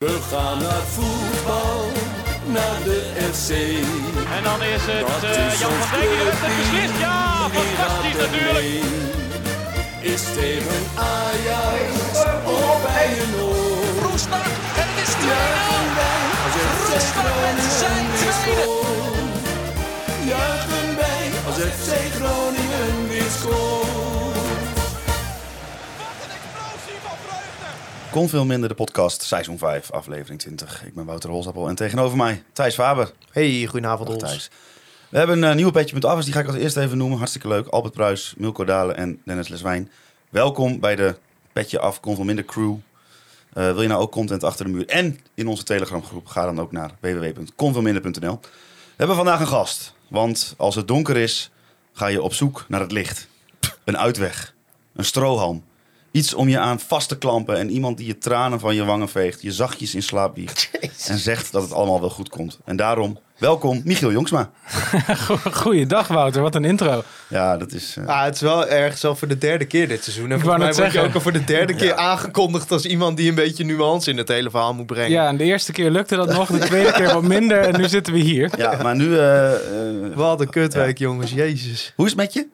We gaan naar voetbal, naar de FC. En dan is het Dat eh, is Jan van Dijk die heeft het beslist. Ja, fantastisch natuurlijk. Is tegen Ajax of bij een oor. Roestak en het is 2-0. Juichen wij als FC Roestak met zijn tweede. Juichen wij als FC Groningen weer scoort. Kon veel minder de podcast, seizoen 5, aflevering 20. Ik ben Wouter Holzappel en tegenover mij Thijs Faber. Hey, goedenavond Dag. Thijs. We hebben een eh, nieuwe petje met af, dus die ga ik als eerste even noemen. Hartstikke leuk. Albert Pruis, Milko Dalen en Dennis Leswijn. Welkom bij de Petje Af, Kon veel minder crew. Eh, wil je nou ook content achter de muur en in onze Telegram groep? Ga dan ook naar www.konveelminder.nl. We hebben vandaag een gast, want als het donker is, ga je op zoek naar het licht. Een uitweg, een strohalm. Iets om je aan vast te klampen en iemand die je tranen van je wangen veegt, je zachtjes in slaap wiegt en zegt dat het allemaal wel goed komt. En daarom, welkom Michiel Jongsma. Goeiedag Wouter, wat een intro. Ja, dat is... eh, Ah, het is wel ergens al voor de derde keer dit seizoen. En Ik volgens wou mij net word je zeggen. ook al voor de derde keer aangekondigd als iemand die een beetje nuance in het hele verhaal moet brengen. Ja, en de eerste keer lukte dat nog, de tweede keer wat minder en nu zitten we hier. ja, maar nu... eh, eh, Wat een kutweek, jongens. Jezus. hoe is het met je?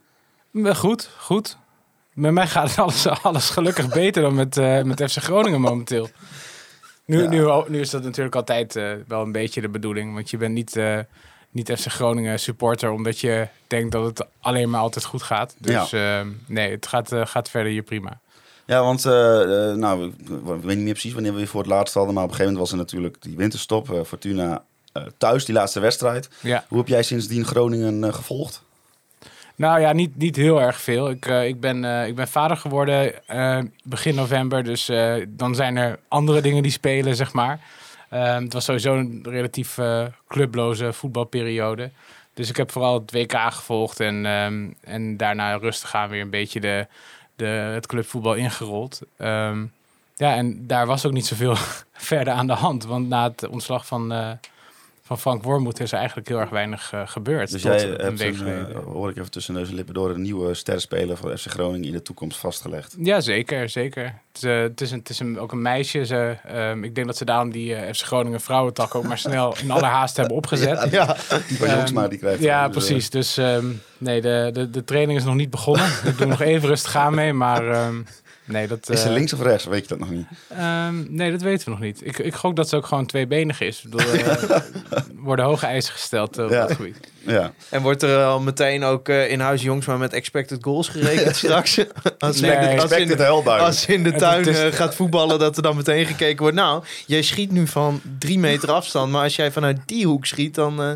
Goed, goed. Met mij gaat alles, alles gelukkig beter dan met, eh, met FC Groningen momenteel. Nu, Ja. nu, nu is dat natuurlijk altijd eh, wel een beetje de bedoeling. Want je bent niet, eh, niet FC Groningen supporter omdat je denkt dat het alleen maar altijd goed gaat. Dus eh, nee, het gaat, gaat verder hier prima. Ja, want eh, eh, nou, ik, weet niet meer precies wanneer we je voor het laatst hadden, maar op een gegeven moment was er natuurlijk die winterstop. eh, Fortuna thuis, die laatste wedstrijd. Ja. Hoe heb jij sindsdien Groningen gevolgd? Nou ja, niet, niet heel erg veel. Ik, eh, ik, ben, eh, ik ben vader geworden eh, begin november. Dus dan zijn er andere dingen die spelen, zeg maar. Het was sowieso een relatief clubloze voetbalperiode. Dus ik heb vooral het WK gevolgd. En, ehm, en daarna rustig aan weer een beetje de, de, het clubvoetbal ingerold. Ehm, ja, en daar was ook niet zoveel verder aan de hand. Want na het ontslag van, van Frank Wormoed is er eigenlijk heel erg weinig eh, gebeurd. Dus jij een hebt, week een, eh, hoor ik even tussen neus en lippen door, een nieuwe sterspeler van FC Groningen in de toekomst vastgelegd. Ja, zeker, zeker. Het is, eh, het is, een, het is een, ook een meisje. Ze, ehm, ik denk dat ze daarom die FC Groningen vrouwentak ook maar snel in alle haast hebben opgezet. Ja, Die van Ehm, Jongsma, die krijgt... Ja, dus, precies. Dus ehm, nee, de, de, de training is nog niet begonnen. Ik doe nog even rustig aan mee, maar nee, dat... Is ze eh, links of rechts? Weet je dat nog niet? ehm, nee, dat weten we nog niet. Ik, ik gok dat ze ook gewoon tweebenig is. Ik bedoel, eh, er worden hoge eisen gesteld eh, op Ja. dat gebied. Ja. en wordt er al meteen ook eh, in huis jongens maar met expected goals gerekend straks? als, Nee, als, in, Expected hellbuik. als ze in de tuin is- gaat voetballen, dat er dan meteen gekeken wordt. Nou, jij schiet nu van drie meter afstand, maar als jij vanuit die hoek schiet, dan eh,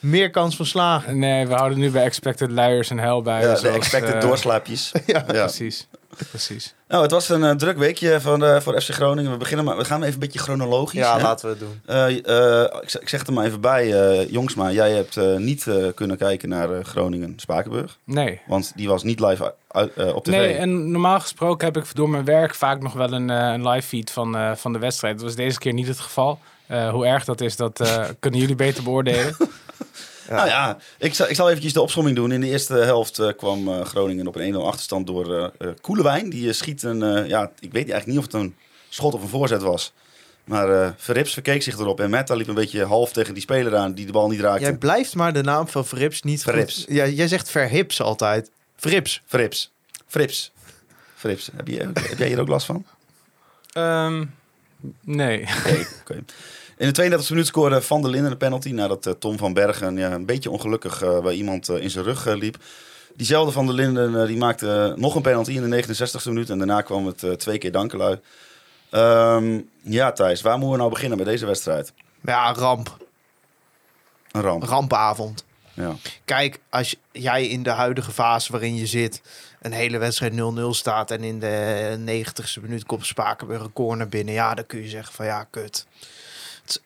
meer kans van slagen. Nee, we houden nu bij expected luiers en huilbuien. Ja, de expected doorslaapjes. Ja. Ja. Precies, precies. Nou, het was een eh, druk weekje van, eh, voor FC Groningen. We, beginnen maar, we gaan even een beetje chronologisch. Ja, hè? laten we het doen. Eh, eh, ik, zeg- ik zeg het er maar even bij, eh, Jongsma. Jij hebt niet eh, kunnen kijken naar Groningen-Spakenburg. Nee, Want die was niet live uit- op tv. Nee, en normaal gesproken heb ik door mijn werk vaak nog wel een, een live feed van, eh, van de wedstrijd. Dat was deze keer niet het geval. Eh, hoe erg dat is, dat eh, kunnen jullie beter beoordelen. Nou ja, ik zal, ik zal eventjes de opsomming doen. In de eerste helft eh, kwam eh, Groningen op een 1-0 achterstand door eh eh, Koelewijn. Die schiet een, eh, ja, ik weet eigenlijk niet of het een schot of een voorzet was. Maar eh Verrips verkeek zich erop en Metta liep een beetje half tegen die speler aan die de bal niet raakte. Jij blijft maar de naam van Verrips niet goed- Verrips. Ja, jij zegt Verhips altijd. Verrips. Verrips. Frips. Frips. Heb, je, heb jij hier ook last van? Ehm, nee. Oké, oké. In de 32e minuut scoorde Van der Linden een penalty nadat eh, Tom van Bergen ja, een beetje ongelukkig eh, bij iemand eh, in zijn rug liep. Diezelfde Van der Linden die maakte nog een penalty in de 69e minuut en daarna kwam het twee keer dankelui. Ehm, ja, Thijs, waar moeten we nou beginnen bij deze wedstrijd? Ja, ramp. Een ramp. Rampavond. Ja. Kijk, als jij in de huidige fase waarin je zit... een hele wedstrijd 0-0 staat... en in de 90ste minuut komt Spakenburg een corner binnen... ja, dan kun je zeggen van ja, kut.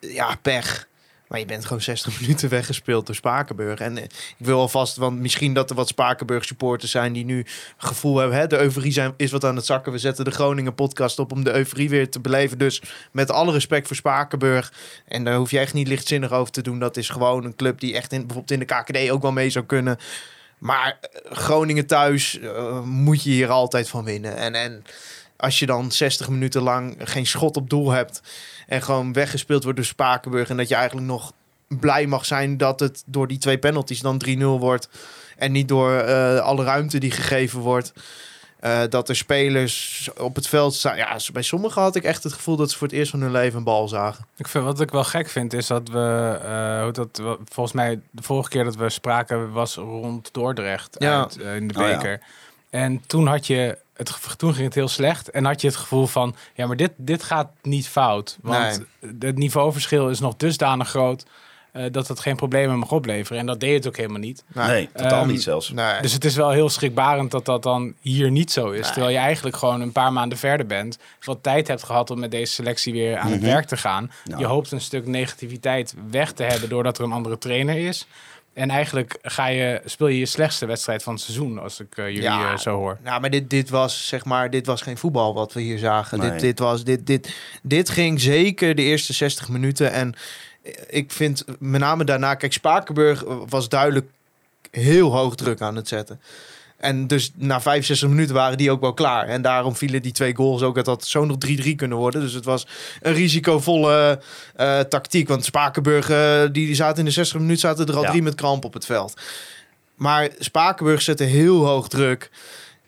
Ja, pech. Maar je bent gewoon 60 minuten weggespeeld door Spakenburg. En eh, ik wil alvast, want misschien dat er wat Spakenburg supporters zijn die nu gevoel hebben. Hè, de euforie zijn, is wat aan het zakken. We zetten de Groningen podcast op om de euforie weer te beleven. Dus met alle respect voor Spakenburg. En daar hoef je echt niet lichtzinnig over te doen. Dat is gewoon een club die echt in, bijvoorbeeld in de KKD ook wel mee zou kunnen. Maar eh, Groningen thuis eh, moet je hier altijd van winnen. En, en als je dan 60 minuten lang geen schot op doel hebt en gewoon weggespeeld wordt door Spakenburg en dat je eigenlijk nog blij mag zijn dat het door die twee penalties dan 3-0 wordt en niet door eh, alle ruimte die gegeven wordt. Eh, dat er spelers op het veld staan. Ja, bij sommigen had ik echt het gevoel dat ze voor het eerst van hun leven een bal zagen. Ik vind, wat ik wel gek vind is dat we, eh, hoe dat, volgens mij de vorige keer dat we spraken was rond Dordrecht Ja. uit, in de Oh ja. beker. En toen had je het, toen ging het heel slecht en had je het gevoel van, ja, maar dit, dit gaat niet fout, want het niveauverschil is nog dusdanig groot eh, dat het geen problemen mag opleveren. En dat deed het ook helemaal niet. Nee, totaal Ehm, niet zelfs. Nee. Dus het is wel heel schrikbarend dat dat dan hier niet zo is. Terwijl je eigenlijk gewoon een paar maanden verder bent. Wat tijd hebt gehad om met deze selectie weer aan het Mhm. werk te gaan. Ja. Je hoopt een stuk negativiteit weg te hebben doordat er een andere trainer is. En eigenlijk ga je, speel je je slechtste wedstrijd van het seizoen, als ik eh, jullie Ja. eh, zo hoor. Nou, maar dit, dit was zeg maar, dit was geen voetbal wat we hier zagen. Nee. Dit, dit, was, dit, dit, dit ging zeker de eerste 60 minuten. En ik vind met name daarna, kijk, Spakenburg was duidelijk heel hoog druk aan het zetten. En dus na 65 minuten waren die ook wel klaar. En daarom vielen die twee goals ook. Dat had zo nog 3-3 kunnen worden. Dus het was een risicovolle eh, tactiek. Want Spakenburg, eh, die, die zaten in de 60 minuten zaten er al Ja. drie met kramp op het veld. Maar Spakenburg zette heel hoog druk.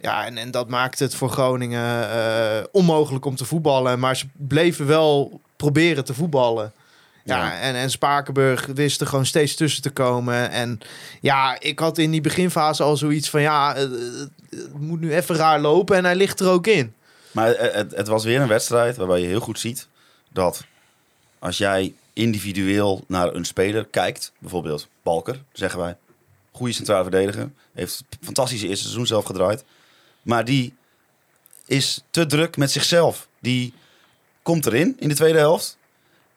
Ja, en, en dat maakte het voor Groningen eh, onmogelijk om te voetballen. Maar ze bleven wel proberen te voetballen. Ja. En, en Spakenburg wist er gewoon steeds tussen te komen. En ja, ik had in die beginfase al zoiets van... ja, eh, het moet nu even raar lopen en hij ligt er ook in. Maar het, het, het was weer een wedstrijd waarbij je heel goed ziet dat als jij individueel naar een speler kijkt, bijvoorbeeld Balker, zeggen wij, goede centrale verdediger, heeft fantastische eerste seizoen zelf gedraaid, maar die is te druk met zichzelf. Die komt erin in de tweede helft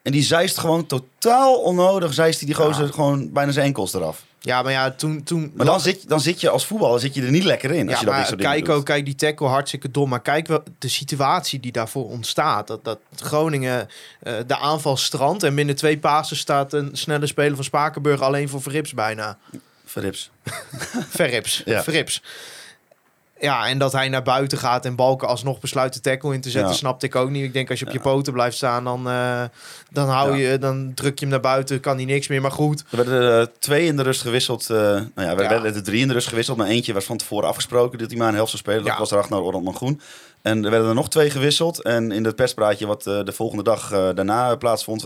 en die zeist gewoon totaal onnodig, zeist hij die gozer gewoon bijna zijn enkels eraf. Ja, maar ja, toen... toen Maar dan zit, dan zit je als voetballer zit je er niet lekker in als Ja, je dat maar kijk ook, kijk die tackle hartstikke dom. Maar kijk wel de situatie die daarvoor ontstaat. Dat, dat Groningen eh, de aanval strandt en binnen twee pasen staat een snelle speler van Spakenburg alleen voor Verrips bijna. Verrips. Verrips, Ja. Verrips. Ja, en dat hij naar buiten gaat en Balken alsnog besluit de tackle in te zetten, Ja. snapte ik ook niet. Ik denk als je op je poten blijft staan, dan, eh, dan, hou je, dan druk je hem naar buiten, kan hij niks meer. Maar goed, Er werden er eh, twee in de rust gewisseld. eh, nou ja, er werden er drie in de rust gewisseld. Maar eentje was van tevoren afgesproken dat hij maar een helft zou spelen. Dat was Ragnar Orlandman Groen. En er werden er nog twee gewisseld. En in het perspraatje wat de volgende dag daarna plaatsvond...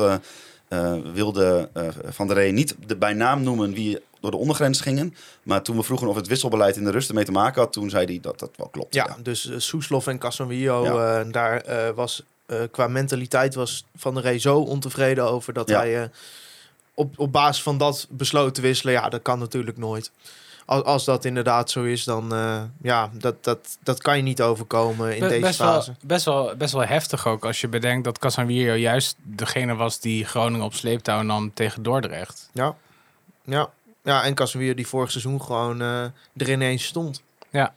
eh, eh, wilde eh, Van der Rey niet de, bij naam noemen wie door de ondergrens gingen. Maar toen we vroegen of het wisselbeleid in de rust ermee te maken had... toen zei hij dat dat wel klopt. Ja, dus uh, Soeslof en Casemiro, Ja. eh, daar eh, was eh, qua mentaliteit was Van der Rey zo ontevreden over dat Ja. hij eh, op, op basis van dat besloot te wisselen. Ja, dat kan natuurlijk nooit. Als, als dat inderdaad zo is, dan uh, ja, dat, dat, dat kan je niet overkomen in Be- deze best fase. Wel, best, wel, best wel heftig ook als je bedenkt dat Casemiro juist degene was die Groningen op sleeptouw nam tegen Dordrecht. Ja, ja. ja en Casemiro die vorig seizoen gewoon uh, er ineens stond. Ja.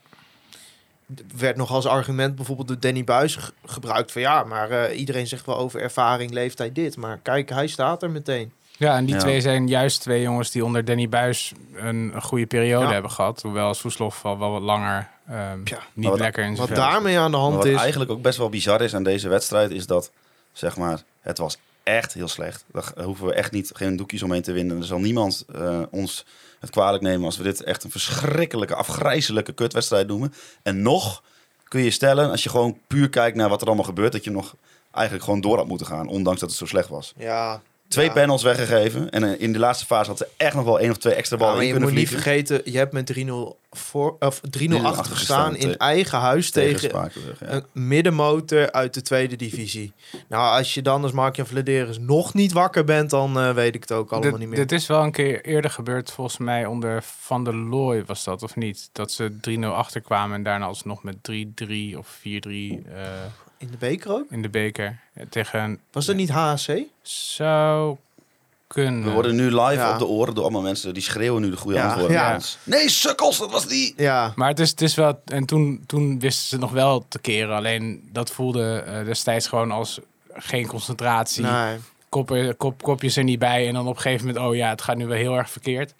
werd nog als argument bijvoorbeeld door Danny Buis ge gebruikt van ja, maar uh, iedereen zegt wel over ervaring, leeftijd dit. Maar kijk, hij staat er meteen. Ja, en die Ja. twee zijn juist twee jongens die onder Danny Buis een, een goede periode Ja. hebben gehad. Hoewel Soeslof al wel wat langer ehm, Ja. niet wat- lekker in zijn Wat daarmee aan de hand wat is. eigenlijk ook best wel bizar is aan deze wedstrijd... is dat, zeg maar, het was echt heel slecht. Daar hoeven we echt niet, geen doekjes omheen te winnen. Er zal niemand eh, ons het kwalijk nemen als we dit echt een verschrikkelijke, afgrijzelijke kutwedstrijd noemen. En nog kun je stellen, als je gewoon puur kijkt naar wat er allemaal gebeurt, dat je nog eigenlijk gewoon door had moeten gaan, ondanks dat het zo slecht was. Ja, Twee Ja. panels weggegeven en eh, in de laatste fase had ze echt nog wel één of twee extra Ja, ballen maar in je kunnen moet niet vergeten, je hebt met 3-0 voor of 3-0 3-0 achter gestaan in eigen huis tegen, een middenmotor uit de tweede divisie. Nou, als je dan als Mark-Jan Vladeris nog niet wakker bent, dan eh, weet ik het ook allemaal niet meer. dit is wel een keer eerder gebeurd, volgens mij onder Van der Looy was dat, of niet? Dat ze 3-0 achterkwamen en daarna alsnog met 3-3 of 4-3 eh, in de beker ook? in de beker. Eh, Tegen, Was dat niet HSC? zou kunnen. We worden nu live Ja. op de oren door allemaal mensen die schreeuwen nu de goede Ja, antwoorden. ja. aan ons. Nee, sukkels, dat was die. Ja, Maar het is, het is wel. En toen, toen wisten ze nog wel te keren. Alleen dat voelde eh, destijds gewoon als geen concentratie. nee. Koppen, kop, kopjes er niet bij. En dan op een gegeven moment, oh ja, het gaat nu wel heel erg verkeerd.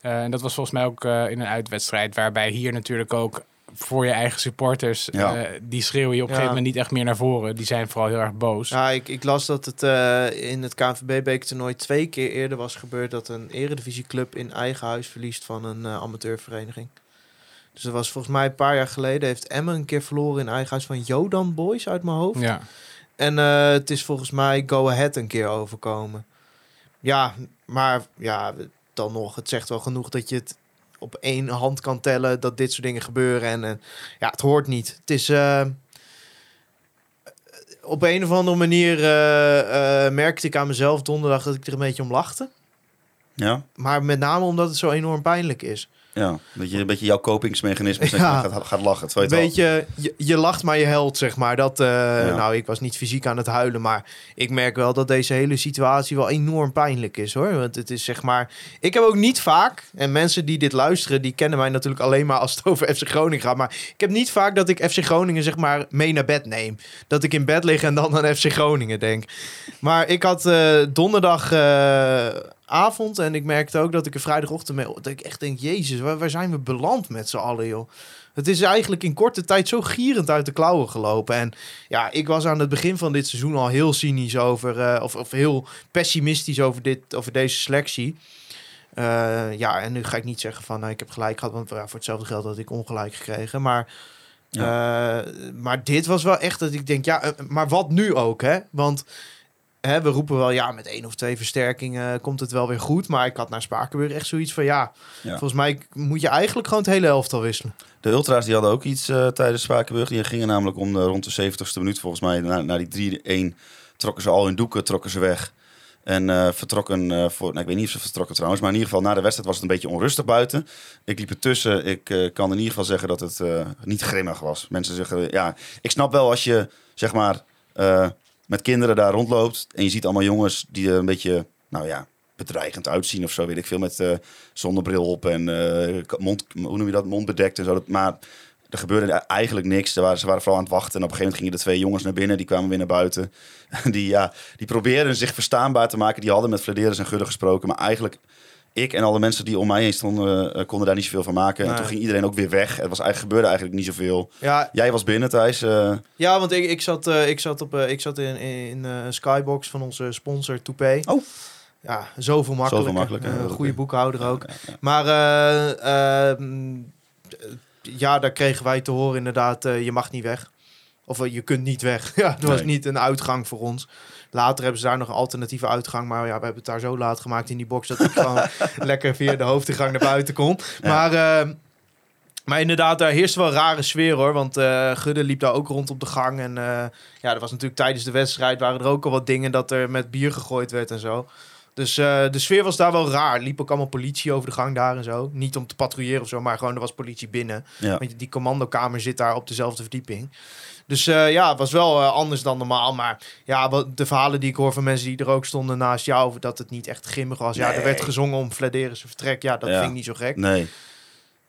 Eh, en dat was volgens mij ook eh, in een uitwedstrijd. Waarbij hier natuurlijk ook voor je eigen supporters, Ja. eh, die schreeuwen je op een Ja. gegeven moment niet echt meer naar voren. Die zijn vooral heel erg boos. Ja, ik, ik las dat het eh, in het KNVB-bekertoernooi twee keer eerder was gebeurd dat een eredivisieclub in eigen huis verliest van een eh, amateurvereniging. Dus dat was volgens mij een paar jaar geleden heeft Emmen een keer verloren in eigen huis van Jodan Boys uit mijn hoofd. Ja. En eh, het is volgens mij Go Ahead een keer overkomen. Ja, maar ja, dan nog. Het zegt wel genoeg dat je het op één hand kan tellen dat dit soort dingen gebeuren. En eh, ja, het hoort niet. Het is eh, op een of andere manier eh, merkte ik aan mezelf donderdag dat ik er een beetje om lachte. Ja? Maar met name omdat het zo enorm pijnlijk is. Ja, dat je een beetje jouw kopingsmechanisme Ja. gaat, gaat lachen. Een beetje, je, je lacht maar je helpt, zeg maar. Dat, eh, Nou, ik was niet fysiek aan het huilen, maar ik merk wel dat deze hele situatie wel enorm pijnlijk is, hoor. Want het is zeg maar... Ik heb ook niet vaak, en mensen die dit luisteren, die kennen mij natuurlijk alleen maar als het over FC Groningen gaat. Maar ik heb niet vaak dat ik FC Groningen, zeg maar, mee naar bed neem. Dat ik in bed lig en dan aan FC Groningen denk. Maar ik had eh, donderdag... eh, avond en ik merkte ook dat ik er vrijdagochtend mee... Dat ik echt denk, jezus, waar, waar zijn we beland met z'n allen, joh? Het is eigenlijk in korte tijd zo gierend uit de klauwen gelopen. En ja, ik was aan het begin van dit seizoen al heel cynisch over, eh, of, of heel pessimistisch over, dit, over deze selectie. Eh, ja, en nu ga ik niet zeggen van nou, ik heb gelijk gehad, want ja, voor hetzelfde geld had ik ongelijk gekregen. Maar, eh, maar dit was wel echt dat ik denk, ja, maar wat nu ook, hè? Want hè, we roepen wel, ja, met één of twee versterkingen komt het wel weer goed. Maar ik had naar Spakenburg echt zoiets van, ja, Ja. volgens mij moet je eigenlijk gewoon het hele elftal wisselen. De Ultra's die hadden ook iets eh, tijdens Spakenburg. Die gingen namelijk om de, rond de 70ste minuut volgens mij. Na, na die 3-1 trokken ze al hun doeken, trokken ze weg. En eh, vertrokken eh, voor... Nou, ik weet niet of ze vertrokken trouwens. Maar in ieder geval na de wedstrijd was het een beetje onrustig buiten. Ik liep ertussen. Ik eh, kan in ieder geval zeggen dat het eh, niet grimmig was. Mensen zeggen... Ja, ik snap wel als je zeg maar eh, met kinderen daar rondloopt. En je ziet allemaal jongens die er een beetje... Nou ja, bedreigend uitzien of zo, weet ik veel. Met eh, zonnebril op en eh, mond, hoe noem je dat, mond bedekt en zo. Maar er gebeurde eigenlijk niks. Ze waren, ze waren vooral aan het wachten. En op een gegeven moment gingen de twee jongens naar binnen. Die kwamen weer naar buiten. die, ja, die probeerden zich verstaanbaar te maken. Die hadden met Flederis en Gudde gesproken. Maar eigenlijk, ik en alle mensen die om mij heen stonden... eh, konden daar niet zoveel van maken. En toen ging iedereen ook weer weg. Het was eigenlijk, gebeurde eigenlijk niet zoveel. Ja, Jij was binnen, Thijs. eh, Ja, want ik, ik zat, eh, ik zat, op, ik zat in, in eh, Skybox van onze sponsor Toupé. Oh. Ja, zoveel makkelijker. makkelijker, Een dat goede boekhouder ook. ja, ja. Maar eh, ehm, eh, ja, daar kregen wij te horen inderdaad, je mag niet weg. Of je kunt niet weg. ja, het was niet een uitgang voor ons. Later hebben ze daar nog een alternatieve uitgang. Maar ja, we hebben het daar zo laat gemaakt in die box... dat ik gewoon lekker via de hoofdingang naar buiten kon. Maar, eh, maar inderdaad, daar heerst wel een rare sfeer hoor. Want eh Gudde liep daar ook rond op de gang. En eh, ja, er was natuurlijk tijdens de wedstrijd... waren er ook al wat dingen dat er met bier gegooid werd en zo. Dus eh, de sfeer was daar wel raar. Liep ook allemaal politie over de gang daar en zo. Niet om te patrouilleren of zo, maar gewoon er was politie binnen. Ja. Want die commandokamer zit daar op dezelfde verdieping. Dus eh, ja, het was wel eh, anders dan normaal. Maar ja, wat, de verhalen die ik hoor van mensen die er ook stonden naast jou... dat het niet echt grimmig was. Ja, er werd gezongen om Flederis vertrek. Ja, dat Ja. vind ik niet zo gek. Nee.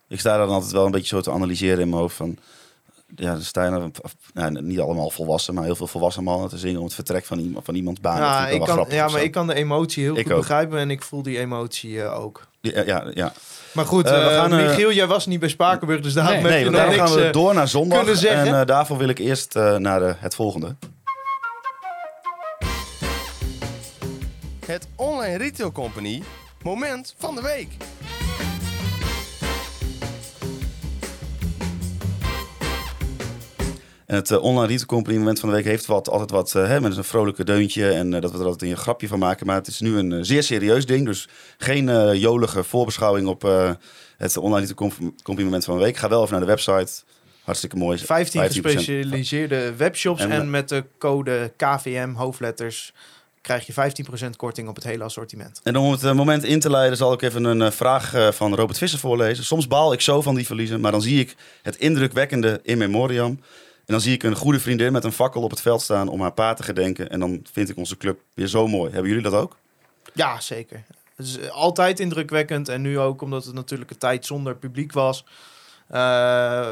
Ik sta dan altijd wel een beetje zo te analyseren in mijn hoofd van... Ja, er staan er, of, nou, niet allemaal volwassen, maar heel veel volwassen mannen te zingen om het vertrek van iemand, van iemands baan. Dat Ja, ik kan, ja, maar ik kan de emotie heel Ik goed ook. begrijpen en ik voel die emotie eh, ook. Ja, ja, ja. Maar goed, Eh, we eh, gaan, Michiel, jij was niet bij Spakenburg, dus daarom Nee, Nee, daarom niks... gaan we door naar zondag. kunnen zeggen. En daarvoor wil ik eerst eh, naar de, het volgende. Het Online Retail Company moment van de week. En het eh, online retail company moment van de week heeft wat, altijd wat eh, hè, met een vrolijke deuntje. En eh, dat we er altijd een grapje van maken. Maar het is nu een zeer serieus ding. Dus geen jolige voorbeschouwing op het online retail company moment van de week. Ga wel even naar de website. Hartstikke mooi. 15 15%. gespecialiseerde webshops En en, met de code KVM hoofdletters krijg je 15% korting op het hele assortiment. En om het moment in te leiden zal ik even een vraag van Robert Visser voorlezen. Soms baal ik zo van die verliezen, maar dan zie ik het indrukwekkende in memoriam. En dan zie ik een goede vriendin met een fakkel op het veld staan om haar pa te gedenken. En dan vind ik onze club weer zo mooi. Hebben jullie dat ook? Ja, zeker. Het is eh, altijd indrukwekkend en nu ook omdat het natuurlijk een tijd zonder publiek was. Eh,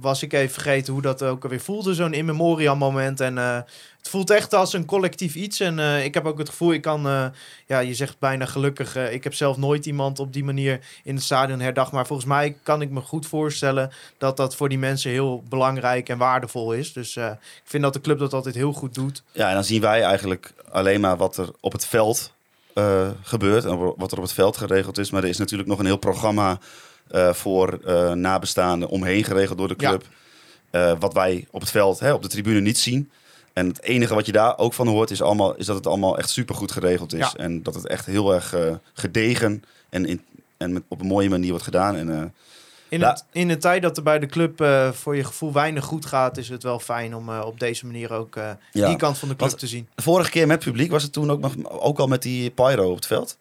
was ik even vergeten hoe dat ook alweer voelde, zo'n in memoriam moment. En eh, het voelt echt als een collectief iets. En eh, ik heb ook het gevoel, ik kan, ja, je zegt bijna gelukkig. ik heb zelf nooit iemand op die manier in het stadion herdacht. Maar volgens mij kan ik me goed voorstellen dat dat voor die mensen heel belangrijk en waardevol is. Dus ik vind dat de club dat altijd heel goed doet. Ja, en dan zien wij eigenlijk alleen maar wat er op het veld gebeurt en wat er op het veld geregeld is. Maar er is natuurlijk nog een heel programma voor eh, nabestaanden omheen geregeld door de club. Eh, wat wij op het veld, hè, op de tribune niet zien. En het enige wat je daar ook van hoort is, allemaal, is dat het allemaal echt supergoed geregeld is. Ja. En dat het echt heel erg eh, gedegen en, in, en met, op een mooie manier wordt gedaan. En, eh, In, het, in de tijd dat er bij de club eh, voor je gevoel weinig goed gaat, is het wel fijn om eh, op deze manier ook eh, Ja. die kant van de club Want- te zien. vorige keer met publiek was het toen ook, ook al met die pyro op het veld.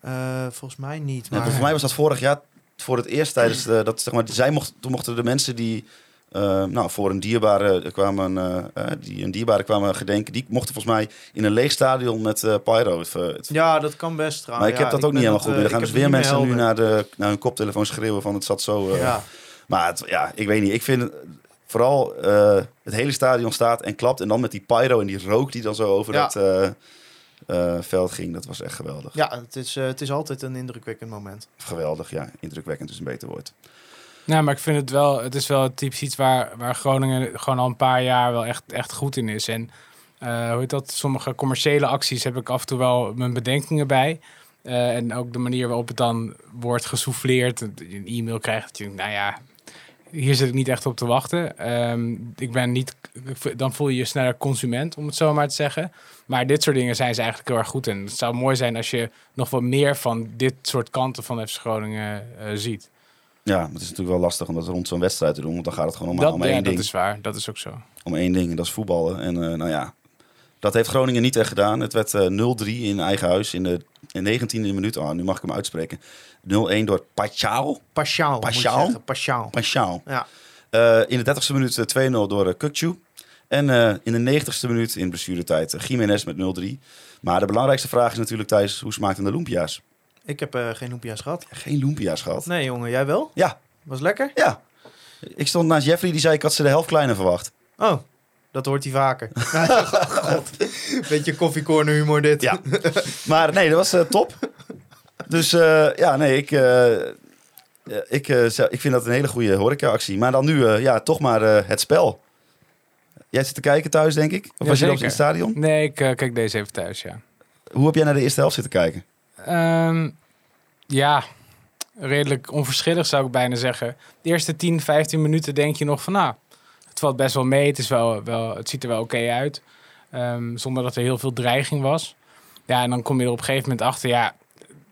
Eh, volgens mij niet. Ja, Maar... volgens mij was dat vorig jaar voor het eerst tijdens de, dat zeg maar, zij mocht, toen mochten de mensen die eh, nou, voor een dierbare er kwamen, eh, die een dierbare kwamen gedenken, die mochten volgens mij in een leeg stadion met pyro. Het, het- Ja, dat kan best trouwens. maar ik heb Ja, dat ook niet helemaal goed. Er gaan dus weer mensen nu naar, de, naar hun koptelefoon schreeuwen van het zat zo. Ja. Maar het, ja, ik weet niet. Ik vind vooral het hele stadion staat en klapt en dan met die pyro en die rook die dan zo over Ja. dat eh, veld ging. Dat was echt geweldig. ja, het is, eh, het is altijd een indrukwekkend moment. Geweldig, ja. Indrukwekkend is een beter woord. Nou, maar ik vind het wel, het is wel het typisch iets waar, waar Groningen gewoon al een paar jaar wel echt, echt goed in is. En eh, hoe heet dat? Sommige commerciële acties heb ik af en toe wel mijn bedenkingen bij. Eh, en ook de manier waarop het dan wordt gesouffleerd. Een e-mail krijgt dat je, nou ja, hier zit ik niet echt op te wachten. Ehm, ik ben niet, dan voel je je sneller consument, om het zo maar te zeggen. Maar dit soort dingen zijn ze eigenlijk heel erg goed in. Het zou mooi zijn als je nog wat meer van dit soort kanten van FC Groningen eh, ziet. Ja, maar het is natuurlijk wel lastig om dat rond zo'n wedstrijd te doen. Want dan gaat het gewoon om, Dat, om ja, één dat ding. is waar. Dat is ook zo. Om één ding, en dat is voetballen. En eh, nou ja, dat heeft Groningen niet echt gedaan. Het werd eh, 0-3 in eigen huis in de in 19e minuut. Oh, nu mag ik hem uitspreken. 0-1 door Pachau. Zeggen. Paschaal. Pachau. Ja. Eh, in de 30e minuut eh, 2-0 door uh, Kukcu. En eh, in de 90ste minuut in blessuretijd uh, Jiménez met 0-3. Maar de belangrijkste vraag is natuurlijk, Thijs, hoe smaakten de Lumpia's? Ik heb eh, geen hoepja's gehad. Geen Lumpia's gehad. Nee, jongen, jij wel? Ja, Was lekker? ja. Ik stond naast Jeffrey, die zei ik had ze de helft kleiner verwacht. Oh, dat hoort hij vaker. God. Beetje koffiecorner humor dit. Ja. maar nee, dat was eh, top. Dus eh, ja, nee, ik, eh, eh, ik, ik vind dat een hele goede horeca-actie. Maar dan nu, ja, toch maar het spel. Jij zit te kijken thuis, denk ik? Of Ja, was je zeker. het stadion? Nee, ik kijk deze even thuis, ja. Hoe heb jij naar de eerste helft zitten kijken? Ehm, ja, redelijk onverschillig zou ik bijna zeggen. De eerste 10, 15 minuten denk je nog van, nou, het valt best wel mee. Het, is wel, wel, het ziet er wel oké uit. Ehm, zonder dat er heel veel dreiging was. Ja, en dan kom je er op een gegeven moment achter, ja,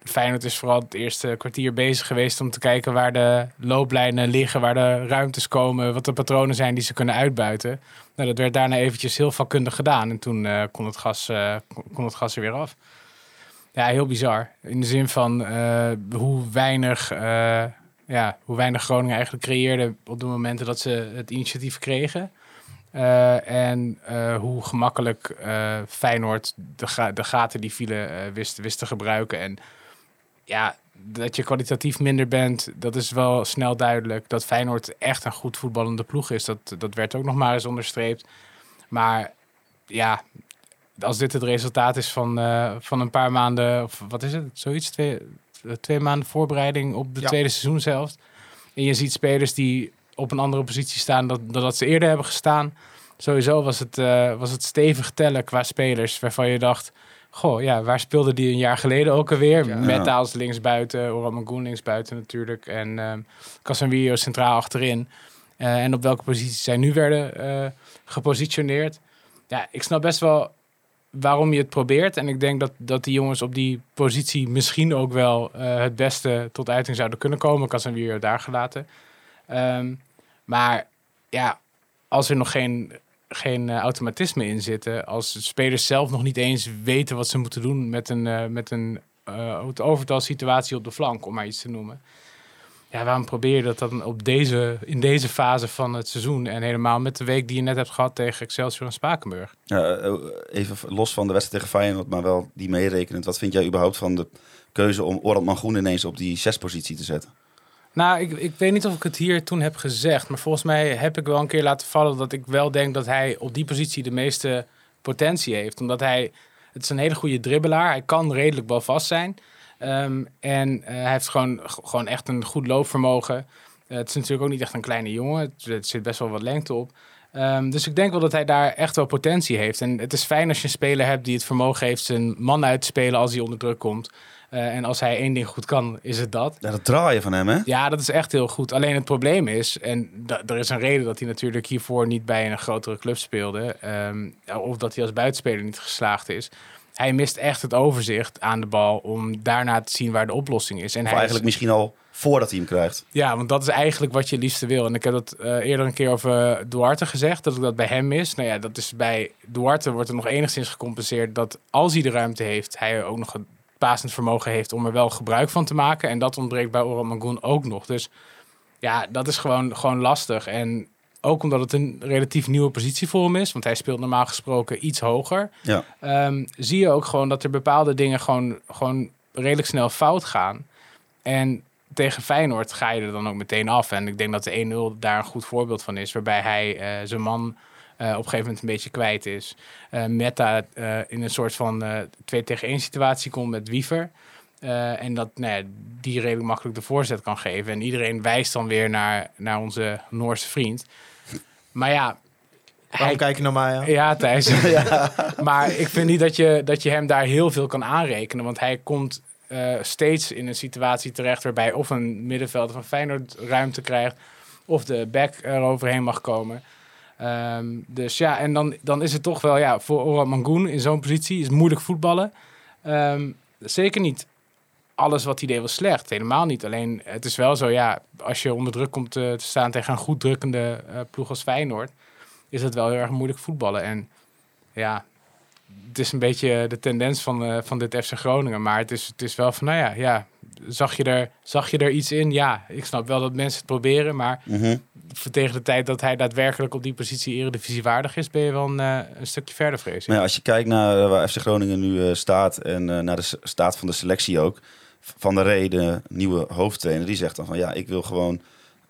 Feyenoord is vooral het eerste kwartier bezig geweest om te kijken waar de looplijnen liggen, waar de ruimtes komen, wat de patronen zijn die ze kunnen uitbuiten. Nou, dat werd daarna eventjes heel vakkundig gedaan en toen eh, kon, het gas, eh, kon- het gas er weer af. Ja, heel bizar. In de zin van eh, hoe, weinig, ja, hoe weinig Groningen eigenlijk creëerde op de momenten dat ze het initiatief kregen. En hoe gemakkelijk eh, Feyenoord de, ga- de gaten die vielen wist, wist te gebruiken. En ja, dat je kwalitatief minder bent, dat is wel snel duidelijk. Dat Feyenoord echt een goed voetballende ploeg is, dat, dat werd ook nog maar eens onderstreept. Maar ja, als dit het resultaat is van, eh, van een paar maanden, of wat is het, zoiets, twee, twee maanden voorbereiding op de Ja. tweede seizoenshelft. En je ziet spelers die op een andere positie staan dan, dan dat ze eerder hebben gestaan. Sowieso was het, eh, was het stevig tellen qua spelers waarvan je dacht... Goh, ja, waar speelde die een jaar geleden ook alweer? Ja. Met Daals linksbuiten, Oramangoen linksbuiten natuurlijk. En ehm Casemiro centraal achterin. Eh, en op welke posities zij nu werden eh, gepositioneerd. Ja, ik snap best wel waarom je het probeert. En ik denk dat, dat die jongens op die positie misschien ook wel eh, het beste tot uiting zouden kunnen komen. Casemiro daar gelaten. Ehm, maar ja, als er nog geen, geen eh, automatisme in zitten, als spelers zelf nog niet eens weten wat ze moeten doen met een, eh, met een eh, het overtal situatie op de flank, om maar iets te noemen. Ja, waarom probeer je dat dan op deze, in deze fase van het seizoen en helemaal met de week die je net hebt gehad tegen Excelsior en Spakenburg? Ja, even los van de wedstrijd tegen Feyenoord, maar wel die meerekenend. Wat vind jij überhaupt van de keuze om Orland Mangroen ineens op die zespositie te zetten? Nou, ik, ik weet niet of ik het hier toen heb gezegd. Maar volgens mij heb ik wel een keer laten vallen dat ik wel denk dat hij op die positie de meeste potentie heeft. Omdat hij, het is een hele goede dribbelaar. Hij kan redelijk balvast zijn. Ehm, en eh, hij heeft gewoon, gewoon echt een goed loopvermogen. Eh, het is natuurlijk ook niet echt een kleine jongen. Er zit best wel wat lengte op. Ehm, dus ik denk wel dat hij daar echt wel potentie heeft. En het is fijn als je een speler hebt die het vermogen heeft zijn man uit te spelen als hij onder druk komt. Eh, en als hij één ding goed kan, is het dat. Ja, dat draaien van hem, hè? Ja, dat is echt heel goed. Alleen het probleem is, en er is een reden dat hij natuurlijk hiervoor niet bij een grotere club speelde, ehm, of dat hij als buitenspeler niet geslaagd is. Hij mist echt het overzicht aan de bal om daarna te zien waar de oplossing is. En Of hij is- eigenlijk misschien al voordat hij hem krijgt. ja, want dat is eigenlijk wat je liefste wil. En ik heb dat eh, eerder een keer over Duarte gezegd, dat ik dat bij hem mis. Nou ja, dat is bij Duarte wordt er nog enigszins gecompenseerd dat als hij de ruimte heeft, hij ook nog pasend vermogen heeft om er wel gebruik van te maken. En dat ontbreekt bij Oran Magoon ook nog. Dus ja, dat is gewoon, gewoon lastig. En ook omdat het een relatief nieuwe positie voor hem is, want hij speelt normaal gesproken iets hoger. Ja. Ehm, zie je ook gewoon dat er bepaalde dingen gewoon, gewoon redelijk snel fout gaan. En tegen Feyenoord ga je er dan ook meteen af. En ik denk dat de 1-0 daar een goed voorbeeld van is. Waarbij hij eh, zijn man op een gegeven moment een beetje kwijt is. Eh, Meta eh, in een soort van eh 2 tegen 1 situatie komt met Wiever. Eh, en dat nou ja, die redelijk makkelijk de voorzet kan geven. En iedereen wijst dan weer naar, naar onze Noorse vriend. Maar ja, Waarom kijk je naar mij aan? ja, Thijs. Maar ik vind niet dat je, dat je hem daar heel veel kan aanrekenen. Want hij komt eh, steeds in een situatie terecht waarbij of een middenvelder van Feyenoord ruimte krijgt. Of de back eroverheen mag komen. Ehm, dus ja, en dan, dan is het toch wel, ja, voor Oran Mangoen in zo'n positie is moeilijk voetballen. Ehm, zeker niet alles wat hij deed was slecht. Helemaal niet. Alleen het is wel zo, ja, als je onder druk komt te, te staan tegen een goed drukkende eh, ploeg als Feyenoord, is het wel heel erg moeilijk voetballen. En ja, het is een beetje de tendens van, eh, van dit FC Groningen. Maar het is, het is wel van, nou ja, ja zag, je er, zag je er iets in? Ja, ik snap wel dat mensen het proberen. Maar Mhm. Tegen de tijd dat hij daadwerkelijk op die positie eredivisie waardig is, ben je wel een, eh, een stukje verder, vrees ja, als je kijkt naar eh, waar FC Groningen nu eh, staat en naar de staat van de selectie ook. Van der Rey, de nieuwe hoofdtrainer, die zegt dan van ja, ik wil gewoon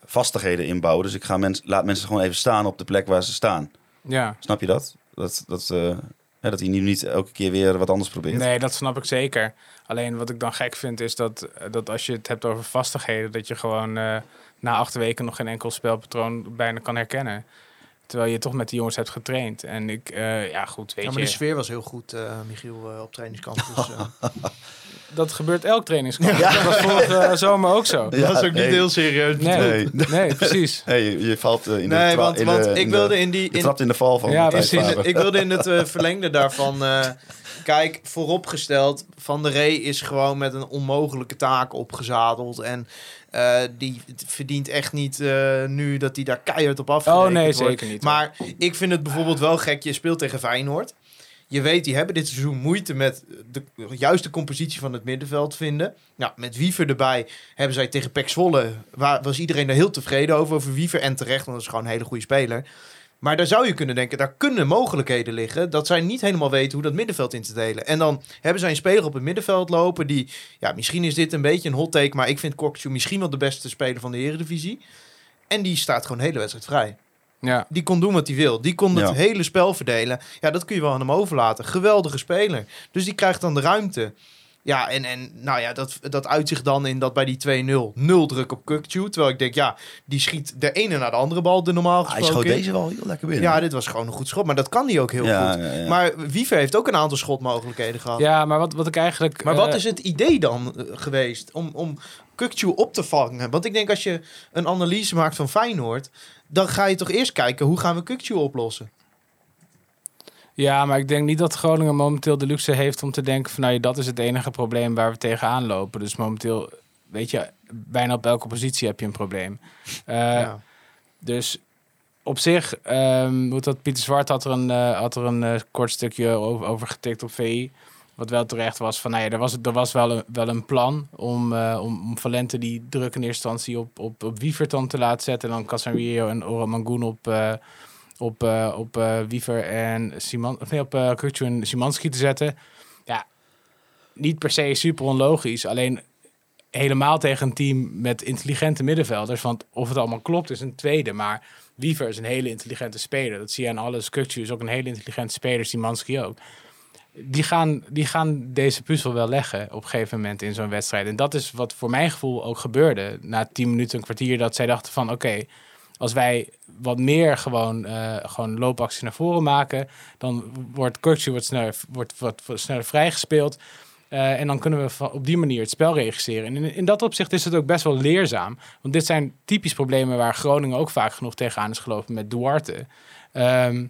vastigheden inbouwen. Dus ik ga mens, laat mensen gewoon even staan op de plek waar ze staan. Ja. Snap je dat? Dat, dat, hè, dat hij nu niet elke keer weer wat anders probeert. Nee, dat snap ik zeker. Alleen wat ik dan gek vind is dat, dat als je het hebt over vastigheden, dat je gewoon na acht weken nog geen enkel spelpatroon bijna kan herkennen. Terwijl je toch met die jongens hebt getraind. En ik, eh, ja goed, weet Ja, maar je, de sfeer was heel goed, eh, Michiel, eh, op trainingskamp. Dus, eh, dat gebeurt elk trainingskamp. Dat was vorige zomer ook zo. Ja, dat is ook niet nee. heel serieus. Nee, Nee. nee, precies. Hey, je, je valt eh, in de Nee, want, in de- want ik de- wilde in die... Je In, trapt in de val van Ja, precies. Ik wilde in het eh, verlengde daarvan... eh, kijk, vooropgesteld, Van der Rey is gewoon met een onmogelijke taak opgezadeld. En eh, die verdient echt niet eh, nu dat hij daar keihard op Oh afgerekend nee, wordt. zeker niet. Maar ik vind het bijvoorbeeld wel gek. Je speelt tegen Feyenoord. Je weet, die hebben dit seizoen moeite met de juiste compositie van het middenveld vinden. Nou, met Wiever erbij hebben zij tegen Pek Zwolle... Waar, was iedereen er heel tevreden over, over Wiever. En terecht, want dat is gewoon een hele goede speler. Maar daar zou je kunnen denken, daar kunnen mogelijkheden liggen... dat zij niet helemaal weten hoe dat middenveld in te delen. En dan hebben zij een speler op het middenveld lopen... die, ja, misschien is dit een beetje een hot take... maar ik vind Kokju misschien wel de beste speler van de Eredivisie. En die staat gewoon hele wedstrijd vrij. Ja. Die kon doen wat hij wil. Die kon het Ja. hele spel verdelen. Ja, dat kun je wel aan hem overlaten. Geweldige speler. Dus die krijgt dan de ruimte. Ja, en, en nou ja, dat, dat uitzicht dan in dat bij die 2-0 nul druk op Kukcu. Terwijl ik denk, ja, die schiet de ene naar de andere bal de normaal Hij gesproken. schoot in. deze wel heel lekker binnen. Ja, dit was gewoon een goed schot. Maar dat kan hij ook heel Ja, goed. ja, ja. Maar Wiever heeft ook een aantal schotmogelijkheden gehad. ja, maar wat, wat ik eigenlijk... Maar wat eh, is het idee dan eh, geweest om, om Kukcu op te vangen? Want ik denk als je een analyse maakt van Feyenoord... dan ga je toch eerst kijken hoe gaan we Kukcu oplossen. Ja, maar ik denk niet dat Groningen momenteel de luxe heeft om te denken van nou ja, dat is het enige probleem waar we tegenaan lopen. Dus momenteel, weet je, bijna op elke positie heb je een probleem. Eh, ja. Dus op zich, hoe dat Pieter Zwart had er een, eh, had er een eh, kort stukje over, over getikt op VI. Wat wel terecht was van, nou ja, er was, er was wel, een, wel een plan om, eh, om, om Valente die druk in eerste instantie op, op, op Wiever dan te laten zetten. En dan Casemiro en Ora Mangoen op, eh, op, eh, op Wiever en Simon, of nee, op uh, en Simanski te zetten. Ja, niet per se super onlogisch. Alleen helemaal tegen een team met intelligente middenvelders. Want of het allemaal klopt is een tweede. Maar Wiever is een hele intelligente speler. Dat zie je aan alles. Kukcu is ook een hele intelligente speler. Simanski ook. Die gaan, die gaan deze puzzel wel leggen op een gegeven moment in zo'n wedstrijd. En dat is wat voor mijn gevoel ook gebeurde. Na tien minuten, een kwartier, dat zij dachten van... oké, als wij wat meer gewoon, eh gewoon loopacties naar voren maken... dan wordt Kukcu wat sneller, wordt wat, sneller vrijgespeeld... Eh, en dan kunnen we op die manier het spel regisseren. En in, in dat opzicht is het ook best wel leerzaam. Want dit zijn typisch problemen waar Groningen ook vaak genoeg tegenaan is gelopen met Duarte. Ehm,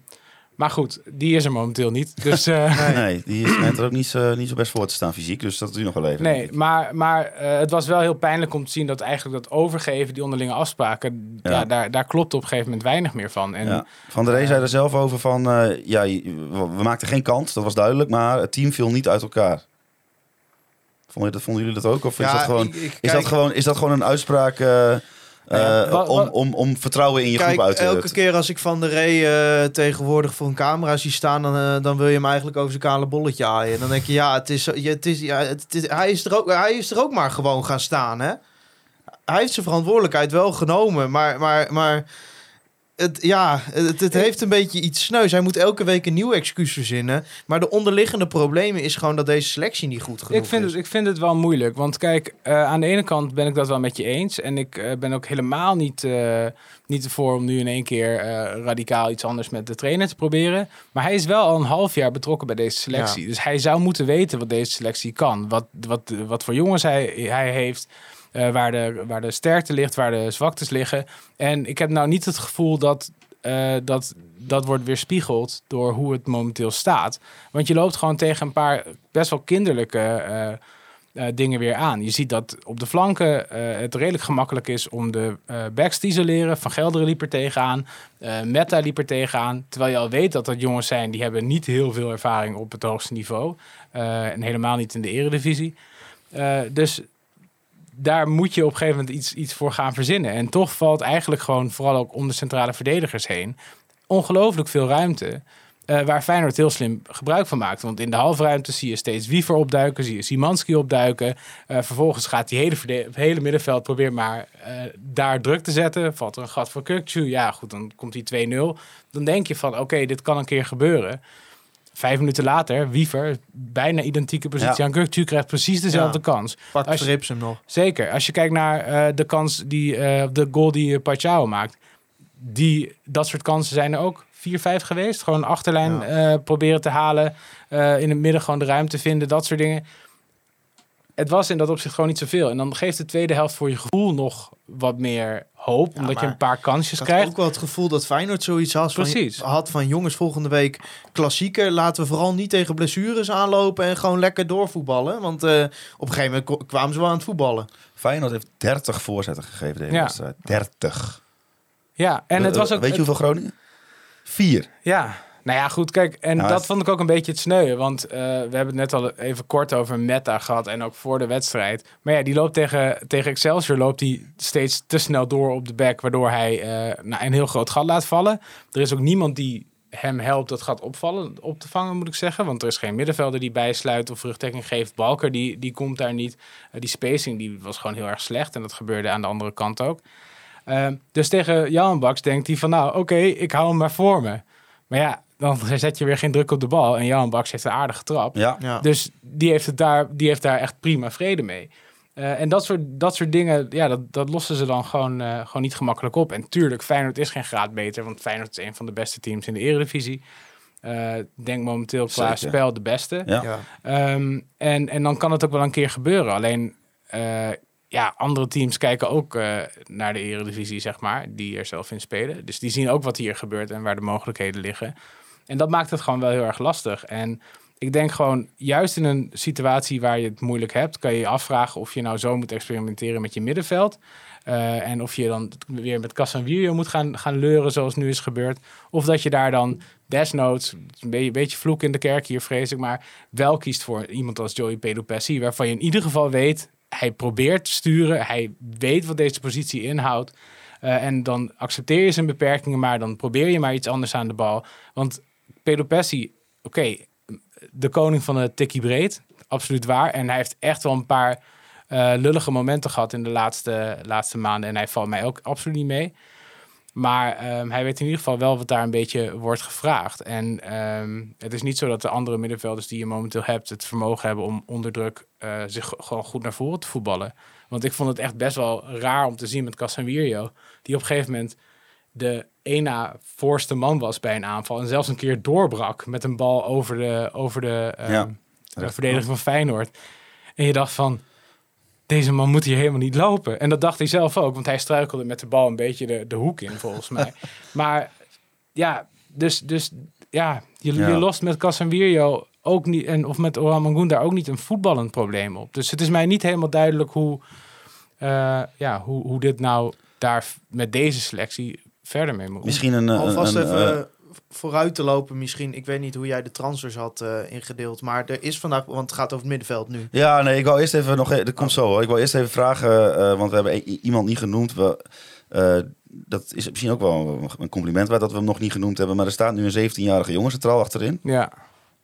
maar goed, die is er momenteel niet. Dus eh, Nee, die is schijnt er ook niet zo, niet zo best voor te staan fysiek. Dus dat je nog wel even. nee, maar, maar eh, het was wel heel pijnlijk om te zien dat eigenlijk dat overgeven, die onderlinge afspraken, ja. Ja. daar, daar klopt op een gegeven moment weinig meer van. En Ja. Van der Rey zei er zelf over van... eh, ja, we maakten geen kans, dat was duidelijk. Maar het team viel niet uit elkaar. Vonden, dat, vonden jullie dat ook? Of is, dat, gewoon, ik- ik is, kijk- dat gewoon, is dat gewoon een uitspraak eh, eh, Ja, wa- om, om, om vertrouwen in je Kijk, groep uit te elke keer als ik Van der Rey eh, tegenwoordig voor een camera zie staan, dan, eh, dan wil je hem eigenlijk over zijn kale bolletje aaien. Dan denk je, ja, het is, je, het is, ja het is, hij, is er ook, hij is er ook maar gewoon gaan staan, hè? Hij heeft zijn verantwoordelijkheid wel genomen, maar, maar, maar het, ja, het, het heeft een beetje iets sneus. Hij moet elke week een nieuw excuus verzinnen. Maar de onderliggende problemen is gewoon dat deze selectie niet goed genoeg Ik vind, is. het, ik vind het wel moeilijk. Want kijk, eh, aan de ene kant ben ik dat wel met je eens. En ik eh, ben ook helemaal niet, eh niet ervoor om nu in één keer eh, radicaal iets anders met de trainer te proberen. Maar hij is wel al een half jaar betrokken bij deze selectie. Dus hij zou moeten weten wat deze selectie kan. Wat, wat, wat voor jongens hij, hij heeft. Eh, waar, de, waar de sterkte ligt, waar de zwaktes liggen. En ik heb nou niet het gevoel dat eh, dat, dat wordt weerspiegeld door hoe het momenteel staat. Want je loopt gewoon tegen een paar best wel kinderlijke eh, dingen weer aan. Je ziet dat op de flanken het redelijk gemakkelijk is om de backs te isoleren. Van Gelderen liep er tegenaan. Meta liep er tegenaan. Terwijl je al weet dat dat jongens zijn die hebben niet heel veel ervaring op het hoogste niveau. En helemaal niet in de eredivisie. Dus daar moet je op een gegeven moment iets, iets voor gaan verzinnen. En toch valt eigenlijk gewoon, vooral ook om de centrale verdedigers heen, ongelooflijk veel ruimte. eh, waar Feyenoord heel slim gebruik van maakt. Want in de halfruimte zie je steeds Wiever opduiken, zie je Simanski opduiken. Eh, vervolgens gaat die hele, hele middenveld probeert maar eh, daar druk te zetten. Valt er een gat voor Kukcu, ja goed, dan komt die 2-0. Dan denk je van, oké, dit kan een keer gebeuren. Vijf minuten later, Wiever, bijna identieke positie Ja. aan Kukcu, krijgt precies dezelfde Ja. kans. Pakt Verrips hem nog. Zeker. Als je kijkt naar eh, de kans die eh, de goal die uh, Pachao maakt. Die, dat soort kansen zijn er ook 4-5 geweest. Gewoon achterlijn eh, proberen te halen. eh, in het midden gewoon de ruimte vinden. Dat soort dingen. Het was in dat opzicht gewoon niet zoveel. En dan geeft de tweede helft voor je gevoel nog wat meer hoop. omdat je een paar kansjes Ik had krijgt. ook wel het gevoel dat Feyenoord zoiets had van, Precies. had van jongens volgende week klassieker. Laten we vooral niet tegen blessures aanlopen en gewoon lekker doorvoetballen. Want eh, op een gegeven moment kwamen ze wel aan het voetballen. Feyenoord heeft 30 voorzetten gegeven deze Ja. wedstrijd. 30. Ja, en het Eh, was ook... Weet je het- hoeveel Groningen? Vier. Ja, nou ja, goed, kijk, en Nou, dat het- vond ik ook een beetje het sneu. Want eh, we hebben het net al even kort over Meta gehad en ook voor de wedstrijd. Maar ja, die loopt tegen, tegen Excelsior loopt hij steeds te snel door op de back, waardoor hij eh, nou, een heel groot gat laat vallen. Er is ook niemand die hem helpt dat gat opvallen, op te vangen, moet ik zeggen. Want er is geen middenvelder die bijsluit of rugdekking geeft. Balker, die, die komt daar niet. Eh, die spacing die was gewoon heel erg slecht en dat gebeurde aan de andere kant ook. Dus tegen Jan Baks denkt hij van, nou, oké, ik hou hem maar voor me. Maar ja, dan zet je weer geen druk op de bal. En Jan Baks heeft een aardige trap. Ja. Ja. Dus die heeft, het daar, die heeft daar echt prima vrede mee. Eh, en dat soort, dat soort dingen, ja, dat, dat lossen ze dan gewoon, eh, gewoon niet gemakkelijk op. En tuurlijk, Feyenoord is geen graad beter. Want Feyenoord is een van de beste teams in de eredivisie. Eh, Ik denk momenteel qua Zeker. spel de beste. Ja. Ja. Ehm, en, en dan kan het ook wel een keer gebeuren. Alleen, eh, ja, andere teams kijken ook eh, naar de eredivisie, zeg maar. Die er zelf in spelen. Dus die zien ook wat hier gebeurt en waar de mogelijkheden liggen. En dat maakt het gewoon wel heel erg lastig. En ik denk gewoon, juist in een situatie waar je het moeilijk hebt... kan je je afvragen of je nou zo moet experimenteren met je middenveld... Eh, en of je dan weer met Casemiro moet gaan, gaan leuren zoals nu is gebeurd. Of dat je daar dan desnoods, een beetje, een beetje vloek in de kerk hier vrees ik, maar wel kiest voor iemand als Joey Pedopessi. Waarvan je in ieder geval weet, hij probeert te sturen. Hij weet wat deze positie inhoudt. Eh, en dan accepteer je zijn beperkingen, maar dan probeer je maar iets anders aan de bal. Want Pedopessi, oké, de koning van de tikkie breed, absoluut waar. En hij heeft echt wel een paar eh, lullige momenten gehad in de laatste, laatste maanden. En hij valt mij ook absoluut niet mee. Maar ehm, hij weet in ieder geval wel wat daar een beetje wordt gevraagd. En ehm, het is niet zo dat de andere middenvelders die je momenteel hebt... het vermogen hebben om onder druk eh, zich gewoon goed naar voren te voetballen. Want ik vond het echt best wel raar om te zien met Casemiro... die op een gegeven moment de ena voorste man was bij een aanval... en zelfs een keer doorbrak met een bal over de, over de, ehm, Ja. de verdediger van Feyenoord. En je dacht van, deze man moet hier helemaal niet lopen. En dat dacht hij zelf ook, want hij struikelde met de bal een beetje de, de hoek in, volgens mij. Maar ja, dus, dus ja, je, Ja. je lost met Casemiro ook niet, en, of met Oran Mangoen daar ook niet een voetballend probleem op. Dus het is mij niet helemaal duidelijk hoe, eh, ja, hoe, hoe dit nou daar met deze selectie verder mee moet. Misschien een... een- Alvast een, even eh, eh, vooruit te lopen misschien. Ik weet niet hoe jij de transfers had eh, ingedeeld. Maar er is vandaag, want het gaat over het middenveld nu. Ja, nee, ik wou eerst even nog... Dat komt zo hoor. Ik wou eerst even vragen, eh, want we hebben i- iemand niet genoemd. We, eh, dat is misschien ook wel een compliment waard dat we hem nog niet genoemd hebben. Maar er staat nu een 17-jarige jongen centraal achterin. Ja.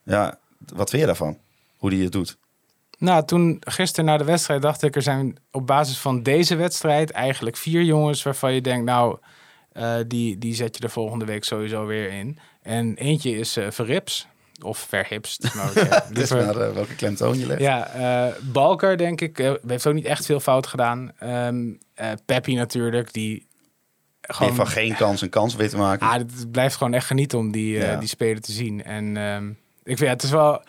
Ja, wat vind je daarvan? Hoe die het doet? Nou, toen gisteren na de wedstrijd dacht ik, er zijn op basis van deze wedstrijd eigenlijk vier jongens waarvan je denkt, nou, eh, die, die zet je de volgende week sowieso weer in. En eentje is eh Verrips, of Verhipst. Maar, ja, eh, welke klemtoon je legt. ja, Balker denk ik, heeft ook niet echt veel fout gedaan. Ehm eh, Peppi natuurlijk, die gewoon... van geen kans een kans weet te maken. Ah, het blijft gewoon echt genieten om die, Ja. die speler te zien. En ehm, ik vind, ja, het is wel...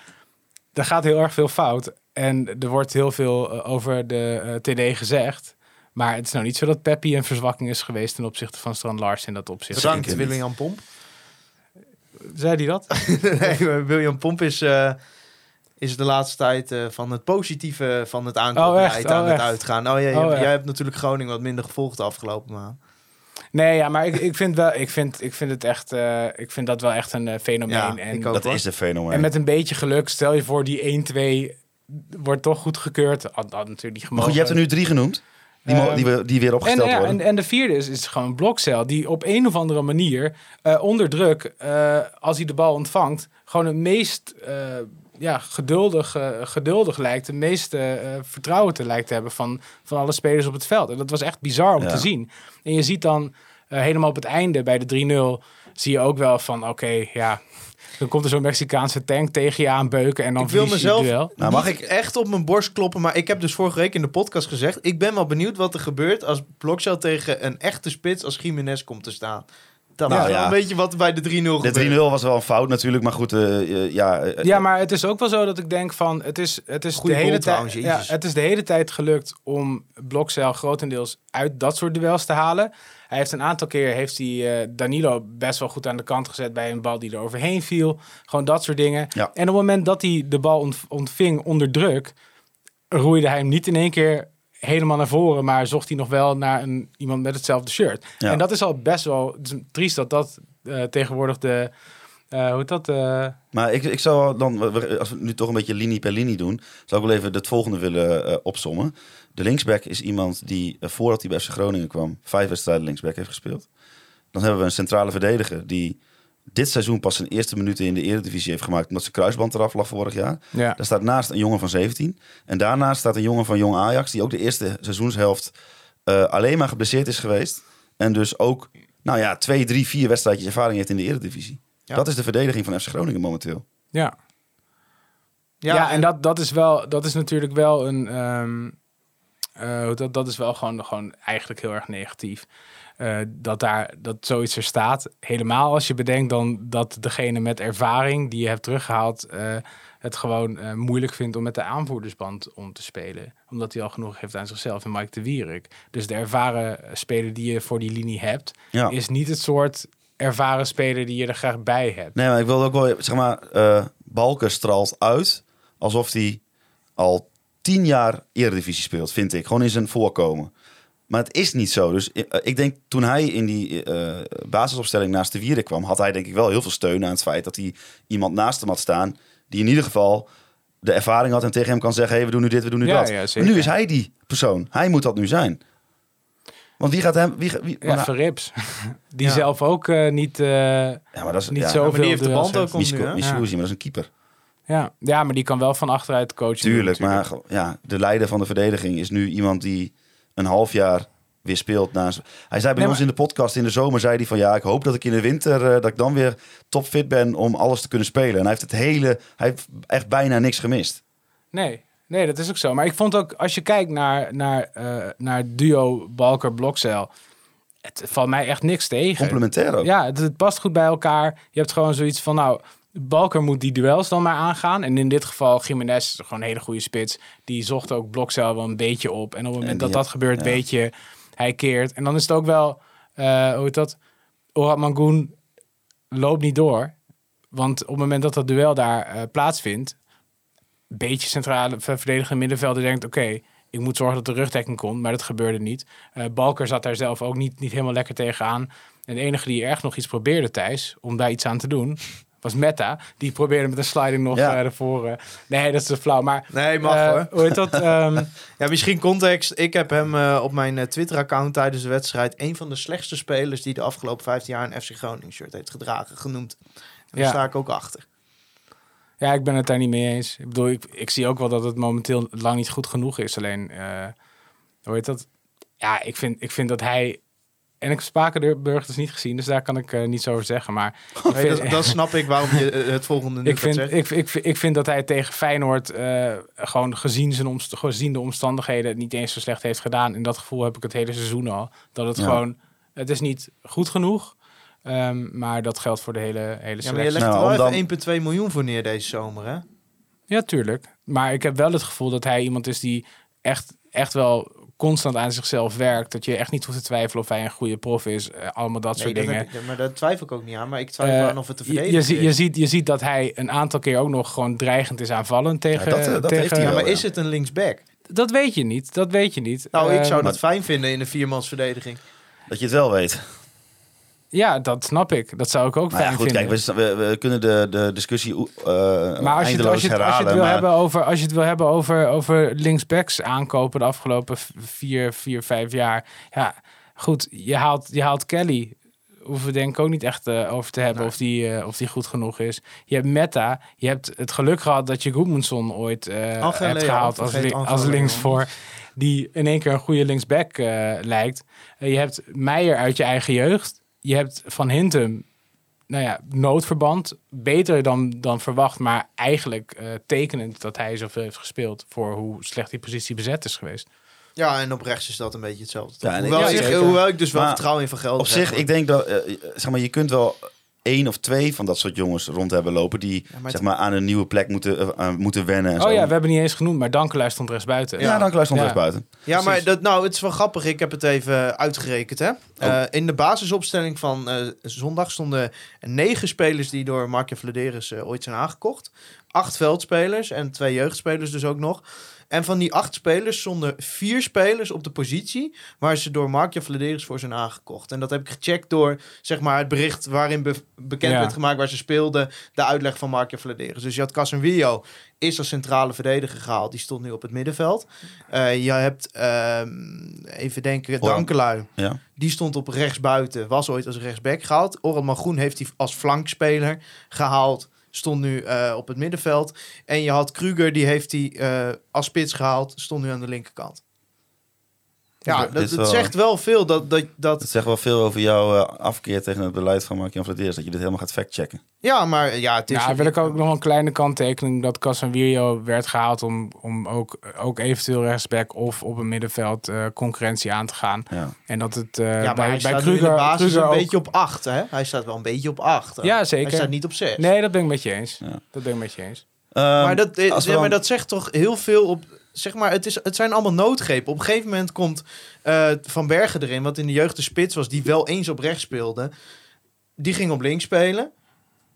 Er gaat heel erg veel fout. En er wordt heel veel over de TD gezegd. Maar het is nou niet zo dat Peppi een verzwakking is geweest ten opzichte van Strand Lars in dat opzicht. Bedankt niet. William Pomp. Zei hij dat? nee, William Pomp is, eh, is de laatste tijd eh, van het positieve van het aankoopbeleid Oh, echt? aan Oh, het echt? uitgaan. Oh, jij, Oh, jij hebt natuurlijk Groningen wat minder gevolgd de afgelopen maand. Nee, ja, maar ik, ik vind wel, ik vind, ik vind het echt, eh, ik vind dat wel echt een fenomeen. Ja, en, ik ook. dat hoor. is de fenomeen. en met een beetje geluk, stel je voor die 1-2 wordt toch goedgekeurd. Had, had natuurlijk niet maar gemogen. goed, je hebt er nu drie genoemd. Die, Ehm, die, we, die weer En, opgesteld ja, worden. en, en de vierde is, is gewoon Blokcel, die op een of andere manier eh, onder druk, eh, als hij de bal ontvangt, gewoon het meest eh, ja, geduldig, geduldig lijkt, de meeste vertrouwen te lijkt te hebben van, van alle spelers op het veld. En dat was echt bizar om Ja. te zien. En je ziet dan helemaal op het einde bij de 3-0, zie je ook wel van, oké, ja, dan komt er zo'n Mexicaanse tank tegen je aanbeuken en dan ik wil verlies je het mezelf duel. Nou, mag ik- echt op mijn borst kloppen, maar ik heb dus vorige week in de podcast gezegd, ik ben wel benieuwd wat er gebeurt als Blokcel tegen een echte spits als Jiménez komt te staan. Dat Nou, is wel ja. een beetje wat bij de 3-0 gebeurt. De 3-0 was wel een fout natuurlijk, maar goed, eh, eh, ja... eh, Ja, maar het is ook wel zo dat ik denk van het is, het is, de hele, tijd, trouwens, ja, het is de hele tijd gelukt om Blokcel grotendeels uit dat soort duels te halen. Hij heeft een aantal keer heeft hij, eh, Danilo best wel goed aan de kant gezet bij een bal die er overheen viel. Gewoon dat soort dingen. Ja. En op het moment dat hij de bal ont- ontving onder druk, roeide hij hem niet in één keer helemaal naar voren, maar zocht hij nog wel naar een, iemand met hetzelfde shirt. Ja. En dat is al best wel het is triest dat dat eh, tegenwoordig de, eh, hoe heet dat? eh, Maar ik, ik zou dan, als we nu toch een beetje linie per linie doen, zou ik wel even het volgende willen opsommen. De linksback is iemand die, voordat hij bij FC Groningen kwam, vijf wedstrijden linksback heeft gespeeld. Dan hebben we een centrale verdediger die dit seizoen pas zijn eerste minuten in de Eredivisie heeft gemaakt, omdat zijn kruisband eraf lag vorig jaar. ja. Daar staat naast een jongen van 17. En daarnaast staat een jongen van Jong Ajax, die ook de eerste seizoenshelft eh, alleen maar geblesseerd is geweest. En dus ook, nou ja, twee, drie, vier wedstrijdjes ervaring heeft in de Eredivisie. Ja. Dat is de verdediging van FC Groningen momenteel. Ja. Ja, en dat, dat is wel, dat is natuurlijk wel een, ehm, eh, dat, dat is wel gewoon, gewoon eigenlijk heel erg negatief. Eh, dat daar dat zoiets er staat. Helemaal als je bedenkt dan dat degene met ervaring die je hebt teruggehaald, eh, het gewoon eh, moeilijk vindt om met de aanvoerdersband om te spelen. Omdat hij al genoeg heeft aan zichzelf en Mike de Wierik. Dus de ervaren speler die je voor die linie hebt, Ja. is niet het soort ervaren speler die je er graag bij hebt. Nee, maar ik wil ook wel, zeg maar, Balken straalt uit alsof hij al tien jaar Eredivisie speelt, vind ik. Gewoon in zijn voorkomen. Maar het is niet zo. Dus eh, ik denk, toen hij in die eh, basisopstelling naast de Wierik kwam, had hij denk ik wel heel veel steun aan het feit dat hij iemand naast hem had staan die in ieder geval de ervaring had en tegen hem kan zeggen, hey, we doen nu dit, we doen nu Ja, dat. ja, maar zeker. nu is hij die persoon. Hij moet dat nu zijn. Want wie gaat hem... Wie, wie, Ja, maar- Verrips. Die Ja. zelf ook eh, niet, eh, ja, maar dat is niet ja, zo maar die heeft de band ook om nu, maar dat is een keeper. Ja. ja, maar die kan wel van achteruit coachen. Tuurlijk, natuurlijk. maar ja, de leider van de verdediging is nu iemand die een half jaar weer speelt. Naast... Hij zei bij Nee, ons in de podcast in de zomer, zei hij van ja, ik hoop dat ik in de winter, eh, dat ik dan weer topfit ben om alles te kunnen spelen. En hij heeft het hele, hij heeft echt bijna niks gemist. Nee, nee, dat is ook zo. Maar ik vond ook, als je kijkt naar, naar, eh, naar duo Balker-Blokcel, het valt mij echt niks tegen. Complementair ook. Ja, het, het past goed bij elkaar. Je hebt gewoon zoiets van, nou, Balker moet die duels dan maar aangaan. En in dit geval, Jiménez, is gewoon een hele goede spits. Die zocht ook Blokcel wel een beetje op. En op het moment dat dat gebeurt, ja. weet je, hij keert. En dan is het ook wel, eh, hoe heet dat? Orad Mangoen loopt niet door. Want op het moment dat dat duel daar eh, plaatsvindt, een beetje centrale verdedigende middenvelder denkt, oké, ik moet zorgen dat de rugdekking komt, maar dat gebeurde niet. Eh, Balker zat daar zelf ook niet, niet helemaal lekker tegenaan. En de enige die echt nog iets probeerde, Thijs, om daar iets aan te doen, was Meta. Die probeerde met een sliding nog Ja. eh, ervoor. eh. nee, dat is te flauw. Maar Nee, mag eh, hoor. Hoe heet dat? Ehm, Ja, misschien context. Ik heb hem eh, op mijn Twitter-account tijdens de wedstrijd... een van de slechtste spelers die de afgelopen 15 jaar een FC Groningen shirt heeft gedragen, genoemd. En daar Ja. sta ik ook achter. Ja, ik ben het daar niet mee eens. Ik bedoel, ik, ik zie ook wel dat het momenteel lang niet goed genoeg is. Alleen, eh hoe heet dat? Ja, ik vind, ik vind dat hij... En ik heb Spakenburg dus niet gezien, dus daar kan ik eh, niets over zeggen. Maar ik Nee, vind, dat, dat snap ik waarom je eh, het volgende ik, vind, ik, ik, vind- ik vind dat hij tegen Feyenoord eh, gewoon gezien, zijn omst gezien de omstandigheden het niet eens zo slecht heeft gedaan. En dat gevoel heb ik het hele seizoen al. Dat het Ja. gewoon, het is niet goed genoeg. Ehm, maar dat geldt voor de hele, hele Ja, maar je legt Nou, er wel om even 1,2 miljoen voor neer deze zomer, hè? Ja, tuurlijk. Maar ik heb wel het gevoel dat hij iemand is die echt, echt wel constant aan zichzelf werkt. Dat je echt niet hoeft te twijfelen of hij een goede prof is. Eh, allemaal dat Nee, soort dat dingen. ik- maar daar twijfel ik ook niet aan. Maar ik twijfel Eh, aan of het te je, verdedigen je, zie- is. je, ziet, je ziet dat hij een aantal keer ook nog gewoon dreigend is aanvallend tegen... dat, eh, dat tegen heeft hij Ja, wel. maar ja. is het een linksback? Dat weet je niet. Dat weet je niet. Nou, ik zou dat fijn vinden in een viermansverdediging. Dat je het wel weet. Ja, dat snap ik. Dat zou ik ook Nou ja, fijn goed, vinden. kijk, we, we, we kunnen de, de discussie uh, maar als je, het- als, eindeloos je, het- als je het wil maar- hebben over, als je het wil hebben over, over linksbacks aankopen de afgelopen vier, vier, vijf jaar. Ja, goed, je haalt, je haalt Kelly. Hoeven we denk ik ook niet echt eh, over te hebben of, die, eh, of die goed genoeg is. Je hebt Meta. Je hebt het geluk gehad dat je Goedmundsson ooit eh hebt gehaald als, li- als linksvoor. Die in één keer een goede linksback eh, lijkt. Je hebt Meijer uit je eigen jeugd. Je hebt Van Hintem nou ja, noodverband. Beter dan, dan verwacht, maar eigenlijk eh, tekenend dat hij zoveel heeft gespeeld voor hoe slecht die positie bezet is geweest. Ja, en op rechts is dat een beetje hetzelfde. Ja, en ik- hoewel, ja, ik, hoewel ik dus wel Maar vertrouwen in Van Gelder Op zich, ik denk dat, eh, zeg maar, je kunt wel één of twee van dat soort jongens rond hebben lopen die Ja, maar zeg maar, aan een nieuwe plek moeten, eh, aan moeten wennen. En Oh zo. ja, we hebben niet eens genoemd, maar Dankelaar stond rechts buiten. Ja, dan luister Ja. nog buiten. Ja, maar dat, nou, het is wel grappig. Ik heb het even uitgerekend. Hè? Oh. Eh, in de basisopstelling van eh, zondag stonden negen spelers die door Markje Vladeris eh, ooit zijn aangekocht. Acht veldspelers en twee jeugdspelers dus ook nog. En van die acht spelers stonden vier spelers op de positie waar ze door Markje Vladeris voor zijn aangekocht. En dat heb ik gecheckt door zeg maar, het bericht waarin be- bekend Ja. werd gemaakt waar ze speelden, de uitleg van Markje Vladeris. Dus je had Casemiro, is als centrale verdediger gehaald. Die stond nu op het middenveld. Eh, je hebt, ehm, even denken. Dankelui. Ja. Die stond op rechtsbuiten, was ooit als rechtsback gehaald. Orhan Groen heeft hij als flankspeler gehaald. Stond nu eh, op het middenveld. En je had Kruger, die heeft hij eh, als spits gehaald. Stond nu aan de linkerkant. Ja, dat, het wel- zegt wel veel dat... dat, Het dat zegt wel veel over jouw eh, afkeer tegen het beleid van Mark-Jan Vladeers. Dat je dit helemaal gaat factchecken. ja, maar ja, het is... Ja, wil ik ook nog een kleine kanttekening dat Casemiro werd gehaald om, om ook, ook eventueel rechtsback of op een middenveld eh, concurrentie aan te gaan. Ja. En dat het eh, ja, maar bij, hij bij de Kruger, basis Kruger een ook- beetje op 8, hè? Hij staat wel een beetje op 8. Ja, zeker. Hij staat niet op 6. Nee, dat ben ik met je eens. Ja. Dat ben ik met je eens. Maar Ehm, dat, eh, ja, dan- maar dat zegt toch heel veel op. Zeg maar, het, is, het zijn allemaal noodgrepen. Op een gegeven moment komt eh, Van Bergen erin, wat in de jeugd de spits was, die wel eens op rechts speelde. Die ging op links spelen.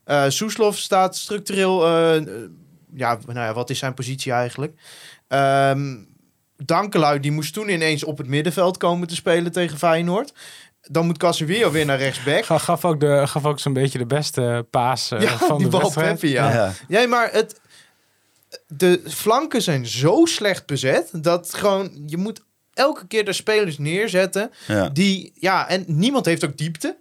Eh Soeslof staat structureel. eh, ja, nou ja, wat is zijn positie eigenlijk? Ehm Dankelui, die moest toen ineens op het middenveld komen te spelen tegen Feyenoord. Dan moet Casemiro weer naar rechtsback. Ga- Gaf ook, de, gaf ook zo'n beetje de beste paas Ja, van die de bal wedstrijd. Peppy, ja. ja. Ja, maar het, de flanken zijn zo slecht bezet dat gewoon je moet elke keer de spelers neerzetten Ja. die ja en niemand heeft ook diepte.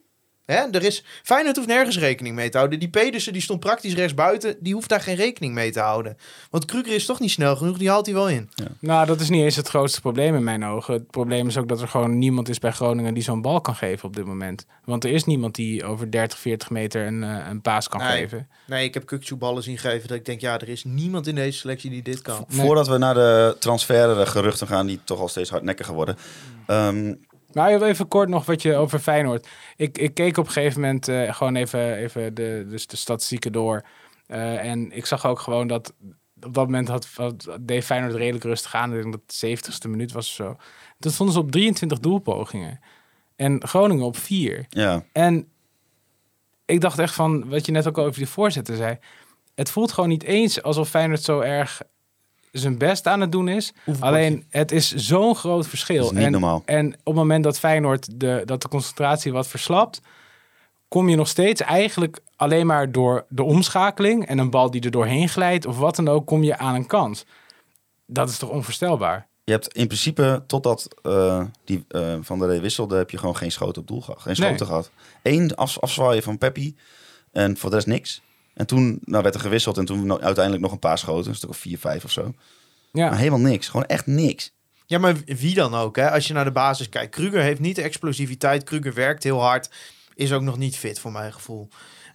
Hè? Er is, Feyenoord hoeft nergens rekening mee te houden. Die Pedersen die stond praktisch rechts buiten. Die hoeft daar geen rekening mee te houden. Want Kruger is toch niet snel genoeg. Die haalt hij wel in. Nou, dat is niet eens het grootste probleem in mijn ogen. Het probleem is ook dat er gewoon niemand is bij Groningen die zo'n bal kan geven op dit moment. Want er is niemand die over 30, 40 meter een, eh, een paas kan Nee. geven. Nee, ik heb Kukçu ballen zien geven. Dat ik denk, ja, er is niemand in deze selectie die dit kan. Nee. Voordat we naar de transfergeruchten gaan, die toch al steeds hardnekkiger worden. Ehm, Maar heel even kort nog wat je over Feyenoord. Ik, ik keek op een gegeven moment eh, gewoon even, even de, dus de statistieken door. Eh, en ik zag ook gewoon dat op dat moment had, had, deed Feyenoord redelijk rustig aan. Ik denk dat het 70ste minuut was of zo. Dat stonden ze op 23 doelpogingen. En Groningen op 4. ja, En ik dacht echt van, wat je net ook over die voorzitter zei. Het voelt gewoon niet eens alsof Feyenoord zo erg zijn best aan het doen is. Alleen, het is zo'n groot verschil. Dat is niet en, normaal. En op het moment dat Feyenoord de, dat de concentratie wat verslapt... kom je nog steeds eigenlijk alleen maar door de omschakeling... en een bal die er doorheen glijdt of wat dan ook... kom je aan een kans. Dat is toch onvoorstelbaar? je hebt in principe, totdat eh, die eh, Van der Rey wisselde, heb je gewoon geen schoten op doel gehad. Geen Nee. schoten gehad. Eén af, afzwaaien van Peppi en voor de rest niks. En toen nou, werd er gewisseld en toen no- uiteindelijk nog een paar schoten. Een stuk of vier, vijf of zo. Ja. Maar helemaal niks. Gewoon echt niks. Ja, maar wie dan ook, hè? Als je naar de basis kijkt. Kruger heeft niet de explosiviteit. Kruger werkt heel hard. Is ook nog niet fit, voor mijn gevoel.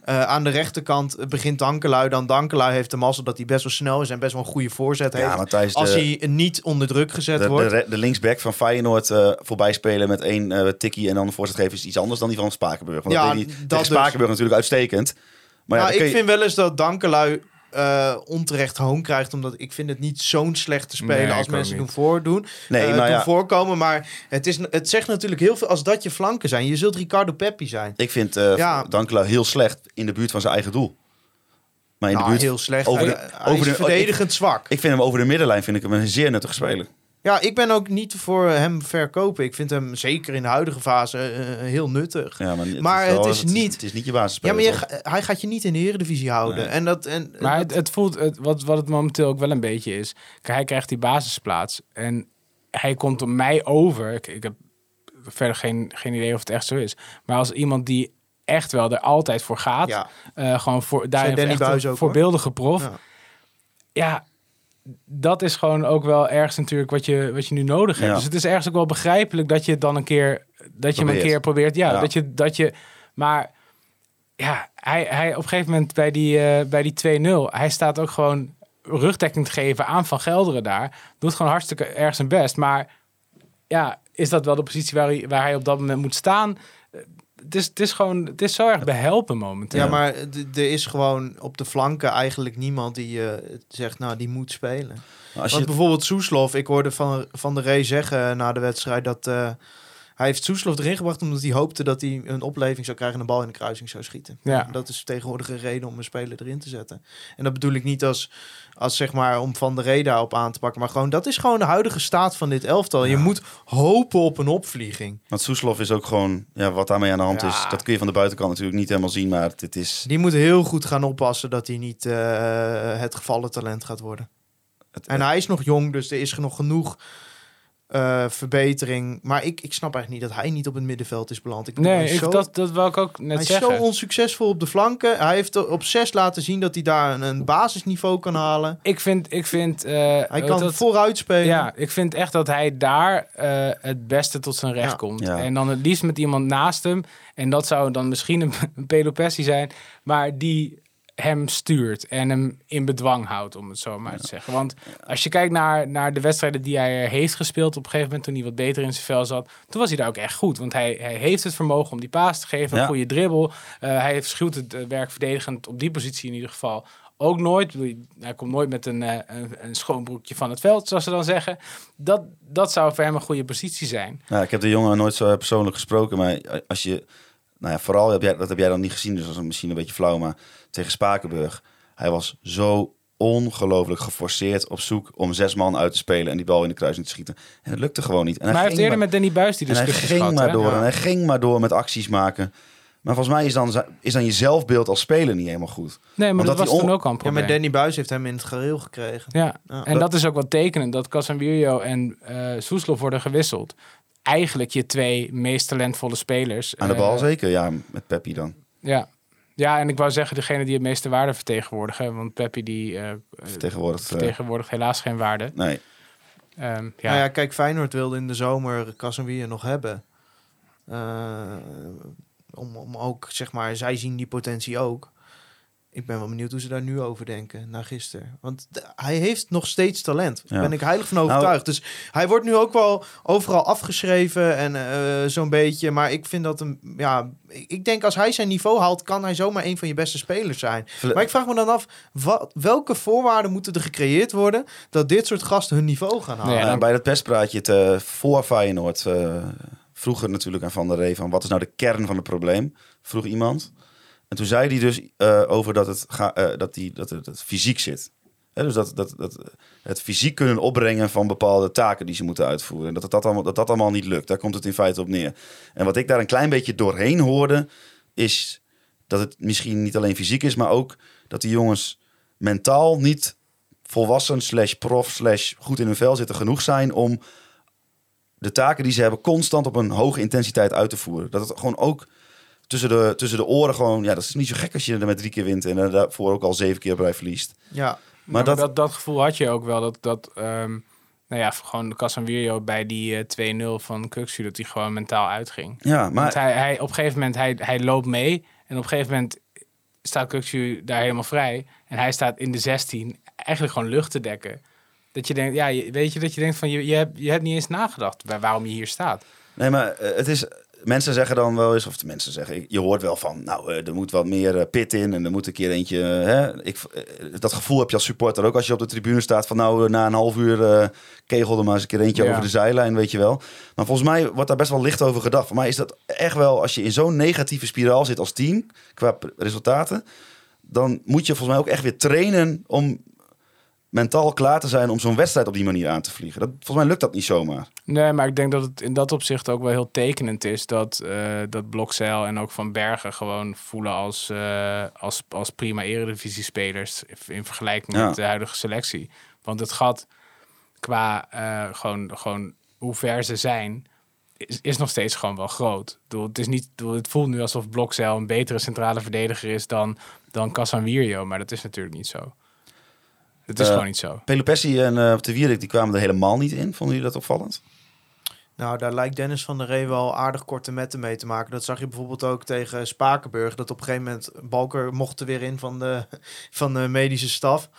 Eh, aan de rechterkant begint Dankelui. Dan Dankelui heeft de mazzel dat hij best wel snel is en best wel een goede voorzet heeft. Ja, Matthijs, als de, hij niet onder druk gezet de, de, wordt. re- de linksback van Feyenoord eh voorbij spelen met één eh tikkie en dan een voorzet geven is iets anders dan die van Spakenburg. Want Ja, dat deed hij dat dus. Spakenburg natuurlijk uitstekend. Maar ja, nou, ik je- vind wel eens dat Dankelui eh, onterecht hoon krijgt. Omdat ik vind het niet zo'n slechte speler Nee, als mensen doen voordoen. Nee, eh, maar doen ja. voorkomen. Maar het, is, het zegt natuurlijk heel veel als dat je flanken zijn. Je zult Ricardo Peppi zijn. Ik vind Ja. Dankela heel slecht in de buurt van zijn eigen doel. Maar in Nou, de buurt, heel slecht. over hij, de- hij over is de- verdedigend zwak. ik vind hem over de middenlijn vind ik hem een zeer nuttige speler. Ja, ik ben ook niet voor hem verkopen. Ik vind hem zeker in de huidige fase eh, heel nuttig. Ja, maar het Maar is, wel- het is niet- Het is niet je Ja, basisspeler. maar je, toch? ga- hij gaat je niet in de eredivisie houden. Nee. En dat, en, Maar dat- het, het voelt, het, wat, wat het momenteel ook wel een beetje is. Kijk, hij krijgt die basisplaats. En hij komt op mij over. Ik, ik heb verder geen, geen idee of het echt zo is. Maar als iemand die echt wel er altijd voor gaat. ja. eh, gewoon voor daarin Danny echt Buis een ook, voorbeeldige prof. Ja. Ja. Dat is gewoon ook wel ergens natuurlijk wat je, wat je nu nodig hebt. Ja. Dus het is ergens ook wel begrijpelijk dat je het dan een keer, dat je hem een keer probeert. Ja, Ja. dat je, dat je, maar ja, hij, hij op een gegeven moment bij die, eh, bij die 2-0, hij staat ook gewoon rugdekking te geven aan Van Gelderen daar. Doet gewoon hartstikke erg zijn best. Maar ja, is dat wel de positie waar hij, waar hij op dat moment moet staan? Het is, het is gewoon, het is zo erg behelpen momenteel. ja, maar er is gewoon op de flanken eigenlijk niemand die eh, zegt, nou, die moet spelen. Als Want je, bijvoorbeeld Soeslof, ik hoorde van, van de Rey zeggen na de wedstrijd dat eh, hij heeft Soeslof erin gebracht omdat hij hoopte dat hij een opleving zou krijgen en een bal in de kruising zou schieten. Ja. Dat is tegenwoordig een reden om een speler erin te zetten. En dat bedoel ik niet als, als zeg maar om van de Rey op aan te pakken, maar gewoon dat is gewoon de huidige staat van dit elftal. Je moet hopen op een opvlieging. want Soeslof is ook gewoon, ja, wat daarmee aan de hand Ja. is, dat kun je van de buitenkant natuurlijk niet helemaal zien, maar het is... Die moet heel goed gaan oppassen dat hij niet eh, het gevallen talent gaat worden. Het, En hij is nog jong, dus er is nog genoeg eh, verbetering. Maar ik, ik snap eigenlijk niet dat hij niet op het middenveld is beland. Ik bedoel, hij nee, is ik, zo, dat, dat wil ik ook net hij is zeggen. zo onsuccesvol op de flanken. Hij heeft op zes laten zien dat hij daar een, een basisniveau kan halen. Ik vind, ik vind eh, Hij kan dat, vooruit spelen. Ja, ik vind echt dat hij daar eh, het beste tot zijn recht Ja. komt. Ja. En dan het liefst met iemand naast hem. En dat zou dan misschien een, een Pelopessi zijn, maar die hem stuurt en hem in bedwang houdt, om het zo maar te zeggen. Want als je kijkt naar, naar de wedstrijden die hij er heeft gespeeld op een gegeven moment, toen hij wat beter in zijn vel zat, toen was hij daar ook echt goed. Want hij, hij heeft het vermogen om die paas te geven, een Ja. goede dribbel. Eh, hij verschuwt het eh, werk verdedigend op die positie in ieder geval ook nooit. Hij komt nooit met een, eh, een, een schoon broekje van het veld, zoals ze dan zeggen. Dat, dat zou voor hem een goede positie zijn. Ja, ik heb de jongen nooit zo persoonlijk gesproken, maar als je, nou ja, vooral heb jij, dat heb jij dan niet gezien, dus dat is misschien een beetje flauw, maar tegen Spakenburg, hij was zo ongelooflijk geforceerd op zoek om zes man uit te spelen en die bal in de kruising te schieten. En het lukte gewoon niet. En maar hij heeft eerder met Danny Buis die en hij ging gehad. maar hè? door Ja. en hij ging maar door met acties maken. Maar volgens mij is dan, is dan je zelfbeeld als speler niet helemaal goed. Nee, maar dat, was hij toen ook al een Ja, probleem. maar Danny Buis heeft hem in het gereel gekregen. Ja, Ja. en dat is ook wat tekenend dat Casemiro en eh Soeslof worden gewisseld. Eigenlijk je twee meest talentvolle spelers. Aan de Eh, bal zeker, ja, met Peppi dan. Ja. ja, en ik wou zeggen degene die het meeste waarde vertegenwoordigen. Want Peppi die eh, Vertegenwoordigd. eh, vertegenwoordigt helaas geen waarde. nee. Ehm, ja. Nou ja, kijk, Feyenoord wilde in de zomer Casemiro nog hebben. Eh, om, om ook, zeg maar, zij zien die potentie ook. Ik ben wel benieuwd hoe ze daar nu over denken, na gisteren. Want hij heeft nog steeds talent. Daar Ja. ben ik heilig van Nou- overtuigd. dus hij wordt nu ook wel overal afgeschreven en eh, zo'n beetje. Maar ik vind dat een, ja, ik denk als hij zijn niveau haalt, kan hij zomaar een van je beste spelers zijn. Maar ik vraag me dan af, wat, welke voorwaarden moeten er gecreëerd worden dat dit soort gasten hun niveau gaan halen? Nou, bij dat perspraatje het, eh, voor Feyenoord uh, vroeg het natuurlijk aan Van der Ree van wat is nou de kern van het probleem? Vroeg iemand. En toen zei hij dus eh, over dat het, ga, eh, dat, die, dat het, fysiek zit. Dus dat, dat, dat het fysiek kunnen opbrengen van bepaalde taken die ze moeten uitvoeren. En dat, het dat, allemaal, dat dat allemaal niet lukt. Daar komt het in feite op neer. En wat ik daar een klein beetje doorheen hoorde, is dat het misschien niet alleen fysiek is, maar ook dat die jongens mentaal niet volwassen slash prof slash goed in hun vel zitten genoeg zijn om de taken die ze hebben constant op een hoge intensiteit uit te voeren. Dat het gewoon ook tussen de, tussen de oren gewoon... Ja, dat is niet zo gek als je er met drie keer wint en daarvoor ook al zeven keer bij verliest. Ja, Maar Maar dat, dat, dat, gevoel had je ook wel. Dat, dat ehm, nou ja, gewoon Casemiro bij die eh, 2-0 van Kuxu, dat hij gewoon mentaal uitging. ja, Want maar hij, hij, op een gegeven moment, hij, hij loopt mee. En op een gegeven moment staat Kuxu daar helemaal vrij. En hij staat in de 16 eigenlijk gewoon lucht te dekken. Dat je denkt, ja, weet je, dat je denkt van, je, je, hebt, je hebt niet eens nagedacht bij waarom je hier staat. Nee, maar eh, het is. Mensen zeggen dan wel eens, of de mensen zeggen, je hoort wel van, nou, eh, er moet wat meer eh, pit in en er moet een keer eentje. Hè? Ik, eh, dat gevoel heb je als supporter ook als je op de tribune staat van, nou, na een half uur eh kegel er maar eens een keer eentje Ja. over de zijlijn, weet je wel. Maar volgens mij wordt daar best wel licht over gedacht. Voor mij is dat echt wel, als je in zo'n negatieve spiraal zit als team, qua resultaten, dan moet je volgens mij ook echt weer trainen om mentaal klaar te zijn om zo'n wedstrijd op die manier aan te vliegen. Dat, volgens mij lukt dat niet zomaar. Nee, maar ik denk dat het in dat opzicht ook wel heel tekenend is dat, eh dat Blokzeil en ook Van Bergen gewoon voelen als, eh, als, als prima eredivisie-spelers in vergelijking Ja. met de huidige selectie. Want het gat qua eh, gewoon, gewoon hoe ver ze zijn, is, is nog steeds gewoon wel groot. Ik bedoel, het, is niet, het voelt nu alsof Blokzeil een betere centrale verdediger is dan, dan Casanvirio, maar dat is natuurlijk niet zo. Het is Eh, gewoon niet zo. Pelopessi en eh de Wierik die kwamen er helemaal niet in. Vonden jullie dat opvallend? Nou, daar lijkt Dennis van der Ree wel aardig korte metten mee te maken. Dat zag je bijvoorbeeld ook tegen Spakenburg. Dat op een gegeven moment Balker mocht er weer in van de, van de medische staf.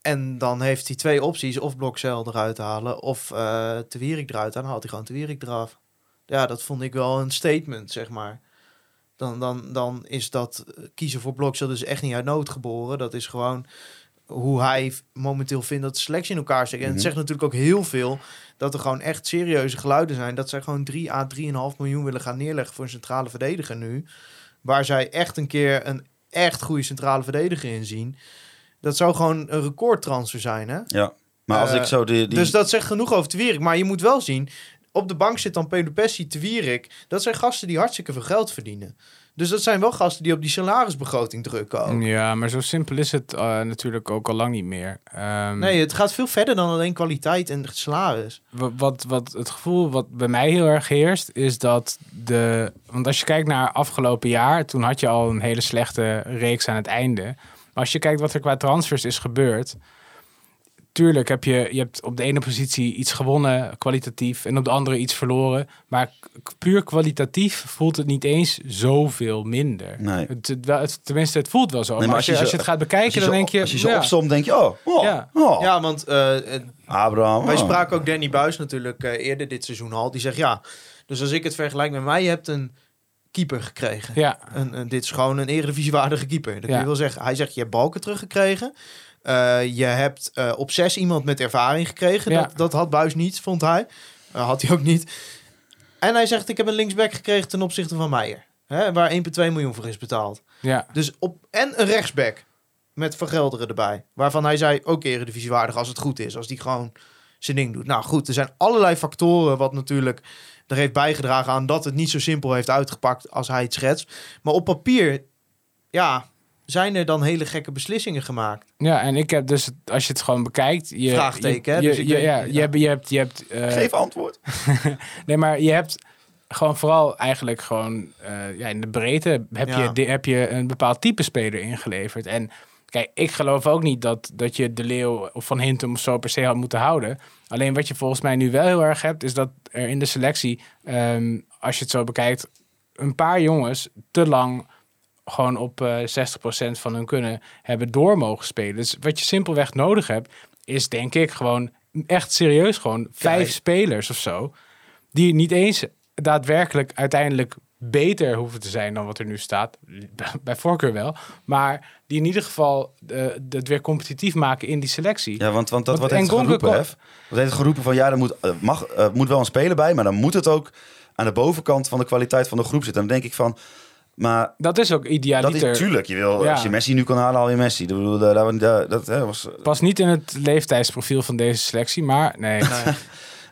En dan heeft hij twee opties. Of Blokcel eruit halen of eh Te Wierik eruit halen. Dan haalt hij gewoon Te Wierik eraf. Ja, dat vond ik wel een statement, zeg maar. Dan, dan, dan is dat kiezen voor Blokcel dus echt niet uit nood geboren. Dat is gewoon hoe hij momenteel vindt dat de selectie in elkaar zit. En het Mhm. zegt natuurlijk ook heel veel dat er gewoon echt serieuze geluiden zijn. Dat zij gewoon 3 à 3,5 miljoen willen gaan neerleggen voor een centrale verdediger nu. Waar zij echt een keer een echt goede centrale verdediger in zien. Dat zou gewoon een recordtransfer zijn, hè? Ja. Maar als Eh, ik zo die... die... Dus dat zegt genoeg over Te Wierik. Maar je moet wel zien, op de bank zit dan Pelopessi, Te Wierik. Dat zijn gasten die hartstikke veel geld verdienen. Dus dat zijn wel gasten die op die salarisbegroting drukken ook. Ja, maar zo simpel is het eh, natuurlijk ook al lang niet meer. Ehm, Nee, het gaat veel verder dan alleen kwaliteit en salaris. wa- wat, wat het gevoel wat bij mij heel erg heerst, is dat de. Want als je kijkt naar afgelopen jaar, toen had je al een hele slechte reeks aan het einde. Maar als je kijkt wat er qua transfers is gebeurd. Tuurlijk heb je, je hebt op de ene positie iets gewonnen, kwalitatief, en op de andere iets verloren. Maar puur kwalitatief voelt het niet eens zoveel minder. Nee. Het, het, wel- het- tenminste, het voelt wel zo. Nee, maar maar als je, als je als je zo- het gaat bekijken, dan zo, denk je... als je zo ja. opzomt, denk je, oh, oh, Ja. oh. Ja, want eh, Abraham. Wij oh. spraken ook Danny Buis natuurlijk eh, eerder dit seizoen al. Die zegt ja, dus als ik het vergelijk met mij, je hebt een keeper gekregen. Ja, Een, een- dit is gewoon een eredivisiewaardige keeper. Dat kun Ja. je wel zeggen. Hij zegt, je hebt balken teruggekregen. Eh, je hebt eh, op zes iemand met ervaring gekregen. Ja. Dat, dat had Buis niet, vond hij. Eh, had hij ook niet. En hij zegt, ik heb een linksback gekregen ten opzichte van Meijer. Hè, waar 1,2 miljoen voor is betaald. ja. Dus op, en een rechtsback met Vergelderen erbij. Waarvan hij zei, ook eredivisiewaardig als het goed is. Als die gewoon zijn ding doet. Nou goed, er zijn allerlei factoren wat natuurlijk er heeft bijgedragen aan dat het niet zo simpel heeft uitgepakt als hij het schetst. Maar op papier, ja, zijn er dan hele gekke beslissingen gemaakt? Ja, en ik heb dus, als je het gewoon bekijkt... Je, Vraagteken, hè? je, Dus je, ja, ja. je hebt, je hebt, je hebt eh, Geef antwoord. Nee, maar je hebt gewoon vooral eigenlijk gewoon eh, ja, in de breedte heb, Ja. je, di- heb je een bepaald type speler ingeleverd. En kijk, ik geloof ook niet dat, dat je de Leeuw of Van Hintem of zo per se had moeten houden. Alleen wat je volgens mij nu wel heel erg hebt, is dat er in de selectie, ehm, als je het zo bekijkt, een paar jongens te lang gewoon op eh 60% van hun kunnen hebben door mogen spelen. Dus wat je simpelweg nodig hebt, is denk ik gewoon echt serieus gewoon vijf Kijk. spelers of zo. Die niet eens daadwerkelijk uiteindelijk beter hoeven te zijn dan wat er nu staat. Bij voorkeur wel. Maar die in ieder geval eh, het weer competitief maken in die selectie. Ja, want, want dat Want wat heeft geroepen, Hef? Wat heeft geroepen van ja, er moet, eh, mag, eh, moet wel een speler bij, maar dan moet het ook aan de bovenkant van de kwaliteit van de groep zitten. Dan denk ik van, maar Dat is ook dat idealiter. is tuurlijk. Je wil, Ja. als je Messi nu kan halen, haal je Messi. Bedoel, daar- dat hè, was. Pas niet in het leeftijdsprofiel van deze selectie, maar nee.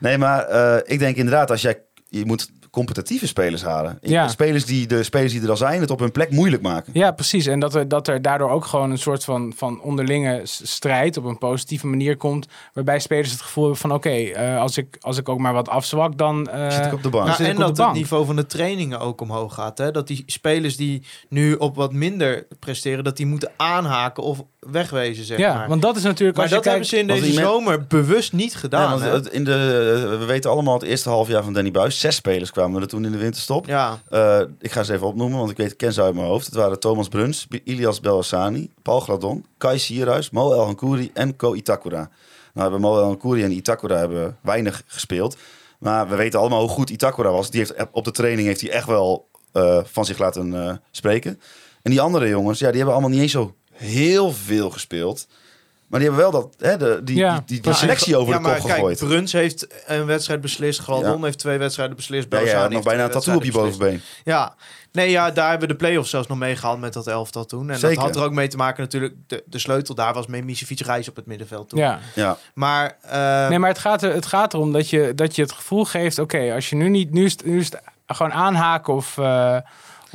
Nee, maar eh, ik denk inderdaad, als jij je moet competitieve spelers halen. Ja. Spelers die de spelers die er al zijn, het op hun plek moeilijk maken. Ja, precies. En dat er, dat er daardoor ook gewoon een soort van, van onderlinge strijd op een positieve manier komt. Waarbij spelers het gevoel hebben van oké, eh, als, ik, als ik ook maar wat afzwak, dan. eh, Zit ik op de bank. Nou, en dat het niveau van de trainingen ook omhoog gaat. Hè? Dat die spelers die nu op wat minder presteren, dat die moeten aanhaken of wegwezen, zeg ja, maar. want dat is natuurlijk. maar als je dat hebben kijkt, ze in deze zomer bewust niet gedaan. Ja, want hè? het- in de, we weten allemaal het eerste half jaar van Danny Buis. Zes spelers kwamen er toen in de winterstop. ja. Eh, ik ga ze even opnoemen, want ik weet, ik ken ze uit mijn hoofd. Het waren Thomas Bruns, Ilias Belhassani, Paul Gradon, Kai Sierhuis, Mo El Hankouri en Ko Itakura. Nou hebben Mo El Hankouri en Itakura hebben weinig gespeeld. Maar we weten allemaal hoe goed Itakura was. Die heeft, op de training heeft hij echt wel eh, van zich laten eh, spreken. En die andere jongens, ja, die hebben allemaal niet eens zo heel veel gespeeld. Maar die hebben wel dat, hè, de, die, Ja. die, die, die Ja, selectie over ja, de kop maar kijk, gegooid. Bruns heeft een wedstrijd beslist. Graldon Ja. heeft twee wedstrijden beslist. Ja, ja, Belzani nog bijna een tattoo op je bovenbeen. Ja, nee, ja, daar hebben we de play-offs zelfs nog meegehaald met dat elftal toen. En Zeker. dat had er ook mee te maken natuurlijk. De, de sleutel daar was met Misevic Reis op het middenveld toen. ja. Ja, Maar, eh, Nee, maar het gaat, er, het gaat erom dat je, dat je het gevoel geeft: oké, als je nu niet. Nu is, nu is het gewoon aanhaken of, eh,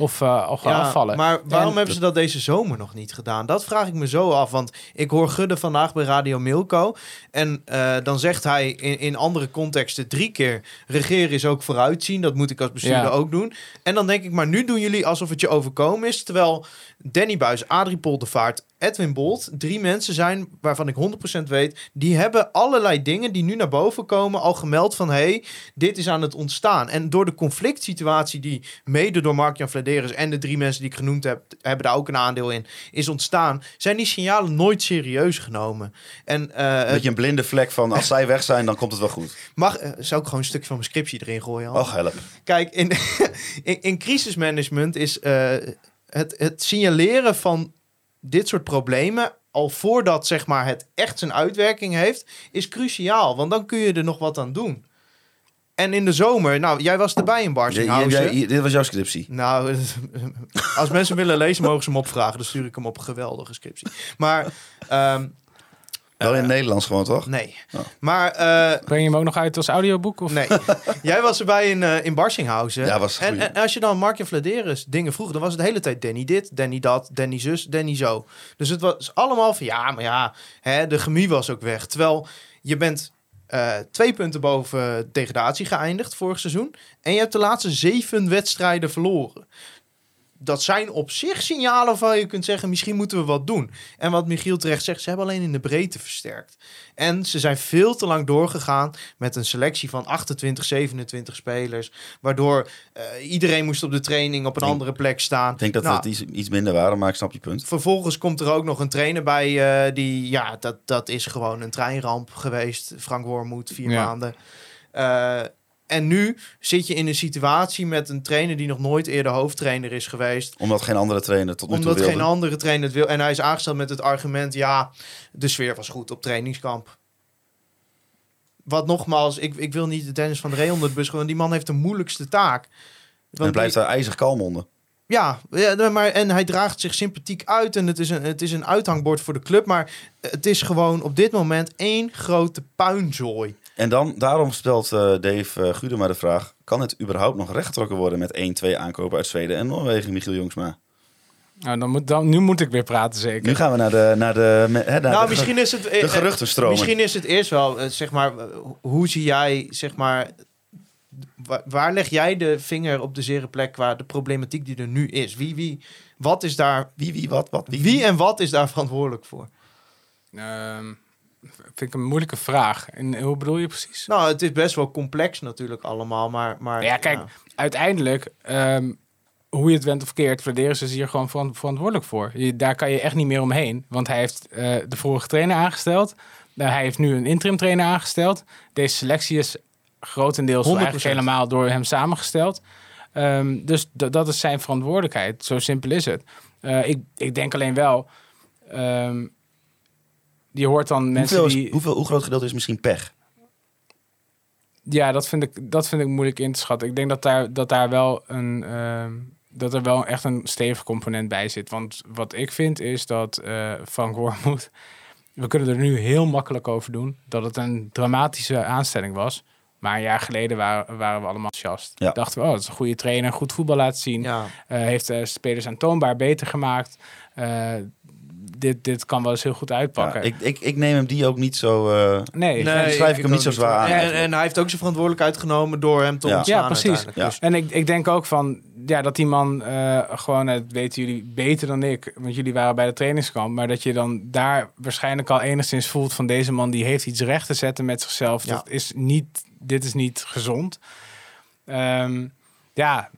of, ja, afvallen. maar waarom En- hebben ze dat deze zomer nog niet gedaan? Dat vraag ik me zo af. Want ik hoor Gudde vandaag bij Radio Milko. En eh, dan zegt hij in, in andere contexten drie keer... regeren is ook vooruitzien. Dat moet ik als bestuurder Ja. ook doen. En dan denk ik, maar nu doen jullie alsof het je overkomen is. Terwijl Danny Buis, Adrie Poldervaart, Edwin Bolt... drie mensen zijn waarvan ik 100% weet... die hebben allerlei dingen die nu naar boven komen... al gemeld van, hey, dit is aan het ontstaan. En door de conflict situatie die mede door Mark-Jan Vladeris... en de drie mensen die ik genoemd heb, hebben daar ook een aandeel in... is ontstaan, zijn die signalen nooit serieus genomen. En een beetje een blinde vlek van als zij weg zijn, dan komt het wel goed. mag, eh, zou ik gewoon een stukje van mijn scriptie erin gooien? Hans? Och, help. Kijk, in, in, in crisismanagement is eh, het, het signaleren van dit soort problemen al voordat zeg maar, het echt zijn uitwerking heeft, is cruciaal. Want dan kun je er nog wat aan doen. En in de zomer, nou, jij was erbij in Barsinghausen. dit was jouw scriptie. Nou, als mensen willen lezen, mogen ze hem opvragen. Dan stuur ik hem op een geweldige scriptie. Maar, ehm, Wel in het Nederlands gewoon, toch? nee. Oh. Maar, eh, Breng je hem ook nog uit als audioboek? Of? Nee. Jij was erbij in, eh in Barsinghausen. Ja, was en, en als je dan Markje Vladeris dingen vroeg, dan was het de hele tijd Danny dit, Danny dat, Danny zus, Danny zo. Dus het was allemaal van ja, maar ja, hè, de chemie was ook weg. Terwijl je bent eh, twee punten boven degradatie geëindigd vorig seizoen. En je hebt de laatste zeven wedstrijden verloren. Dat zijn op zich signalen waarvan je kunt zeggen, misschien moeten we wat doen. En wat Michiel terecht zegt, ze hebben alleen in de breedte versterkt. En ze zijn veel te lang doorgegaan met een selectie van 28, 27 spelers. Waardoor eh, iedereen moest op de training op een denk- andere plek staan. Ik denk dat Nou, het iets, iets minder waren, maar ik snap je punt. Vervolgens komt er ook nog een trainer bij eh, die, ja, dat, dat is gewoon een treinramp geweest. Frank Wormoed, vier Ja. maanden. Eh, en nu zit je in een situatie met een trainer die nog nooit eerder hoofdtrainer is geweest. Omdat geen andere trainer tot nu toe Omdat wilde. geen andere trainer het wil. En hij is aangesteld met het argument, ja, de sfeer was goed op trainingskamp. Wat nogmaals, ik, ik wil niet de Dennis van de Ree onder de bus gooien, want die man heeft de moeilijkste taak. Want blijft daar ijzig kalm onder. ja, ja, maar, en hij draagt zich sympathiek uit en het is, een, het is een uithangbord voor de club. Maar het is gewoon op dit moment één grote puinzooi. En dan, daarom stelt eh, Dave uh, Gudema de vraag... kan het überhaupt nog rechtgetrokken worden met 1, 2 aankopen uit Zweden en Noorwegen, Michiel Jongsma? Nou, dan moet, dan, nu moet ik weer praten, zeker. Nu gaan we naar de, naar de, me- hè, naar nou, de, misschien is het... de geruchtenstroom. Misschien is het eerst wel, eh, zeg maar, eh, hoe zie jij, zeg maar, waar, waar leg jij de vinger op de zere plek qua de problematiek die er nu is? Wie, wie, wat is daar, Wie, wie, wat, wat, wie? wie en wat is daar verantwoordelijk voor? Ehm, vind ik een moeilijke vraag. En hoe bedoel je precies? Nou, het is best wel complex natuurlijk allemaal, maar... maar Ja, kijk, uiteindelijk, ehm, hoe je het went of keert, Vladeris is hier gewoon veran- verantwoordelijk voor. Je, daar kan je echt niet meer omheen. Want hij heeft eh, de vorige trainer aangesteld. Eh, hij heeft nu een interim trainer aangesteld. Deze selectie is grotendeels wel 100%. eigenlijk helemaal door hem samengesteld. Ehm, dus dat is zijn verantwoordelijkheid. Zo simpel is het. Eh, ik, ik denk alleen wel... ehm, je hoort dan mensen hoeveel is, die... hoeveel, hoe groot gedeelte is misschien pech? Ja, dat vind ik, dat vind ik moeilijk in te schatten. Ik denk dat daar, dat daar wel een. ehm, dat er wel echt een stevig component bij zit. Want wat ik vind is dat eh Van Wormoed. We kunnen er nu heel makkelijk over doen. Dat het een dramatische aanstelling was. Maar een jaar geleden waren, waren we allemaal enthousiast. Ja. Dachten we, oh, dat is een goede trainer. Goed voetbal laten zien. Ja, Eh, heeft eh, spelers aantoonbaar beter gemaakt. Eh, dit, dit kan wel eens heel goed Ja, uitpakken. ik, ik, ik neem hem die ook niet zo... eh, nee, Nee. schrijf ik hem niet zo zwaar aan. En, en hij heeft ook zijn verantwoordelijkheid genomen door hem te Ja. ontslaan Ja, precies. Ja. En ik, ik denk ook van, ja, dat die man eh, gewoon, dat weten jullie beter dan ik, want jullie waren bij de trainingskamp, maar dat je dan daar waarschijnlijk al enigszins voelt van deze man die heeft iets recht te zetten met zichzelf. Ja. Dat is niet, dit is niet gezond. Ehm, ja,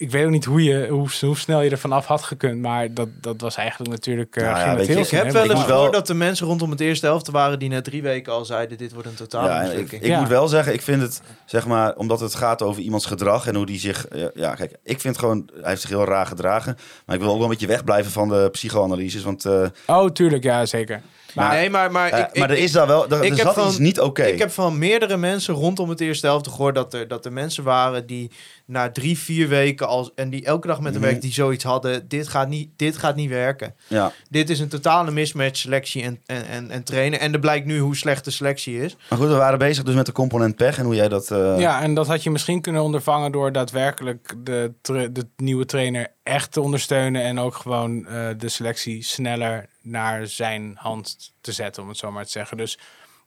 ik weet ook niet hoe, je, hoe, hoe snel je er vanaf had gekund, maar dat, dat was eigenlijk natuurlijk uh, Nou ja, weet je, Ik heb wel eens gehoord dat de mensen rondom het eerste helft waren die na drie weken al zeiden dit wordt een totale ja, ik, mislukking. ik Ja. moet wel zeggen, ik vind het, zeg maar, omdat het gaat over iemands gedrag en hoe die zich... Ja, ja, kijk, ik vind gewoon, hij heeft zich heel raar gedragen. Maar ik wil ook wel een beetje wegblijven van de psychoanalyses, want... eh, Oh, tuurlijk, ja, zeker. maar, nee, maar, maar, eh, ik, maar er is daar wel, er, ik er heb zat van- iets niet oké. Ik heb van meerdere mensen rondom het eerste helft gehoord dat er, dat er mensen waren die na drie, vier weken als, en die elke dag met een Mhm. werk die zoiets hadden, dit gaat niet, dit gaat niet werken. Ja, Dit is een totale mismatch selectie en, en, en, en trainen. En er blijkt nu hoe slecht de selectie is. maar goed, we waren bezig dus met de component pech en hoe jij dat... eh, Ja, en dat had je misschien kunnen ondervangen door daadwerkelijk de, tra- de nieuwe trainer echt te ondersteunen. En ook gewoon eh, de selectie sneller naar zijn hand te zetten, om het zo maar te zeggen. Dus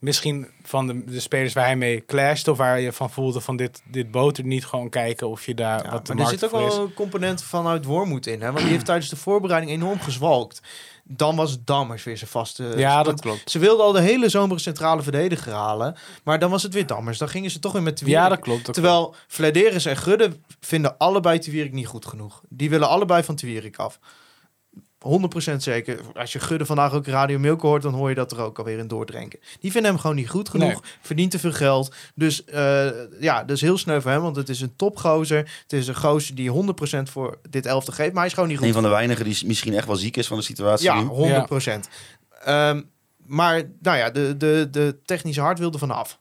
misschien van de, de spelers waar hij mee clasht, of waar je van voelde van dit, dit botert niet, gewoon kijken of je daar Ja, wat de maar er zit ook wel een component vanuit Wormoed in. Hè? Want die heeft tijdens de voorbereiding enorm gezwalkt. Dan was het Dammers weer zijn vaste... Ja, dat klopt. Ze wilden al de hele zomer een centrale verdediger halen. Maar dan was het weer Dammers. Dan gingen ze toch weer met de Ja, dat klopt. dat Terwijl Vladeris en Gudde vinden allebei Twierik niet goed genoeg. Die willen allebei van Twierik af. 100% zeker. Als je Gudde vandaag ook Radio Milko hoort, dan hoor je dat er ook alweer in doordrenken. Die vinden hem gewoon niet goed genoeg. Verdient te veel geld. Dus eh, ja, dat is heel sneu voor hem, want het is een topgozer. Het is een gozer die 100% voor dit elfte geeft, maar hij is gewoon niet goed Een van de weinigen die misschien echt wel ziek is van de situatie ja, nu. 100 procent. Ehm, maar nou ja, de, de, de technische hart wilde vanaf.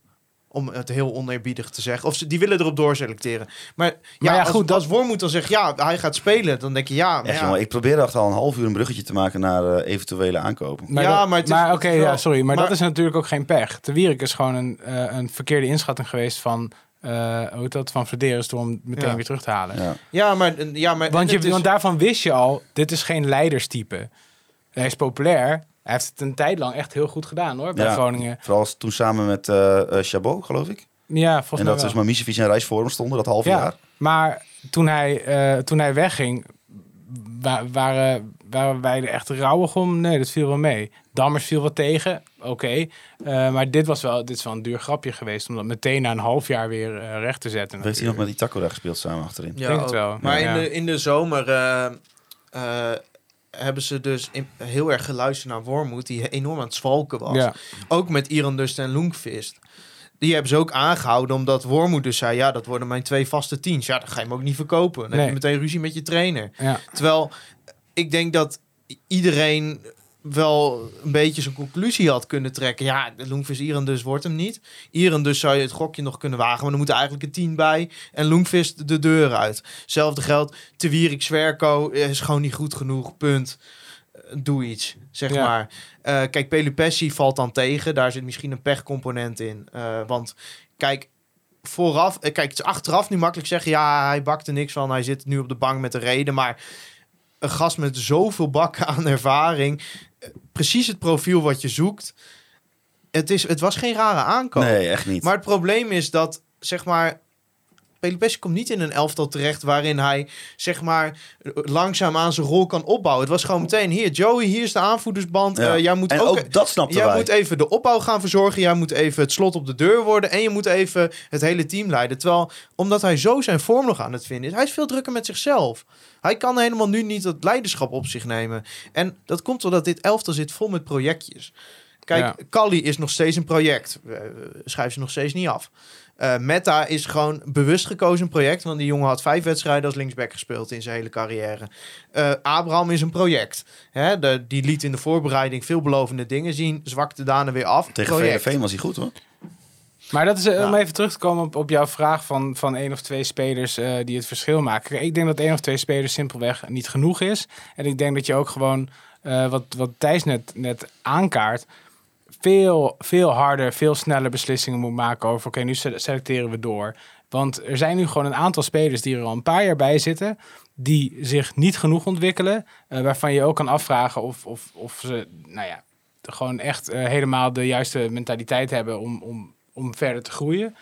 Om het heel oneerbiedig te zeggen. Of ze, die willen erop doorselecteren. Maar ja, Maar ja, als, goed, dat- als Wormoed dan zegt, ja, hij gaat spelen. Dan denk je, ja, maar Echt, ja. jongen, ik probeerde echt al een half uur een bruggetje te maken naar eh, eventuele aankopen. Maar Ja, dat- maar het is- maar het oké, ja, sorry. Maar, maar- dat is natuurlijk ook geen pech. De Wierik is gewoon een, eh, een verkeerde inschatting geweest van, eh hoe dat, van Verderes door hem meteen Ja. weer terug te halen. Ja. Ja, maar, ja, maar Want, je, is- want daarvan wist je al, dit is geen leiderstype. Hij is populair. Hij heeft het een tijd lang echt heel goed gedaan hoor, bij Ja. Groningen. Vooral toen samen met eh eh, Chabot, geloof ik. Ja, volgens en mij dat wel. dus maar Misevic en Reis voor hem stonden, dat half Ja, jaar. maar toen hij, eh, toen hij wegging, wa- waren, waren wij er echt rauwig om? Nee, dat viel wel mee. Dammers viel wat tegen, oké. Eh, maar dit, was wel, dit is wel een duur grapje geweest om dat meteen na een half jaar weer recht te zetten. Heeft hij nog met natuurlijk. Itakura gespeeld samen achterin? Ja, denk het wel. Maar Ja. in, de, in de zomer eh, eh, hebben ze dus in- heel erg geluisterd naar Wormoed, die enorm aan het zwalken was. Ja. Ook met Iran Dust en Loengvist. Die hebben ze ook aangehouden omdat Wormoed dus zei... ja, dat worden mijn twee vaste teams. Ja, dan ga je hem ook niet verkopen. Dan heb Nee. je meteen ruzie met je trainer. Ja. Terwijl ik denk dat iedereen wel een beetje zijn conclusie had kunnen trekken. Ja, de Loengvis Iran dus wordt hem niet. Iran dus zou je het gokje nog kunnen wagen, maar dan moet er eigenlijk een tien bij. En Loengvis de deur uit. Hetzelfde geldt, Te Wierik Zwerko is gewoon niet goed genoeg, punt. Eh, Doe iets, zeg Ja. maar. Eh, kijk, Pelupessi valt dan tegen. Daar zit misschien een pechcomponent in. Eh, want kijk, vooraf... kijk, het is achteraf nu makkelijk zeggen... ja, hij bakte niks van. Hij zit nu op de bank met de reden. Maar een gast met zoveel bakken aan ervaring. Precies het profiel wat je zoekt. Het, is, het was geen rare aankoop. Nee, echt niet. Maar het probleem is dat, zeg maar... Pelopessi komt niet in een elftal terecht waarin hij, zeg maar, langzaam aan zijn rol kan opbouwen. Het was gewoon meteen, hier Joey, hier is de aanvoerdersband. Ja. Eh, jij moet en ook, ook, dat Jij wij. moet even de opbouw gaan verzorgen. Jij moet even het slot op de deur worden. En je moet even het hele team leiden. Terwijl, omdat hij zo zijn vorm nog aan het vinden is, hij is veel drukker met zichzelf. Hij kan helemaal nu niet dat leiderschap op zich nemen. En dat komt doordat dit elftal zit vol met projectjes. Kijk, Ja. Kali is nog steeds een project. Schrijf ze nog steeds niet af. Uh, Meta is gewoon bewust gekozen een project. Want die jongen had vijf wedstrijden als linksback gespeeld in zijn hele carrière. Uh, Abraham is een project. Hè, de, die liet in de voorbereiding veelbelovende dingen zien. Zwakte daarna weer af. Tegen project. VVV was hij goed hoor. Maar dat is, uh, Ja. om even terug te komen op, op jouw vraag van, van één of twee spelers uh, die het verschil maken. Ik denk dat één of twee spelers simpelweg niet genoeg is. En ik denk dat je ook gewoon, uh, wat, wat Thijs net, net aankaart, veel, veel harder, veel sneller beslissingen moet maken over, oké, nu selecteren we door. Want er zijn nu gewoon een aantal spelers die er al een paar jaar bij zitten, die zich niet genoeg ontwikkelen, waarvan je ook kan afvragen of, of, of ze, nou ja, gewoon echt helemaal de juiste mentaliteit hebben om, om, om verder te groeien.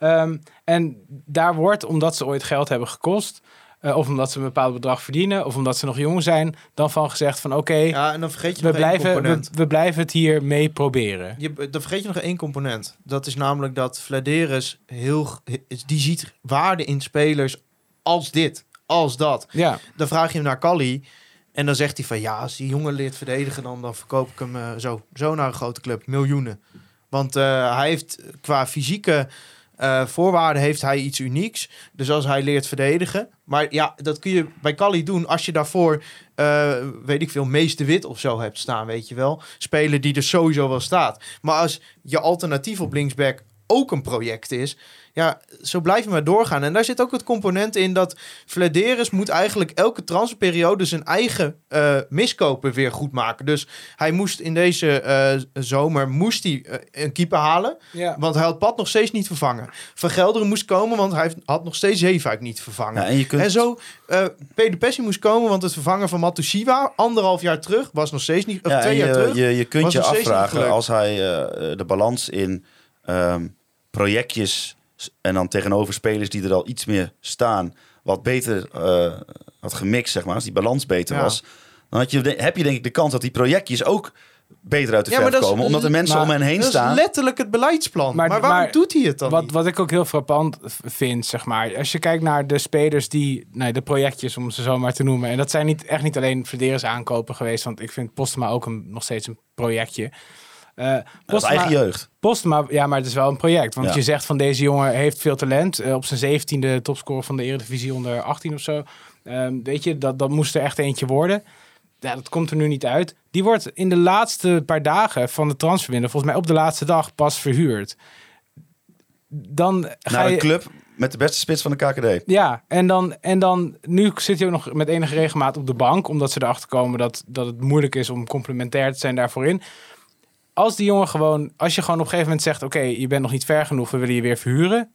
Um, en daar wordt, omdat ze ooit geld hebben gekost, uh, of omdat ze een bepaald bedrag verdienen, of omdat ze nog jong zijn, dan van gezegd van oké, okay, ja, en dan vergeet je we, nog blijven, we, we blijven het hier mee proberen. Je, dan vergeet je nog één component. Dat is namelijk dat Vladeris heel, die ziet waarde in spelers als dit, als dat. Ja. Dan vraag je hem naar Kali. En dan zegt hij van ja, als die jongen leert verdedigen, dan, dan verkoop ik hem uh, zo, zo naar een grote club. Miljoenen. Want uh, hij heeft qua fysieke uh, voorwaarden heeft hij iets unieks. Dus als hij leert verdedigen. Maar ja, dat kun je bij Kali doen als je daarvoor, uh, weet ik veel, meeste wit of zo hebt staan, weet je wel. Spelen die er sowieso wel staat. Maar als je alternatief op linksback ook een project is. Ja, zo blijf je maar doorgaan. En daar zit ook het component in dat Vladeris moet eigenlijk elke transferperiode zijn eigen uh, miskopen weer goed maken. Dus hij moest in deze uh, zomer moest hij, uh, een keeper halen. Ja. Want hij had Pad nog steeds niet vervangen. Van Gelderen moest komen, want hij had nog steeds Zeefuik niet vervangen. Ja, en, je kunt... en zo, uh, Pedro Pessi moest komen, want het vervangen van Matusiwa, anderhalf jaar terug, was nog steeds niet, of ja, twee je, jaar terug. Je, je kunt je afvragen als hij uh, de balans in um, projectjes en dan tegenover spelers die er al iets meer staan, wat beter uh, had gemixt, zeg maar, als die balans beter Ja. was, dan had je, de- heb je denk ik de kans dat die projectjes ook beter uit de Ja, verf dat is- komen, omdat er mensen maar- om hen heen Dat staan. is letterlijk het beleidsplan. Maar, Maar- waarom maar doet hij het dan Wat, niet? wat ik ook heel frappant vind, zeg maar. Als je kijkt naar de spelers die, nee, de projectjes om ze zo maar te noemen. En dat zijn niet, echt niet alleen Verderes aankopen geweest. Want ik vind Postma ook een, nog steeds een projectje. Is Postma- eigen jeugd. Postma, ja, maar het is wel een project. Want Ja. je zegt van deze jongen heeft veel talent. Eh, op zijn zeventiende topscorer van de Eredivisie onder 18 of zo. Ehm, weet je, dat, dat moest er echt eentje worden. Ja, dat komt er nu niet uit. Die wordt in de laatste paar dagen van de transferwindow, volgens mij op de laatste dag, pas verhuurd. Dan ga Naar je... een club met de beste spits van de KKD. Ja, en dan, en dan nu zit hij ook nog met enige regelmaat op de bank, omdat ze erachter komen dat, dat het moeilijk is om complementair te zijn daarvoor in. Als die jongen gewoon, als je gewoon op een gegeven moment zegt: Oké, je bent nog niet ver genoeg, we willen je weer verhuren.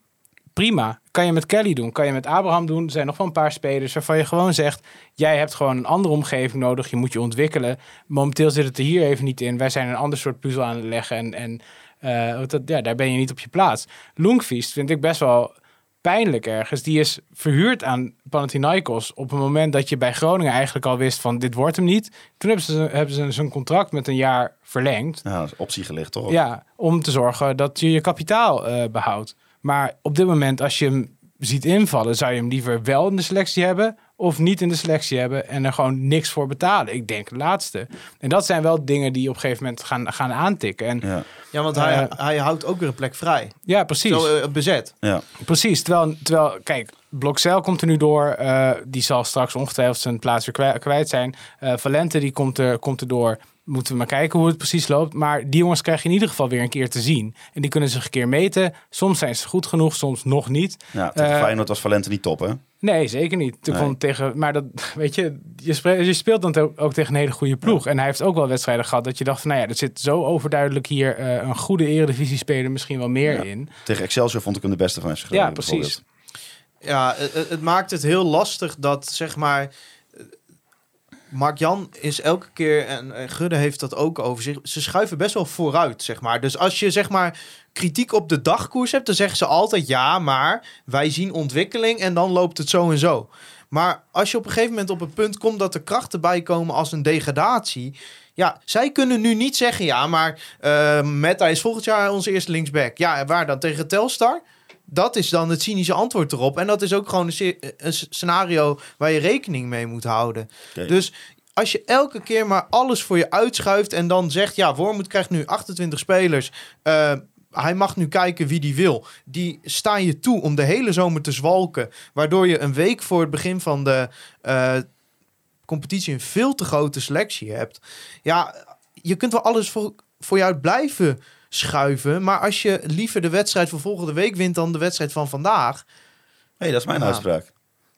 Prima. Kan je met Kelly doen, kan je met Abraham doen. Er zijn nog wel een paar spelers waarvan je gewoon zegt: Jij hebt gewoon een andere omgeving nodig, je moet je ontwikkelen. Momenteel zit het er hier even niet in. Wij zijn een ander soort puzzel aan het leggen en, en eh, dat, ja, daar ben je niet op je plaats. Loengvist vind ik best wel pijnlijk ergens. Die is verhuurd aan Panathinaikos op een moment dat je bij Groningen eigenlijk al wist van dit wordt hem niet. Toen hebben ze, hebben ze zijn contract met een jaar verlengd. Dat is optie gelicht, toch? Ja, om te zorgen dat je je kapitaal eh, behoudt. Maar op dit moment, als je hem ziet invallen, zou je hem liever wel in de selectie hebben of niet in de selectie hebben en er gewoon niks voor betalen. Ik denk het laatste. En dat zijn wel dingen die op een gegeven moment gaan, gaan aantikken. En Ja, Ja, want hij, Eh, hij houdt ook weer een plek vrij. ja, precies. Zo eh, bezet. ja. Precies, terwijl, terwijl kijk, Blokcel komt er nu door. eh, die zal straks ongetwijfeld zijn plaats weer kwijt, kwijt zijn. Eh, Valente die komt er, komt er door. Moeten we maar kijken hoe het precies loopt. Maar die jongens krijg je in ieder geval weer een keer te zien. En die kunnen zich een keer meten. Soms zijn ze goed genoeg, soms nog niet. ja tegen Eh, Feyenoord was Valente niet top, hè? Nee, zeker niet. Toen Nee. tegen, maar dat, weet je, je speelt, je speelt dan ook, tegen een hele goede ploeg. En hij heeft ook wel wedstrijden gehad dat je dacht van, nou ja, er zit zo overduidelijk hier eh, een goede eredivisie-speler misschien wel meer Ja. in. Tegen Excelsior vond ik hem de beste van FC Groningen. Ja, precies. Ja, het maakt het heel lastig dat, zeg maar... eh, Mark Jan is elke keer, en Gudde heeft dat ook over zich, ze schuiven best wel vooruit, zeg maar. Dus als je, zeg maar, kritiek op de dagkoers hebt, dan zeggen ze altijd ja, maar wij zien ontwikkeling en dan loopt het zo en zo. Maar als je op een gegeven moment op een punt komt dat er krachten bij komen als een degradatie. Ja, zij kunnen nu niet zeggen, ja, maar eh Meta is volgend jaar onze eerste linksback. Ja, waar dan? Tegen Telstar? Dat is dan het cynische antwoord erop. En dat is ook gewoon een, scenario waar je rekening mee moet houden. Dus als je elke keer maar alles voor je uitschuift en dan zegt, ja, Wormoed krijgt nu 28 spelers. eh, hij mag nu kijken wie die wil. Die staan je toe om de hele zomer te zwalken. Waardoor je een week voor het begin van de eh, competitie een veel te grote selectie hebt. Ja, je kunt wel alles voor, voor je uit blijven schuiven. Maar als je liever de wedstrijd van volgende week wint dan de wedstrijd van vandaag. hey, dat is mijn Ja. uitspraak.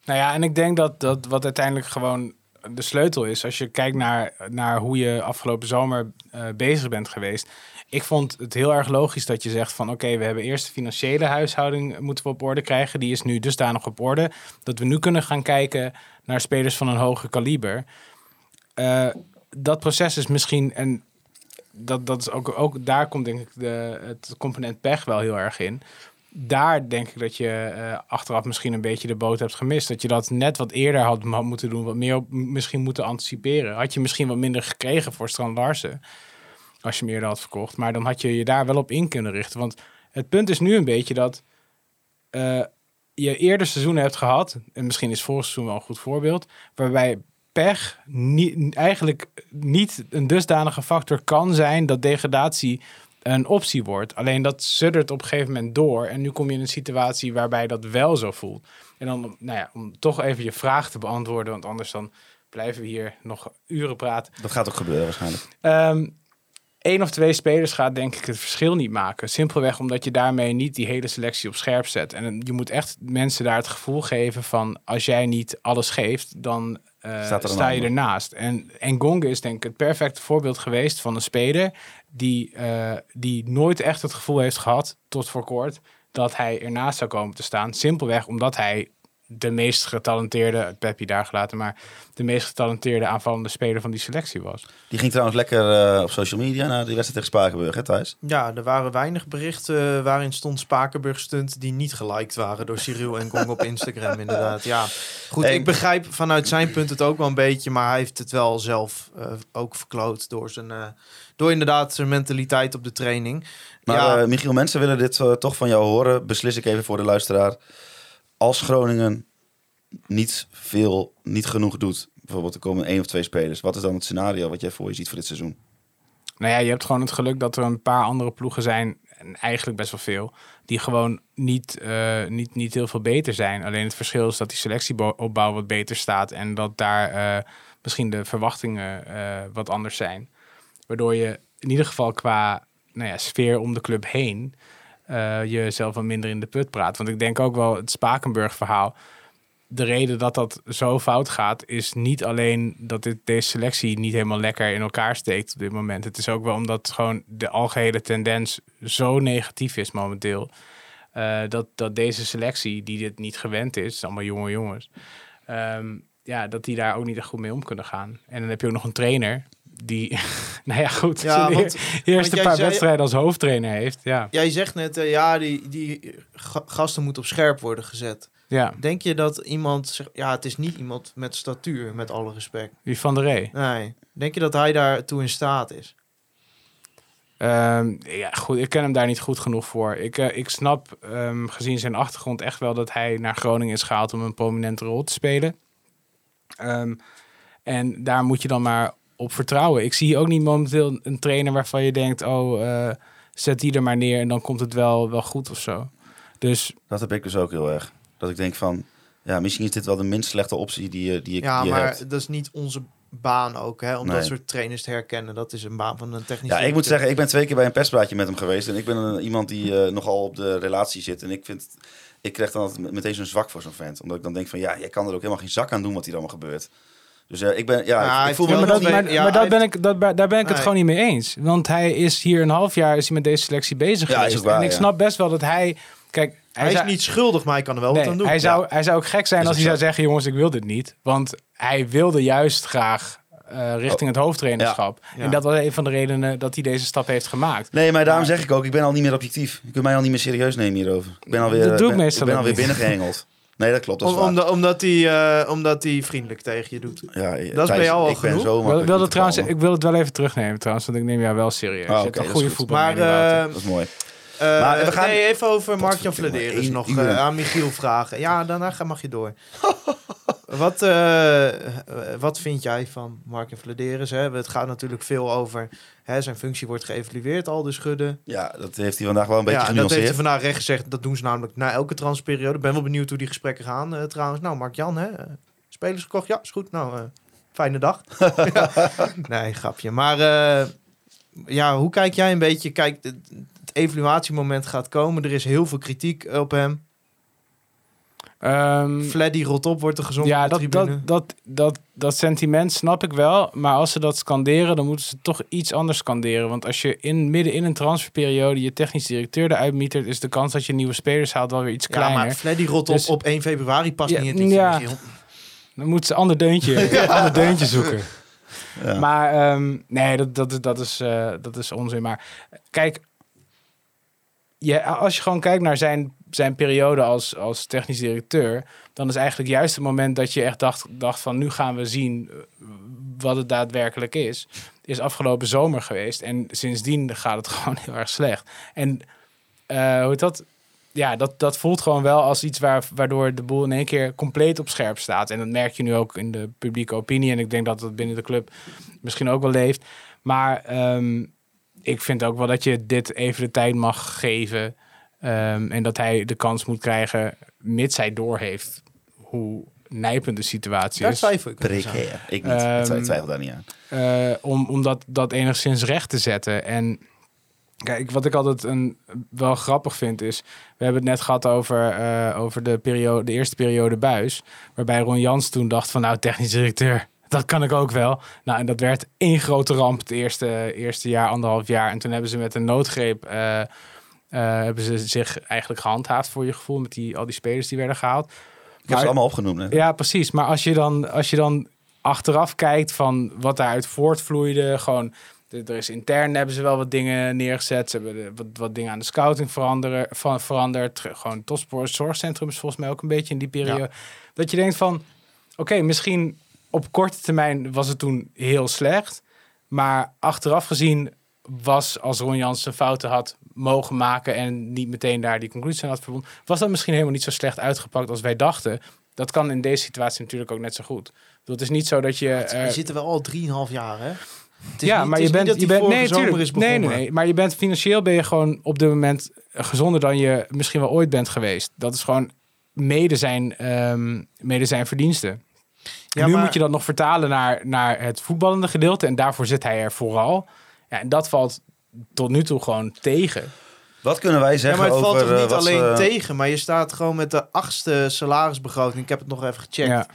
Nou ja, en ik denk dat, dat wat uiteindelijk gewoon de sleutel is, als je kijkt naar, naar hoe je afgelopen zomer eh, bezig bent geweest. Ik vond het heel erg logisch dat je zegt van oké, we hebben eerst de financiële huishouding moeten we op orde krijgen. Die is nu dusdanig op orde dat we nu kunnen gaan kijken naar spelers van een hoger kaliber. Eh, dat proces is misschien, en dat, dat is ook, ook daar komt denk ik de, het component pech wel heel erg in daar denk ik dat je eh, achteraf misschien een beetje de boot hebt gemist. Dat je dat net wat eerder had mo- moeten doen, wat meer misschien moeten anticiperen. Had je misschien wat minder gekregen voor Strand Larsen, als je eerder had verkocht. Maar dan had je je daar wel op in kunnen richten. Want het punt is nu een beetje dat eh, je eerder seizoenen hebt gehad, en misschien is vorig seizoen wel een goed voorbeeld, waarbij pech niet, eigenlijk niet een dusdanige factor kan zijn dat degradatie een optie wordt. Alleen dat suddert op een gegeven moment door. En nu kom je in een situatie waarbij dat wel zo voelt. En dan, nou ja, om toch even je vraag te beantwoorden, want anders dan blijven we hier nog uren praten. Dat gaat ook gebeuren waarschijnlijk. Ehm Eén of twee spelers gaat denk ik het verschil niet maken. Simpelweg omdat je daarmee niet die hele selectie op scherp zet. En je moet echt mensen daar het gevoel geven van... als jij niet alles geeft, dan eh, sta je ernaast. En Engonga is denk ik het perfecte voorbeeld geweest van een speler... Die, eh, die nooit echt het gevoel heeft gehad, tot voor kort... dat hij ernaast zou komen te staan. Simpelweg omdat hij de meest getalenteerde... Peppi daar gelaten, maar de meest getalenteerde aanvallende speler van die selectie was. Die ging trouwens lekker eh, op social media naar die wedstrijd tegen Spakenburg, hè Thijs? Ja, er waren weinig berichten eh, waarin stond Spakenburg stunt die niet geliked waren door Cyril en Gong op Instagram inderdaad. Ja, goed, ik begrijp vanuit zijn punt het ook wel een beetje, maar hij heeft het wel zelf eh, ook verkloot door zijn, eh, door inderdaad zijn mentaliteit op de training. Maar ja, Michiel, mensen willen dit toch van jou horen. Beslis ik even voor de luisteraar. Als Groningen niet veel, niet genoeg doet, bijvoorbeeld er komen één of twee spelers. Wat is dan het scenario wat jij voor je ziet voor dit seizoen? Nou ja, je hebt gewoon het geluk dat er een paar andere ploegen zijn, en eigenlijk best wel veel, die gewoon niet, eh, niet, niet heel veel beter zijn. Alleen het verschil is dat die selectieopbouw wat beter staat en dat daar eh, misschien de verwachtingen eh, wat anders zijn. Waardoor je in ieder geval qua nou ja, sfeer om de club heen eh jezelf wat minder in de put praat. Want ik denk ook wel het Spakenburg-verhaal. De reden dat dat zo fout gaat, is niet alleen dat dit, deze selectie niet helemaal lekker in elkaar steekt op dit moment. Het is ook wel omdat gewoon de algehele tendens zo negatief is momenteel. eh, dat, dat deze selectie, die dit niet gewend is, allemaal jonge jongens, ehm, ja, dat die daar ook niet goed mee om kunnen gaan. En dan heb je ook nog een trainer die, nou ja, goed, Ja, want- eer- eerste want paar zei- wedstrijden als hoofdtrainer heeft. Ja, jij zegt net, eh, ja, die, die ga- gasten moeten op scherp worden gezet. ja. Denk je dat iemand, ja, het is niet iemand met statuur, met alle respect. die van der Ree. Nee, denk je dat hij daartoe in staat is? Ehm, ja, goed, ik ken hem daar niet goed genoeg voor. Ik, eh, ik snap, ehm, gezien zijn achtergrond, echt wel dat hij naar Groningen is gehaald om een prominente rol te spelen. Ehm, en daar moet je dan maar op vertrouwen. Ik zie ook niet momenteel een trainer waarvan je denkt: oh, eh, zet die er maar neer en dan komt het wel, wel goed of zo. Dus Dat heb ik dus ook heel erg. Dat ik denk van, ja, misschien is dit wel de minst slechte optie die je, die je, Ja, die je maar hebt. dat is niet onze baan ook, hè? Om Nee. dat soort trainers te herkennen. Dat is een baan van een technisch Ja, ik moet zeggen, ik ben twee keer bij een perspraatje met hem geweest. En ik ben een, iemand die eh, nogal op de relatie zit. En ik vind, ik krijg dan altijd meteen zo'n zwak voor zo'n vent. Omdat ik dan denk van, ja, jij kan er ook helemaal geen zak aan doen wat hier allemaal gebeurt. Dus eh, ik ben, ja, Ja, ik- voel me maar dat, maar, ja, maar dat ben ik, dat, daar ben ik het Nee. gewoon niet mee eens. Want hij is hier een half jaar is hij met deze selectie bezig Ja, is geweest. waar, en ik ja. snap best wel dat hij... Kijk, Hij is zou- niet schuldig, maar hij kan er wel nee, wat aan doen. hij, zou, hij zou ook gek zijn Is als hij zou zo. zeggen... jongens, ik wil dit niet. Want hij wilde juist graag eh, richting het hoofdtrainerschap. Ja. En dat was een van de redenen dat hij deze stap heeft gemaakt. Nee, maar daarom zeg ik ook, ik ben al niet meer objectief. Je kunt mij al niet meer serieus nemen hierover. Ik ben alweer, Dat doe ik ben, meestal ik ben alweer niet. Nee, dat klopt. Dat is Om, waar. omdat, omdat hij eh, omdat hij vriendelijk tegen je doet. ja, bij Thijs, jou al ik ben genoeg. zo Ik wil, makkelijk niet trouwens, ik wil het wel even terugnemen trouwens, want ik neem jou wel serieus. Ah, je oké, hebt een dat goede goed. voetbal. Maar eh, Dat is mooi. eh, Maar we gaan- nee, even over Mark-Jan Potverdomme, Vladeris één nog uur. eh, aan Michiel vragen. Ja, daarna ga- mag je door. wat, eh, wat vind jij van Mark-Jan Vladeris? Hè? Het gaat natuurlijk veel over... Hè, zijn functie wordt geëvalueerd, al de schudden. Ja, dat heeft hij vandaag wel een beetje ja, en dat heeft hij vandaag recht gezegd. Dat doen ze namelijk na elke transperiode. Ben wel benieuwd hoe die gesprekken gaan eh, trouwens. Nou, Mark-Jan, hè? spelers gekocht? Ja, is goed. Nou, eh, fijne dag. Nee, grapje. Maar ja, hoe kijk jij een beetje? Kijk, het evaluatiemoment gaat komen. Er is heel veel kritiek op hem. Ehm, Fleddy rot op, wordt er gezongen ja, dat, dat, dat, dat, dat sentiment snap ik wel. Maar als ze dat scanderen, dan moeten ze toch iets anders scanderen. Want als je in, midden in een transferperiode je technisch directeur eruit mietert... is de kans dat je nieuwe spelers haalt wel weer iets ja, kleiner. maar Fleddy rot Dus- op op 1 februari past Ja, niet in het ja. Michiel. Dan moeten ze een ander deuntje, ander deuntje zoeken. Ja. Maar ehm, nee, dat, dat, is, dat, is, eh, dat is onzin. Maar kijk, je, als je gewoon kijkt naar zijn, zijn periode als, als technisch directeur... dan is eigenlijk juist het moment dat je echt dacht, dacht van... nu gaan we zien eh, wat het daadwerkelijk is... is afgelopen zomer geweest. En sindsdien gaat het gewoon heel erg slecht. En eh, hoe dat? Ja, dat, dat voelt gewoon wel als iets waar, waardoor de boel in één keer compleet op scherp staat. En dat merk je nu ook in de publieke opinie. En ik denk dat het binnen de club misschien ook wel leeft. Maar ehm, ik vind ook wel dat je dit even de tijd mag geven. Ehm, en dat hij de kans moet krijgen, mits hij doorheeft hoe nijpend de situatie Daar is. twijfel ik. Precair. Ik niet. Ehm, ik twijfel daar niet aan. Eh, om, om dat, dat enigszins recht te zetten. En kijk, wat ik altijd een, wel grappig vind is... We hebben het net gehad over, eh, over de, periode, de eerste periode buis. Waarbij Ron Jans toen dacht van nou, technisch directeur... Dat kan ik ook wel. Nou, en dat werd één grote ramp het eerste, eerste jaar, anderhalf jaar. En toen hebben ze met een noodgreep... eh, hebben ze zich eigenlijk gehandhaafd voor je gevoel... met die, al die spelers die werden gehaald. Ik heb ze allemaal opgenoemd. Hè? Ja, precies. Maar als je dan, als je dan achteraf kijkt van wat daaruit voortvloeide, gewoon. Er is intern hebben ze wel wat dingen neergezet. Ze hebben wat, wat dingen aan de scouting veranderen, van, veranderd. Ge- Gewoon Topsport Zorgcentrum is volgens mij ook een beetje in die periode. Dat je denkt van, oké, misschien op korte termijn was het toen heel slecht. Maar achteraf gezien was, als Ron Jans zijn fouten had mogen maken... en niet meteen daar die conclusie aan had verbonden... was dat misschien helemaal niet zo slecht uitgepakt als wij dachten. Dat kan in deze situatie natuurlijk ook net zo goed. Bedoel, Het is niet zo dat je... We eh, zitten wel al 3,5 jaar, hè? Het is ja, niet- maar je bent, dat je bent nee, tuurlijk. nee, nee, maar je bent financieel ben je gewoon op dit moment gezonder dan je misschien wel ooit bent geweest. Dat is gewoon mede zijn, ehm, mede zijn verdiensten. Ja, nu maar- moet je dat nog vertalen naar, naar het voetballende gedeelte en daarvoor zit hij er vooral. Ja, en dat valt tot nu toe gewoon tegen. Wat kunnen wij Ja, zeggen maar het over... valt toch eh, niet alleen ze- tegen, maar je staat gewoon met de achtste salarisbegroting. Ik heb het nog even gecheckt. Ja.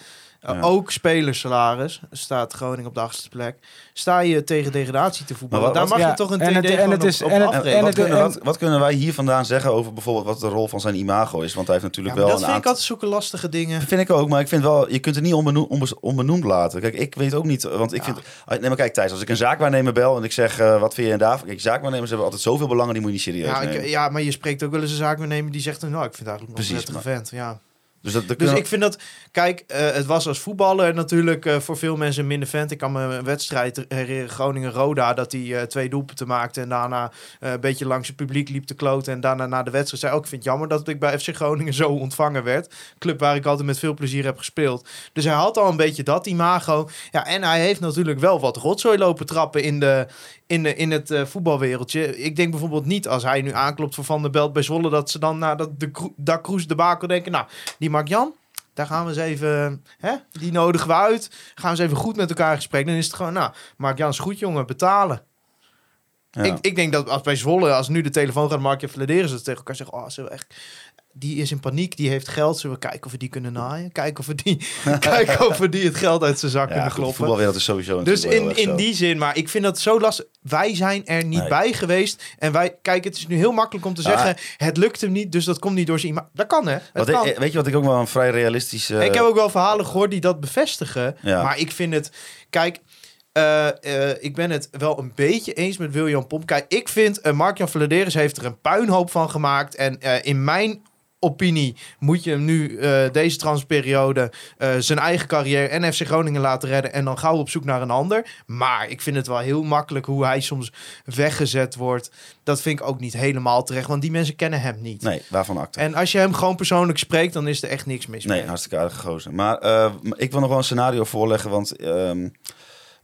Uh, Ja. Ook spelersalaris staat Groningen op de achtste plek. Sta je tegen degradatie te voetballen? Wat- Daar mag ja, je toch een en TD het- en het op- is- op en het- En, afrekenen? wat, het- kunnen, en- wat, wat kunnen wij hier vandaan zeggen over bijvoorbeeld wat de rol van zijn imago is? Want hij heeft natuurlijk wel dat een vind ik altijd zulke lastige dingen. Vind ik ook, maar ik vind wel, je kunt het niet onbenoemd, onbe- onbenoemd laten. Kijk, ik weet ook niet, want ik vind... ah, Nee, maar kijk Thijs, als ik een zaakwaarnemer bel en ik zeg, eh, wat vind je daar? Kijk, zaakwaarnemers hebben altijd zoveel belangen, die moet je niet serieus Ja, nemen. ik, ja, maar je spreekt ook wel eens een zaakwaarnemer die zegt... nou, ik vind het eigenlijk nog Precies, een prettige vent. Ja. Dus dat, dat Dus kunnen- ik vind dat... Kijk, eh, het was als voetballer natuurlijk eh, voor veel mensen een minder vent. Ik kan me een wedstrijd herinneren, Groningen-Roda... dat hij eh, twee doelpunten maakte en daarna een beetje langs het publiek liep te kloten... en daarna na de wedstrijd zei... ook ik vind het jammer dat ik bij FC Groningen zo ontvangen werd. Club waar ik altijd met veel plezier heb gespeeld. Dus hij had al een beetje dat imago. Ja, en hij heeft natuurlijk wel wat rotzooi lopen trappen in, de, in, de, in het eh, voetbalwereldje. Ik denk bijvoorbeeld niet als hij nu aanklopt voor Van der Belt bij Zwolle... dat ze dan na dat de Kro- Da Cruz de Bakel denken... nou, die Mark Jan, daar gaan we eens even... Hè, die nodigen we uit. Gaan we eens even goed met elkaar in gesprek. Dan is het gewoon, nou, Mark Jan is goed jongen, betalen. ja. Ik, ik denk dat als bij Zwolle, als nu de telefoon gaat, Mark je Fladeren ze tegen elkaar zeggen, oh, we echt... Die is in paniek, die heeft geld. Zullen we kijken of we die kunnen naaien? Kijken of we die, kijken of we die het geld uit zijn zak ja, kunnen kloppen. voetbalwereld is sowieso Dus in, in die zin, maar ik vind dat zo lastig. Wij zijn er niet Nee. bij geweest. En wij, kijk, het is nu heel makkelijk om te Ah. zeggen: het lukt hem niet, dus dat komt niet door zijn ima- Dat kan, hè? Wat kan. ik- weet je wat ik ook wel een vrij realistisch... eh, ik heb ook wel verhalen gehoord die dat bevestigen. Ja. Maar ik vind het. Kijk, Eh, eh, ik ben het wel een beetje eens met William Pomp. Kijk, ik vind uh, Mark-Jan Vladeris heeft er een puinhoop van gemaakt. En eh, in mijn opinie moet je hem nu eh, deze transperiode eh, zijn eigen carrière en FC Groningen laten redden en dan gauw op zoek naar een ander. Maar ik vind het wel heel makkelijk hoe hij soms weggezet wordt. Dat vind ik ook niet helemaal terecht, want die mensen kennen hem niet. Nee, waarvan acte. En als je hem gewoon persoonlijk spreekt, dan is er echt niks mis mee. Nee, hartstikke aardige gozer. Maar eh, ik wil nog wel een scenario voorleggen, want ehm,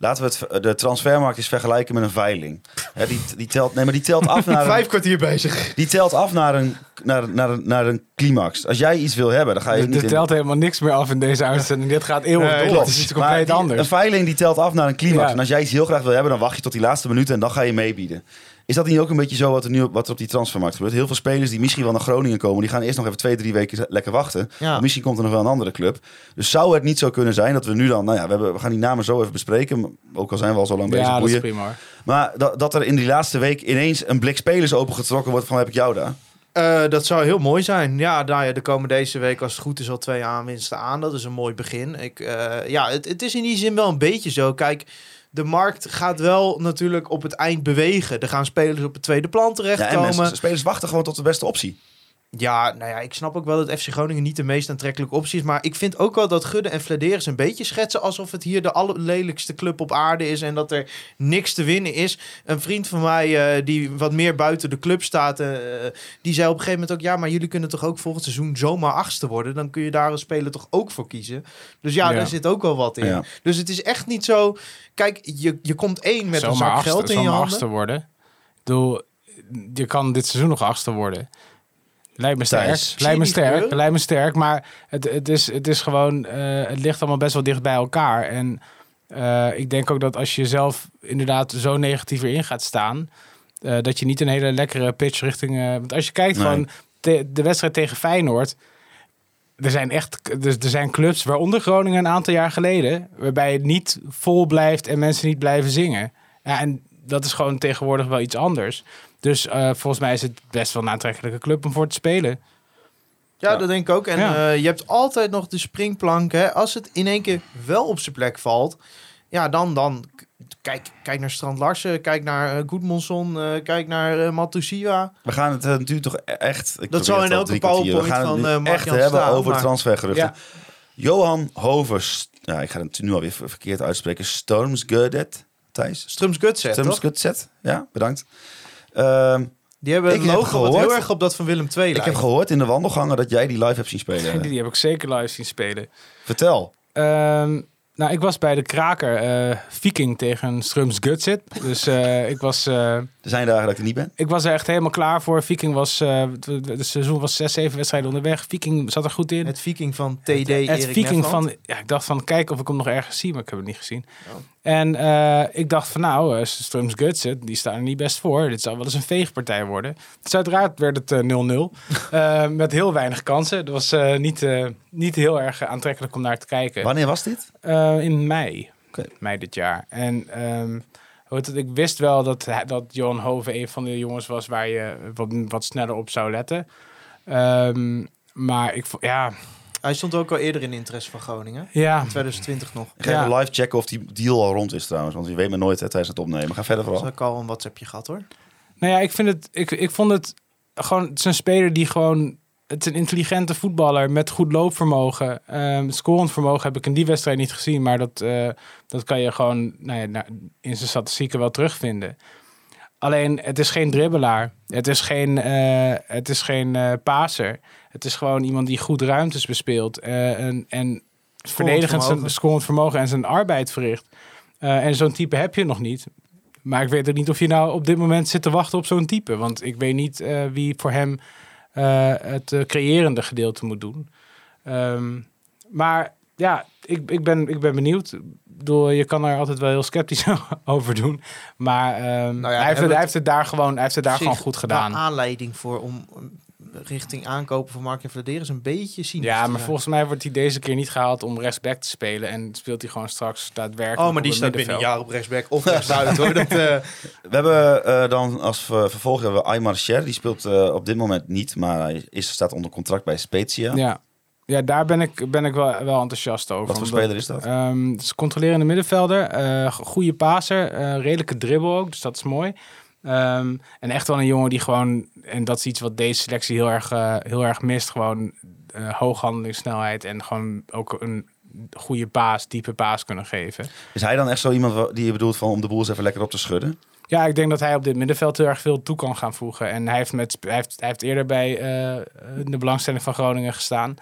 laten we het, de transfermarkt eens vergelijken met een veiling. Hè, die, die, telt, nee, maar die telt af naar een, Vijf kwartier bezig. die telt af naar een, naar, naar, een, naar een climax. Als jij iets wil hebben, dan ga je Er niet telt helemaal niks meer af in deze uitzending. Dit gaat eeuwig Nee, door. klopt. Het is iets Maar compleet die- anders. Een veiling die telt af naar een climax. Ja. En als jij iets heel graag wil hebben, dan wacht je tot die laatste minuut en dan ga je meebieden. Is dat niet ook een beetje zo wat er nu wat er op die transfermarkt gebeurt? Heel veel spelers die misschien wel naar Groningen komen, die gaan eerst nog even twee, drie weken lekker wachten. Ja. Misschien komt er nog wel een andere club. Dus zou het niet zo kunnen zijn dat we nu dan, nou ja, we, hebben, we gaan die namen zo even bespreken. Ook al zijn we al zo lang bezig. ja, dat is prima hoor. Maar dat, dat er in die laatste week ineens een blik spelers opengetrokken wordt van heb ik jou daar. Eh, dat zou heel mooi zijn. Ja, nou ja, er komen deze week als het goed is al twee aanwinsten aan. Dat is een mooi begin. Ik, eh, ja, het, het is in die zin wel een beetje zo. Kijk, de markt gaat wel natuurlijk op het eind bewegen. Er gaan spelers op het tweede plan Ja, en terechtkomen. mensen, spelers wachten gewoon tot de beste optie. Ja, nou ja, ik snap ook wel dat FC Groningen niet de meest aantrekkelijke optie is. Maar ik vind ook wel dat Gudde en Flederis een beetje schetsen alsof het hier de allerlelijkste club op aarde is. En dat er niks te winnen is. Een vriend van mij eh, die wat meer buiten de club staat, eh, die zei op een gegeven moment ook... Ja, maar jullie kunnen toch ook volgend seizoen zomaar achtste worden? Dan kun je daar als speler toch ook voor kiezen? Dus ja, Ja. daar zit ook wel wat in. Ja. Dus het is echt niet zo... Kijk, je, je komt één met een zomaar zak achtste, geld in je zomaar handen. achtste worden. Ik bedoel, je kan dit seizoen nog achtste worden. Lijkt me sterk. Thijs. Lijkt me sterk. gebeuren? Lijkt me sterk. Maar het, het, is, het is gewoon, eh, het ligt allemaal best wel dicht bij elkaar. En eh, ik denk ook dat als je zelf inderdaad zo negatief erin gaat staan, eh, dat je niet een hele lekkere pitch richting. eh, want als je kijkt Nee. gewoon te- de wedstrijd tegen Feyenoord. Er zijn echt dus er zijn clubs, waaronder Groningen een aantal jaar geleden, waarbij het niet vol blijft en mensen niet blijven zingen. Ja, en dat is gewoon tegenwoordig wel iets anders. Dus eh, volgens mij is het best wel een aantrekkelijke club om voor te spelen. Ja, Ja. dat denk ik ook. En Ja. eh, je hebt altijd nog de springplank. Hè? Als het in één keer wel op zijn plek valt, ja, dan, dan kijk, kijk naar Strand Larsen, kijk naar uh, Goedmonson, eh, kijk naar uh, Matusiwa. We gaan het natuurlijk toch echt... ik Dat zal in elke. PowerPoint We gaan van, het nu Mark echt Jan hebben staan, over maar- transfergeruchten. Ja. Johan Hovers... Ja, ik ga het nu alweer ver- verkeerd uitspreken. Stormsguddet, Thijs? Strums Gutset, toch? Stormsgudset, ja, bedankt. Ehm, Die hebben Ik een logo wat heel erg op dat van Willem II ik lijkt. heb gehoord in de wandelgangen dat jij die live hebt zien spelen. Die heb ik zeker live zien spelen. Vertel. Ehm, nou, ik was bij de kraker eh, Viking tegen Strums Gutsit. Dus eh, ik, was, eh, Er zijn dagen dat ik er niet ben. ik was er echt helemaal klaar voor. Viking was, eh, het het seizoen was zes, zeven wedstrijden onderweg. Viking zat er goed in. Het Viking van TD het Erik Viking Nefland. van, ja, ik dacht van, kijk of ik hem nog ergens zie, maar ik heb het niet gezien. Oh. En eh, ik dacht van, nou, uh, Strums Gutsit, die staan er niet best voor. Dit zou wel eens een veegpartij worden. Dus uiteraard werd het eh, 0-0. Eh, met heel weinig kansen. Het was eh, niet, eh, niet heel erg aantrekkelijk om naar te kijken. Wanneer was dit? Eh, in mei. Mei dit jaar. En ehm, ik wist wel dat, dat Johan Hoven een van de jongens was waar je wat, wat sneller op zou letten. Ehm, maar ik ja, Hij stond ook al eerder in interesse van Groningen. ja. 2020 nog. Ik ga Ja. even live checken of die deal al rond is trouwens. Want je weet me nooit hè, tijdens het opnemen. Ga verder Dus vooral. ik al een WhatsAppje gehad hoor. Nou ja, ik vind het, ik, ik vond het gewoon, het is een speler die gewoon, het is een intelligente voetballer met goed loopvermogen. Ehm scorend vermogen heb ik in die wedstrijd niet gezien, maar dat, eh, dat kan je gewoon nou ja, na- in zijn statistieken wel terugvinden. Alleen, het is geen dribbelaar. Het is geen, eh het is geen eh paser. Het is gewoon iemand die goed ruimtes bespeelt. en, en verdedigend zijn scorend vermogen en zijn arbeid verricht. En zo'n type heb je nog niet. Maar ik weet ook niet of je nou op dit moment zit te wachten op zo'n type. Want ik weet niet wie voor hem het eh, creërende gedeelte moet doen. Ehm, maar ja, ik, ik, ben, ik ben benieuwd. Bedoel, je kan er altijd wel heel sceptisch over doen. Maar ehm, Nou ja, hij, heeft het, hij heeft het daar gewoon, hij heeft het daar Op gewoon goed gedaan. aanleiding voor om richting aankopen van Mark en Vladeris een beetje cynisch Ja, maar volgens mij wordt hij deze keer niet gehaald om rechtsback te spelen. En speelt hij gewoon straks daadwerkelijk Oh, maar die staat binnen een jaar op rechtsback of rechtsbuiten hoor. Dat, eh, We hebben eh, dan als ver- vervolg hebben we Aymar Sher. Die speelt eh, op dit moment niet, maar hij is, staat onder contract bij Spezia. Ja, Ja, daar ben ik, ben ik wel, wel enthousiast over. Wat voor Omdat- speler is dat? Ehm, het is een controlerende middenvelder. eh, goede paser. eh, redelijke dribbel ook. Dus dat is mooi. Ehm, en echt wel een jongen die gewoon... En dat is iets wat deze selectie heel erg, eh, heel erg mist. Gewoon eh hooghandelingssnelheid. En gewoon ook een goede paas, diepe paas kunnen geven. Is hij dan echt zo iemand die je bedoelt van om de boel eens even lekker op te schudden? Ja, ik denk dat hij op dit middenveld heel erg veel toe kan gaan voegen. En hij heeft, met, hij heeft, hij heeft eerder bij eh, de belangstelling van Groningen gestaan.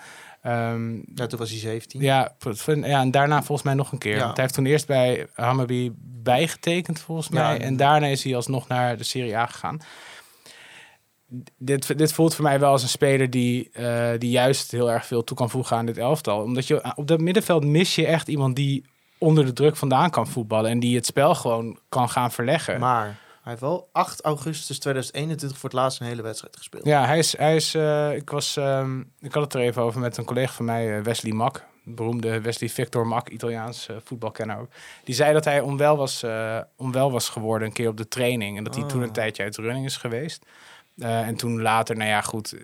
Ja, toen was hij 17. ja, en daarna volgens mij nog een keer. Ja. Want hij heeft toen eerst bij Hammerby bijgetekend volgens mij. En daarna is hij alsnog naar de Serie A gegaan. Dit, dit voelt voor mij wel als een speler die, eh, die juist heel erg veel toe kan voegen aan dit elftal. Omdat je op dat middenveld mis je echt iemand die onder de druk vandaan kan voetballen. En die het spel gewoon kan gaan verleggen. Maar hij heeft wel 8 augustus 2021 voor het laatst een hele wedstrijd gespeeld. Ja, hij is. Hij is eh, ik, was, ehm, ik had het er even over met een collega van mij, eh, Wesley Mak. Beroemde Wesley Victor Mak, Italiaans eh, voetbalkenner ook. Die zei dat hij onwel was, onwel was geworden een keer op de training. En dat hij toen een Oh. tijdje uit de running is geweest. En toen later, nou ja, goed.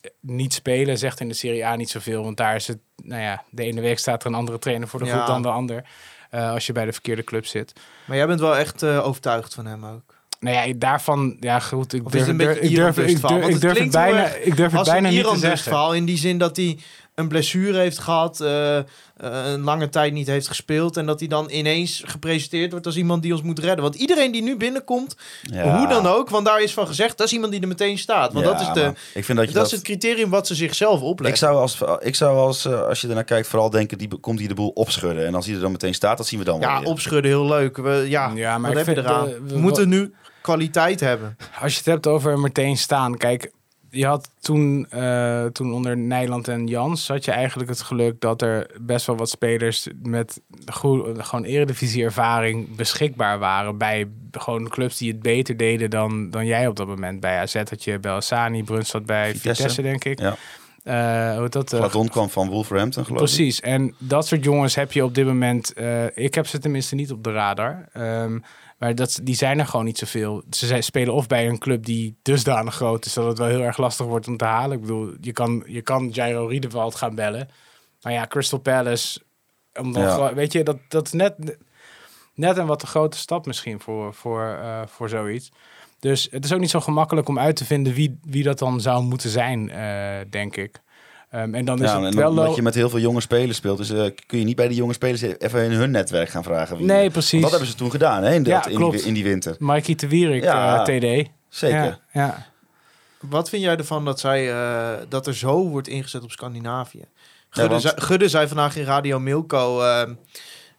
eh, niet spelen zegt in de Serie A niet zoveel. Want daar is het, nou ja, de ene week staat er een andere trainer voor de Ja. groep dan de ander. Eh, als je bij de verkeerde club zit. Maar jij bent wel echt eh, overtuigd van hem ook. Nou ja, daarvan, ja goed, ik durf, het een ik durf, ik durf, ik het durf bijna, ik durf het Als bijna een niet te zeggen. verhaal in die zin dat hij een blessure heeft gehad, eh, eh, een lange tijd niet heeft gespeeld en dat hij dan ineens gepresenteerd wordt als iemand die ons moet redden. Want iedereen die nu binnenkomt, Ja. hoe dan ook, want daar is van gezegd, dat is iemand die er meteen staat. Want Ja, dat is, de, ik vind dat je dat dat... is het criterium wat ze zichzelf ik opleggen. zou als, ik zou als, eh, als je ernaar kijkt, vooral denken, die komt hij de boel opschudden. En als hij er dan meteen staat, dat zien we dan wel Ja, weer. opschudden, heel leuk. We, ja, Ja, maar wat ik heb je vind eraan? de- we we- moeten nu kwaliteit hebben. Als je het hebt over meteen staan, kijk, je had toen, eh, toen onder Nijland en Jans, had je eigenlijk het geluk dat er best wel wat spelers met goed, gewoon eredivisie ervaring beschikbaar waren bij gewoon clubs die het beter deden dan, dan jij op dat moment. Bij AZ had je Belsaani, Bruns zat bij Vitesse. Vitesse, denk ik. Ja. Eh, hoe dat? eh, Platon kwam van Wolverhampton, geloof ik. Precies, en dat soort jongens heb je op dit moment. eh, ik heb ze tenminste niet op de radar. Ehm, maar dat, die zijn er gewoon niet zoveel. Ze zijn, spelen of bij een club die dusdanig groot is dat het wel heel erg lastig wordt om te halen. Ik bedoel, je kan, je kan Jairo Riedewald gaan bellen. Maar ja, Crystal Palace. Ja. weet je, dat, dat is net, net een wat te grote stap misschien voor, voor, eh, voor zoiets. Dus het is ook niet zo gemakkelijk om uit te vinden wie, wie dat dan zou moeten zijn, eh, denk ik. Ehm, en dan is Ja, het wel omdat lo- je met heel veel jonge spelers speelt, dus kun je niet bij die jonge spelers even in hun netwerk gaan vragen. Wie, Nee, precies. Dat hebben ze toen gedaan, hè, in, dat- Ja, in, die, klopt. in die winter. Mikey de Wierik, Ja, eh, TD. Zeker. Ja, ja. Wat vind jij ervan dat, zij, eh, dat er zo wordt ingezet op Scandinavië? Gudde, want- zei, Gudde zei vandaag in Radio Milko...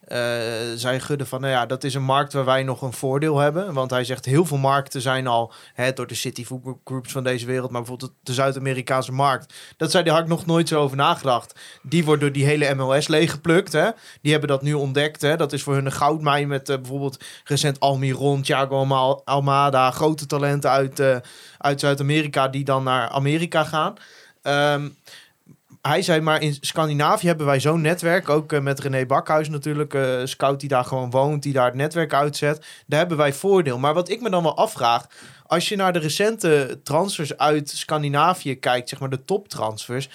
eh, eh, zei Gudde van, nou ja, dat is een markt waar wij nog een voordeel hebben. Want hij zegt, heel veel markten zijn al hè, door de City Groups van deze wereld... maar bijvoorbeeld de Zuid-Amerikaanse markt. Dat zei, had ik nog nooit zo over nagedacht. Die wordt door die hele MLS leeggeplukt. Hè? Die hebben dat nu ontdekt. Hè? Dat is voor hun een goudmijn met eh, bijvoorbeeld recent Almiron, Thiago Alma- Almada... grote talenten uit, eh, uit Zuid-Amerika die dan naar Amerika gaan. Ehm, hij zei maar in Scandinavië hebben wij zo'n netwerk. Ook eh, met René Bakhuis natuurlijk. eh, scout die daar gewoon woont. Die daar het netwerk uitzet. Daar hebben wij voordeel. Maar wat ik me dan wel afvraag. Als je naar de recente transfers uit Scandinavië kijkt. Zeg maar de toptransfers.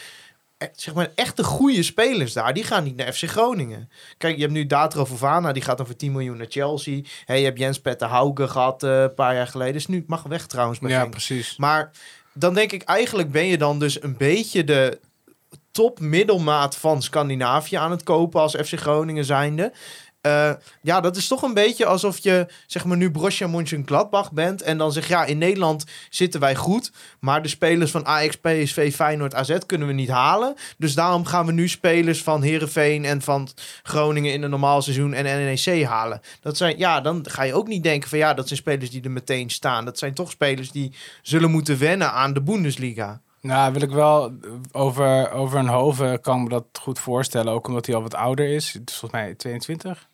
eh, Zeg maar echte goede spelers daar. Die gaan niet naar FC Groningen. Kijk, je hebt nu Datro Fofana. Die gaat dan voor 10 miljoen naar Chelsea. Hey, je hebt Jens Petter Hauge gehad eh, een paar jaar geleden. Is nu mag weg trouwens ja, precies. Maar dan denk ik, eigenlijk ben je dan dus een beetje de top middelmaat van Scandinavië aan het kopen als FC Groningen zijnde. Eh, ja, dat is toch een beetje alsof je zeg maar nu Borussia Mönchengladbach bent en dan zeg ja, in Nederland zitten wij goed, maar de spelers van Ajax, PSV, Feyenoord, AZ kunnen we niet halen. Dus daarom gaan we nu spelers van Herenveen en van Groningen in een normaal seizoen en NEC halen. Dat zijn ja, dan ga je ook niet denken van ja, dat zijn spelers die er meteen staan. Dat zijn toch spelers die zullen moeten wennen aan de Bundesliga. Nou, wil ik wel over, over een Hoven kan ik me dat goed voorstellen. Ook omdat hij al wat ouder is. Het is volgens mij 22.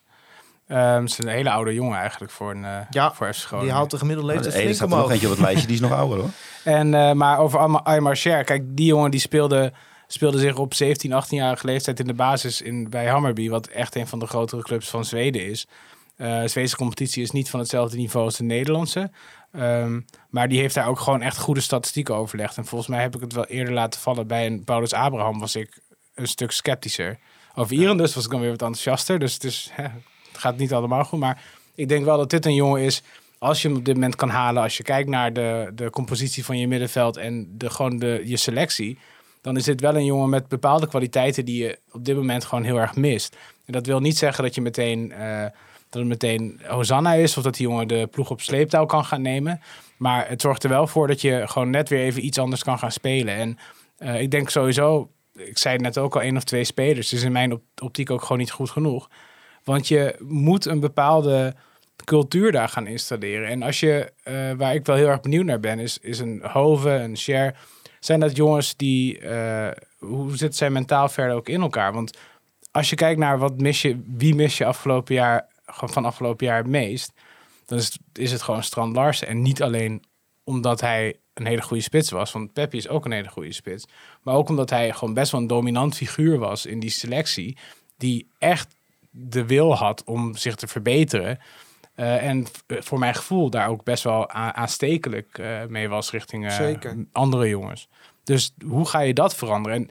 Ehm het is een hele oude jongen eigenlijk voor, een, eh Ja, voor FC Groningen. Die haalt de gemiddelde leeftijd flink staat er nog omhoog. eentje op het lijstje, die is nog ouder hoor. En, eh, maar over Aymar Cher, kijk, die jongen die speelde, speelde zich op 17, 18-jarige leeftijd in de basis in, bij Hammarby, wat echt een van de grotere clubs van Zweden is. Eh, de Zweedse competitie is niet van hetzelfde niveau als de Nederlandse. Ehm, maar die heeft daar ook gewoon echt goede statistieken overlegd. En volgens mij heb ik het wel eerder laten vallen. Bij een Paulus Abraham was ik een stuk sceptischer. Over Iran dus was ik dan weer wat enthousiaster. Dus het, is, hè, het gaat niet allemaal goed. Maar ik denk wel dat dit een jongen is... Als je hem op dit moment kan halen, als je kijkt naar de, de compositie van je middenveld en de, gewoon de, je selectie, dan is dit wel een jongen met bepaalde kwaliteiten die je op dit moment gewoon heel erg mist. En dat wil niet zeggen dat je meteen eh, dat het meteen Hosanna is of dat die jongen de ploeg op sleeptouw kan gaan nemen. Maar het zorgt er wel voor dat je gewoon net weer even iets anders kan gaan spelen. En eh, ik denk sowieso, ik zei net ook al, één of twee spelers. Dus in mijn op- optiek ook gewoon niet goed genoeg. Want je moet een bepaalde cultuur daar gaan installeren. En als je, eh, waar ik wel heel erg benieuwd naar ben, is, is een Hove, een Share. Zijn dat jongens die, eh, hoe zit zij mentaal verder ook in elkaar? Want als je kijkt naar wat mis je, wie mis je afgelopen jaar, van afgelopen jaar het meest, dan is, het- is het gewoon Strand Larsen. En niet alleen omdat hij een hele goede spits was, want Peppi is ook een hele goede spits. Maar ook omdat hij gewoon best wel een dominant figuur was in die selectie, die echt de wil had om zich te verbeteren. Eh, en v- voor mijn gevoel daar ook best wel aanstekelijk eh, mee was richting eh, andere jongens. Dus hoe ga je dat veranderen? En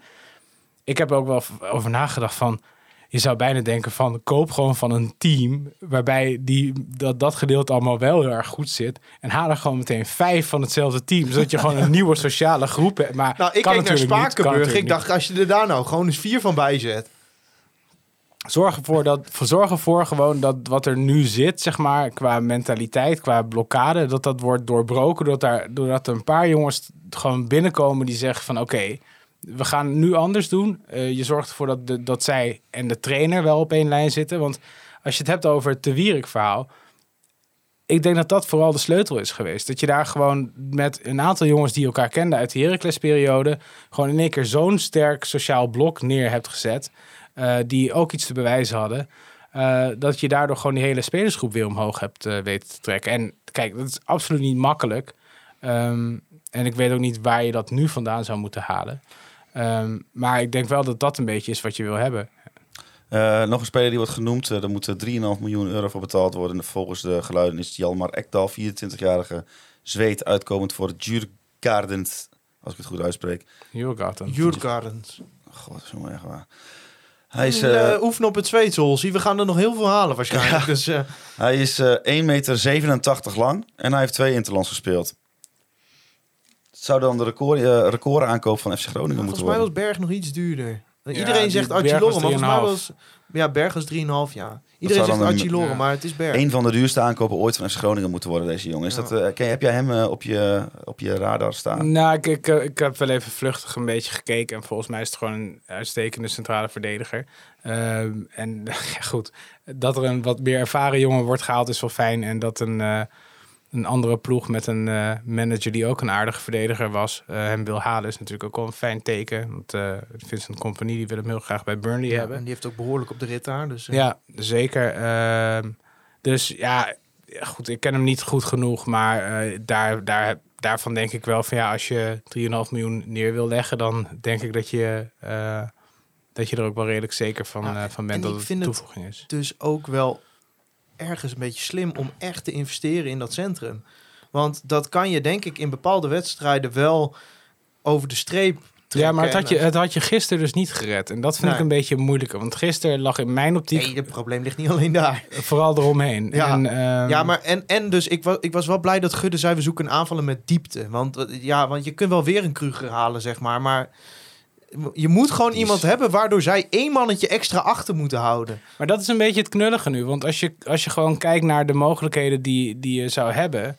ik heb er ook wel over nagedacht van... Je zou bijna denken van koop gewoon van een team... waarbij die, dat, dat gedeelte allemaal wel heel erg goed zit... en haal er gewoon meteen vijf van hetzelfde team... zodat je gewoon een nieuwe sociale groep hebt. Maar Nou, ik kan keek naar Spakenburg. Ik dacht, als je er daar nou gewoon eens vier van bij zet. Zorg ervoor, dat, zorg ervoor gewoon dat wat er nu zit, zeg maar, qua mentaliteit, qua blokkade, dat dat wordt doorbroken. Doordat, daar, doordat er een paar jongens gewoon binnenkomen die zeggen van oké, we gaan nu anders doen. Eh, je zorgt ervoor dat, de, dat zij en de trainer wel op één lijn zitten. Want als je het hebt over het Te Wierik verhaal, ik denk dat dat vooral de sleutel is geweest. Dat je daar gewoon met een aantal jongens die elkaar kenden uit de Heracles-periode... gewoon in één keer zo'n sterk sociaal blok neer hebt gezet... eh, die ook iets te bewijzen hadden... eh, dat je daardoor gewoon die hele spelersgroep weer omhoog hebt eh, weten te trekken. En kijk, dat is absoluut niet makkelijk. Ehm, en ik weet ook niet waar je dat nu vandaan zou moeten halen. Ehm, maar ik denk wel dat dat een beetje is wat je wil hebben. Eh, nog een speler die wordt genoemd. Eh, er moet 3,5 miljoen euro voor betaald worden. Volgens de geluiden is Jalmar Ekdal, 24-jarige Zweed, uitkomend voor het Djurgardens. Als ik het goed uitspreek. Jurgarten. Jurgardens. God, zo erg waar. Hij is, Uh, eh, oefenen op het Zweedse, Holsie. We gaan er nog heel veel halen waarschijnlijk. Dus, eh, hij is eh 1,87 meter lang en hij heeft twee interlands gespeeld. Het zou dan de record, eh, record aankoop van FC Groningen volgens moeten mij worden. was Berg nog iets duurder. Ja, Iedereen zegt Archie Lorre, maar volgens mij 3,5. was... Ja, Berg was 3,5 jaar. Iedereen zegt Archie Lorre, ja. maar het is Berg. Een van de duurste aankopen ooit van FC Groningen moeten worden, deze jongen. Is Ja. dat, eh, ken, je- heb jij hem eh, op, je, op je radar staan? Nou, ik, ik, ik heb wel even vluchtig een beetje gekeken. En volgens mij is het gewoon een uitstekende centrale verdediger. Ehm, en ja, goed, dat er een wat meer ervaren jongen wordt gehaald is wel fijn. En dat een, eh, een andere ploeg met een eh, manager die ook een aardige verdediger was, eh, hem wil halen, is natuurlijk ook wel een fijn teken. Want eh Vincent Company die wil hem heel graag bij Burnley Ja, hebben. en die heeft ook behoorlijk op de rit daar. Dus, Ja, zeker. Ehm, dus ja, goed, ik ken hem niet goed genoeg, maar daar, daar, daarvan denk ik wel van ja, als je 3,5 miljoen neer wil leggen, dan denk ik dat je, dat je er ook wel redelijk zeker van, van en bent dat het- toevoeging is. dus ook wel ergens een beetje slim om echt te investeren in dat centrum. Want dat kan je denk ik in bepaalde wedstrijden wel over de streep Ja, maar het had, je, het had je gisteren dus niet gered. En dat vind ik een beetje moeilijker. Want gisteren lag in mijn optiek Nee, het probleem ligt niet alleen daar. vooral eromheen. Ja. En, ehm, Ja, maar en, en dus ik was, ik was wel blij dat Gudde zei we zoeken aanvallen met diepte. Want, eh, ja, want je kunt wel weer een Kruger halen, zeg maar. Maar je moet gewoon is- iemand hebben waardoor zij één mannetje extra achter moeten houden. Maar dat is een beetje het knullige nu. Want als je, als je gewoon kijkt naar de mogelijkheden die, die je zou hebben.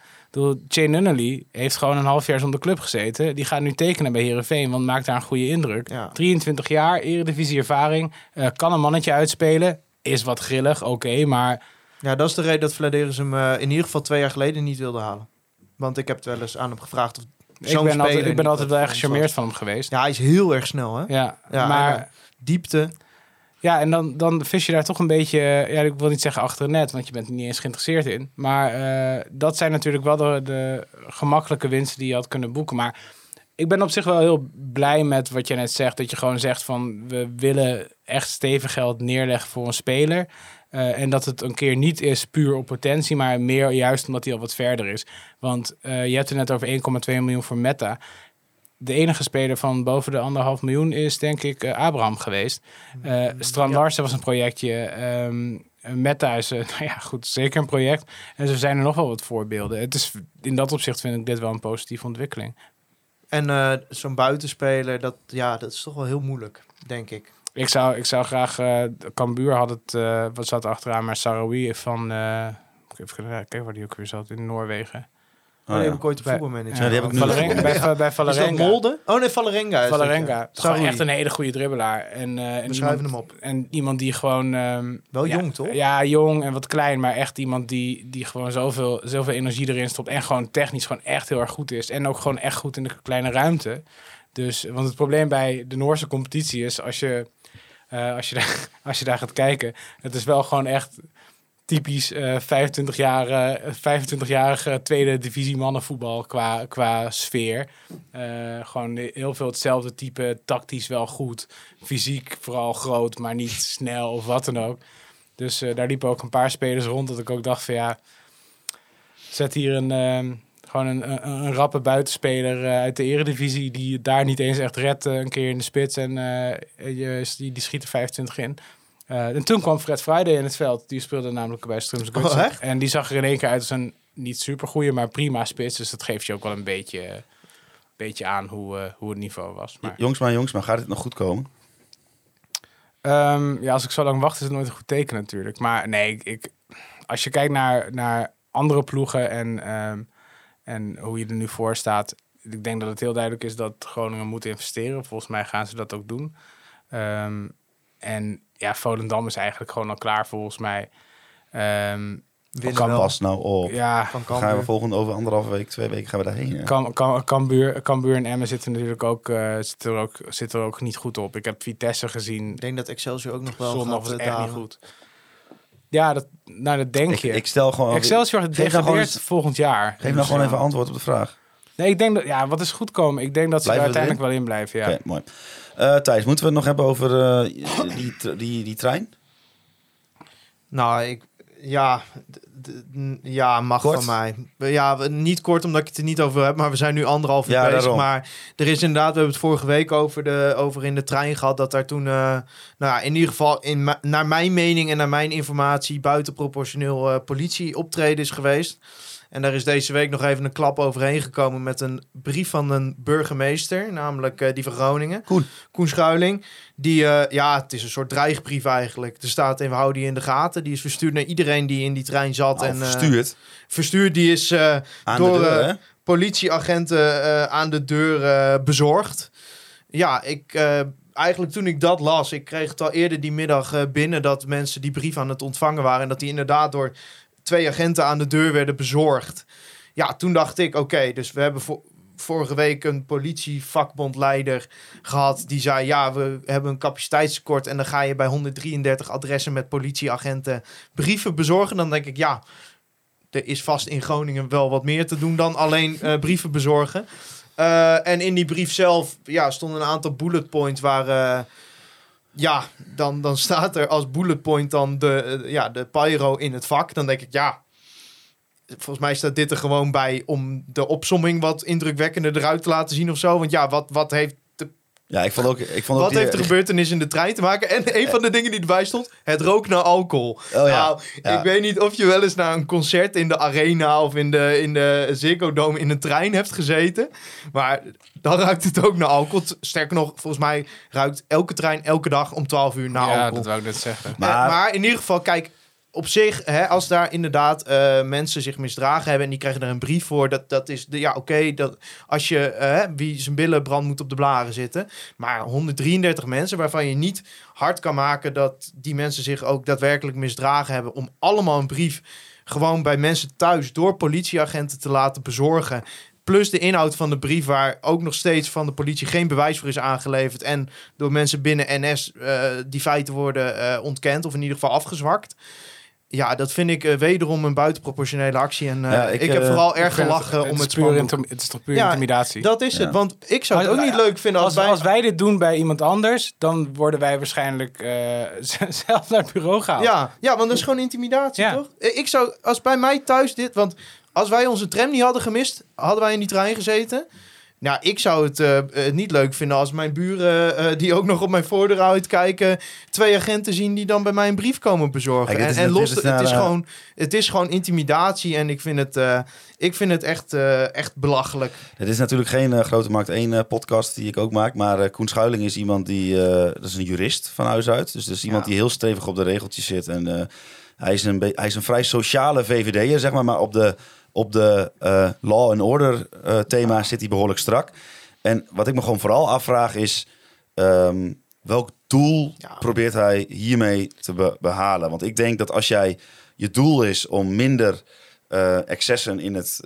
Jane Nunnally heeft gewoon een half jaar zonder club gezeten. Die gaat nu tekenen bij Herenveen, want maakt daar een goede indruk. Ja. 23 jaar, eredivisie ervaring. eh, kan een mannetje uitspelen. Is wat grillig, oké. maar Ja, dat is de reden dat Vladeris hem eh, in ieder geval twee jaar geleden niet wilde halen. Want ik heb het wel eens aan hem gevraagd of ik ben, altijd, ik ben altijd wel ons gecharmeerd van hem geweest. Ja, hij is heel erg snel, hè? Ja, Ja, maar... eh, Diepte. Ja, en dan, dan vis je daar toch een beetje, eh, ja, ik wil niet zeggen achter het net, want je bent er niet eens geïnteresseerd in. Maar eh, dat zijn natuurlijk wel de, de gemakkelijke winsten die je had kunnen boeken. Maar ik ben op zich wel heel blij met wat je net zegt. Dat je gewoon zegt van, we willen echt stevig geld neerleggen voor een speler. Eh, en dat het een keer niet is puur op potentie, maar meer juist omdat hij al wat verder is. Want eh, je hebt het net over 1,2 miljoen voor Meta. De enige speler van boven de anderhalf miljoen is denk ik eh, Abraham geweest. Eh Strand Larsen was een projectje. ehm, Meta is nou ja, goed, zeker een project. En zo zijn er nog wel wat voorbeelden. Het is, in dat opzicht vind ik dit wel een positieve ontwikkeling. En zo'n buitenspeler, dat, ja, dat is toch wel heel moeilijk, denk ik. Ik zou, ik zou graag... eh Cambuur had het... eh, wat zat er achteraan? Maar Sarawi van... eh, even kijken waar die ook weer zat. In Noorwegen. Oh, Oh, die ja. heb ik ooit Bij- voetbalmanager. Ja, die heb ik Valerenga, bij, Valerenga. dat Molde? Oh nee, Valerenga. is dat, Valerenga. ja. Saroui. echt een hele goede dribbelaar. En, eh, en We iemand- hem op. En iemand die gewoon... ehm, Wel ja, jong, toch? Ja, jong en wat klein. Maar echt iemand die, die gewoon zoveel, zoveel energie erin stopt. En gewoon technisch gewoon echt heel erg goed is. En ook gewoon echt goed in de kleine ruimte. Dus, want het probleem bij de Noorse competitie is... Als je, eh, als je, daar, als je daar gaat kijken... Het is wel gewoon echt typisch eh 25 jaar, 25-jarige tweede divisie mannenvoetbal qua, qua sfeer. Eh, gewoon heel veel hetzelfde type, tactisch wel goed. Fysiek vooral groot, maar niet snel of wat dan ook. Dus eh, daar liepen ook een paar spelers rond dat ik ook dacht van ja, zet hier een, ehm, gewoon een, een, een rappe buitenspeler eh, uit de eredivisie die het daar niet eens echt redt eh, een keer in de spits en eh, je, die, die schiet er 25 in. En toen kwam Fred Friday in het veld. Die speelde namelijk bij Strums Oh? En die zag er in één keer uit als een niet super goede, maar prima spits. Dus dat geeft je ook wel een beetje, beetje aan hoe, hoe het niveau was. Maar, Jongsma, Jongsma, gaat dit nog goed komen? Ehm, ja, als ik zo lang wacht, is het nooit een goed teken natuurlijk. Maar nee, ik, ik- als je kijkt naar, naar andere ploegen en, ehm, en hoe je er nu voor staat. Ik denk dat het heel duidelijk is dat Groningen moet investeren. Volgens mij gaan ze dat ook doen. Ehm, en ja, Volendam is eigenlijk gewoon al klaar volgens mij. Ehm, Winnen kan. Pas nou op. ja, Van gaan we volgende over anderhalve week, twee weken gaan we daarheen. hè? Kam, Kam, Cambuur, Cambuur en Emmen zitten natuurlijk ook, eh zitten er ook, zitten er ook niet goed op. Ik heb Vitesse gezien. Ik denk dat Excelsior ook nog wel Zondag gaat was het eh, echt niet goed. Ja, dat, nou, dat denk Ik, je. ik stel gewoon... Excelsior nou gewoon degradeert eens- volgend jaar. Geef nou gewoon even antwoord op de vraag. Nee, ik denk dat, ja, wat is goed komen? Ik denk dat ze er Blijven uiteindelijk wel in blijven, ja. Oké, mooi. Eh, Thijs, moeten we het nog hebben over eh, die, die, die, die trein? Nou, ik, ja, ja, mag Kort? van mij. Ja, niet kort omdat ik het er niet over heb, maar we zijn nu anderhalf uur Ja, bezig. daarom. Maar er is inderdaad, we hebben het vorige week over, de, over in de trein gehad, dat daar toen, eh, nou ja, in ieder geval, in, naar mijn mening en naar mijn informatie, buitenproportioneel eh politie optreden is geweest. En daar is deze week nog even een klap overheen gekomen met een brief van een burgemeester, namelijk eh, die van Groningen. Koen. Koen Schuiling. Die, eh, ja, het is een soort dreigbrief eigenlijk. Er staat in, we houden die in de gaten. Die is verstuurd naar iedereen die in die trein zat. Nou, en, eh, verstuurd verstuurd, die is door, de deur, hè? politieagenten aan de deur bezorgd. Ja, ik... Eigenlijk toen ik dat las, ik kreeg het al eerder die middag binnen dat mensen die brief aan het ontvangen waren. En dat die inderdaad door twee agenten aan de deur werden bezorgd. Ja, toen dacht ik, oké, dus we hebben vo- vorige week een politievakbondleider gehad. Die zei, ja, we hebben een capaciteitstekort. En dan ga je bij 133 adressen met politieagenten brieven bezorgen. Dan denk ik, ja, er is vast in Groningen wel wat meer te doen dan alleen eh, brieven bezorgen. Eh, en in die brief zelf ja, stonden een aantal bullet points waar... eh, ja, dan, dan staat er als bullet point dan de, eh, ja, de pyro in het vak. Dan denk ik, ja, volgens mij staat dit er gewoon bij om de opsomming wat indrukwekkender eruit te laten zien of zo. Want ja, wat, wat heeft, Ja, ik vond ook... Ik vond ook wat die- heeft de gebeurtenis in de trein te maken? En een van de dingen die erbij stond, het rook naar alcohol. Oh ja. Nou, Ja. ik weet niet of je wel eens naar een concert in de arena of in de, in de Ziggo Dome in een trein hebt gezeten. Maar dan ruikt het ook naar alcohol. Sterker nog, volgens mij ruikt elke trein elke dag om 12 uur naar ja, alcohol. dat wou ik net zeggen. Maar, Maar- maar in ieder geval, kijk, op zich, hè, als daar inderdaad eh, mensen zich misdragen hebben en die krijgen er een brief voor, dat, dat is, de, ja, oké, dat als je, eh, wie zijn billen brand moet op de blaren zitten. Maar 133 mensen waarvan je niet hard kan maken dat die mensen zich ook daadwerkelijk misdragen hebben, om allemaal een brief gewoon bij mensen thuis door politieagenten te laten bezorgen. Plus de inhoud van de brief, waar ook nog steeds van de politie geen bewijs voor is aangeleverd. En door mensen binnen NS eh, die feiten worden ontkend, of in ieder geval afgezwakt. Ja, dat vind ik eh, wederom een buitenproportionele actie. En eh, Ja, ik, ik, heb eh, vooral erg gelachen het om het puur Het is toch puur Ja, intimidatie? Dat is Ja. het, want ik zou het ook niet leuk vinden als, als, wij... als wij dit doen bij iemand anders, dan worden wij waarschijnlijk eh, zelf naar het bureau gehaald. Ja, ja, want dat is gewoon intimidatie, Ja. toch? Ik zou, als bij mij thuis dit... Want als wij onze tram niet hadden gemist, hadden wij in die trein gezeten. Nou, ik zou het eh, eh, niet leuk vinden als mijn buren, eh, die ook nog op mijn voordeur uitkijken, twee agenten zien die dan bij mij een brief komen bezorgen. Kijk, en en los, is het, is gewoon, het is gewoon intimidatie en ik vind het, ik vind het echt, echt belachelijk. Het is natuurlijk geen Grote Markt 1 eh, podcast die ik ook maak. Maar Koen Schuiling is iemand die... dat is een jurist van huis uit. Dus dat is iemand Ja. die heel stevig op de regeltjes zit. En hij, is een hij is een vrij sociale VVD'er, zeg maar. Maar op de, op de eh, law and order eh, thema zit hij behoorlijk strak. En wat ik me gewoon vooral afvraag is... ehm, welk doel Ja. probeert hij hiermee te be- behalen? Want ik denk dat als jij... Je doel is om minder eh, excessen in het,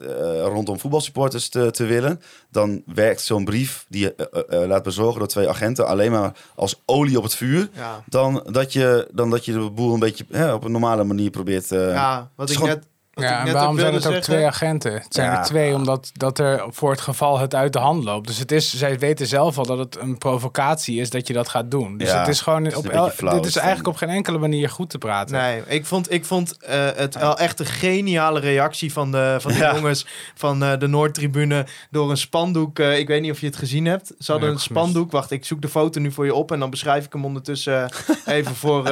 rondom voetbalsupporters te, te willen, dan werkt zo'n brief die je laat bezorgen door twee agenten alleen maar als olie op het vuur. Ja, Dan dat je, dan dat je de boel een beetje hè, op een normale manier probeert. ja wat ik gewoon- net, wat Ja, en waarom zijn het ook zeggen... twee agenten? Het zijn Ja. er twee, omdat dat er voor het geval het uit de hand loopt. Dus het is, zij weten zelf al dat het een provocatie is dat je dat gaat doen. Dus Ja, het is gewoon het is op el- flauw, dit is eigenlijk op geen enkele manier goed te praten. Nee, ik vond, ik vond eh, het wel echt een geniale reactie van de, van de Ja. jongens van eh, de Noordtribune door een spandoek. eh, ik weet niet of je het gezien hebt. Ze hadden Nee, een spandoek. Wacht, ik zoek de foto nu voor je op en dan beschrijf ik hem ondertussen even voor,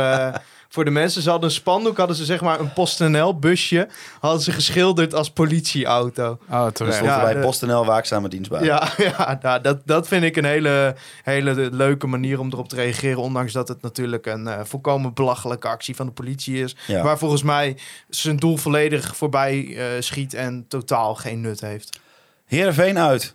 voor de mensen. Ze hadden een spandoek, hadden ze zeg maar een PostNL busje, hadden ze geschilderd als politieauto. Oh, er terecht. stond Ja, erbij de- PostNL waakzame dienstbaar. Ja, ja nou, dat, dat vind ik een hele, hele leuke manier om erop te reageren. Ondanks dat het natuurlijk een eh, volkomen belachelijke actie van de politie is. Ja. Waar volgens mij zijn doel volledig voorbij eh, schiet en totaal geen nut heeft. Heerenveen uit.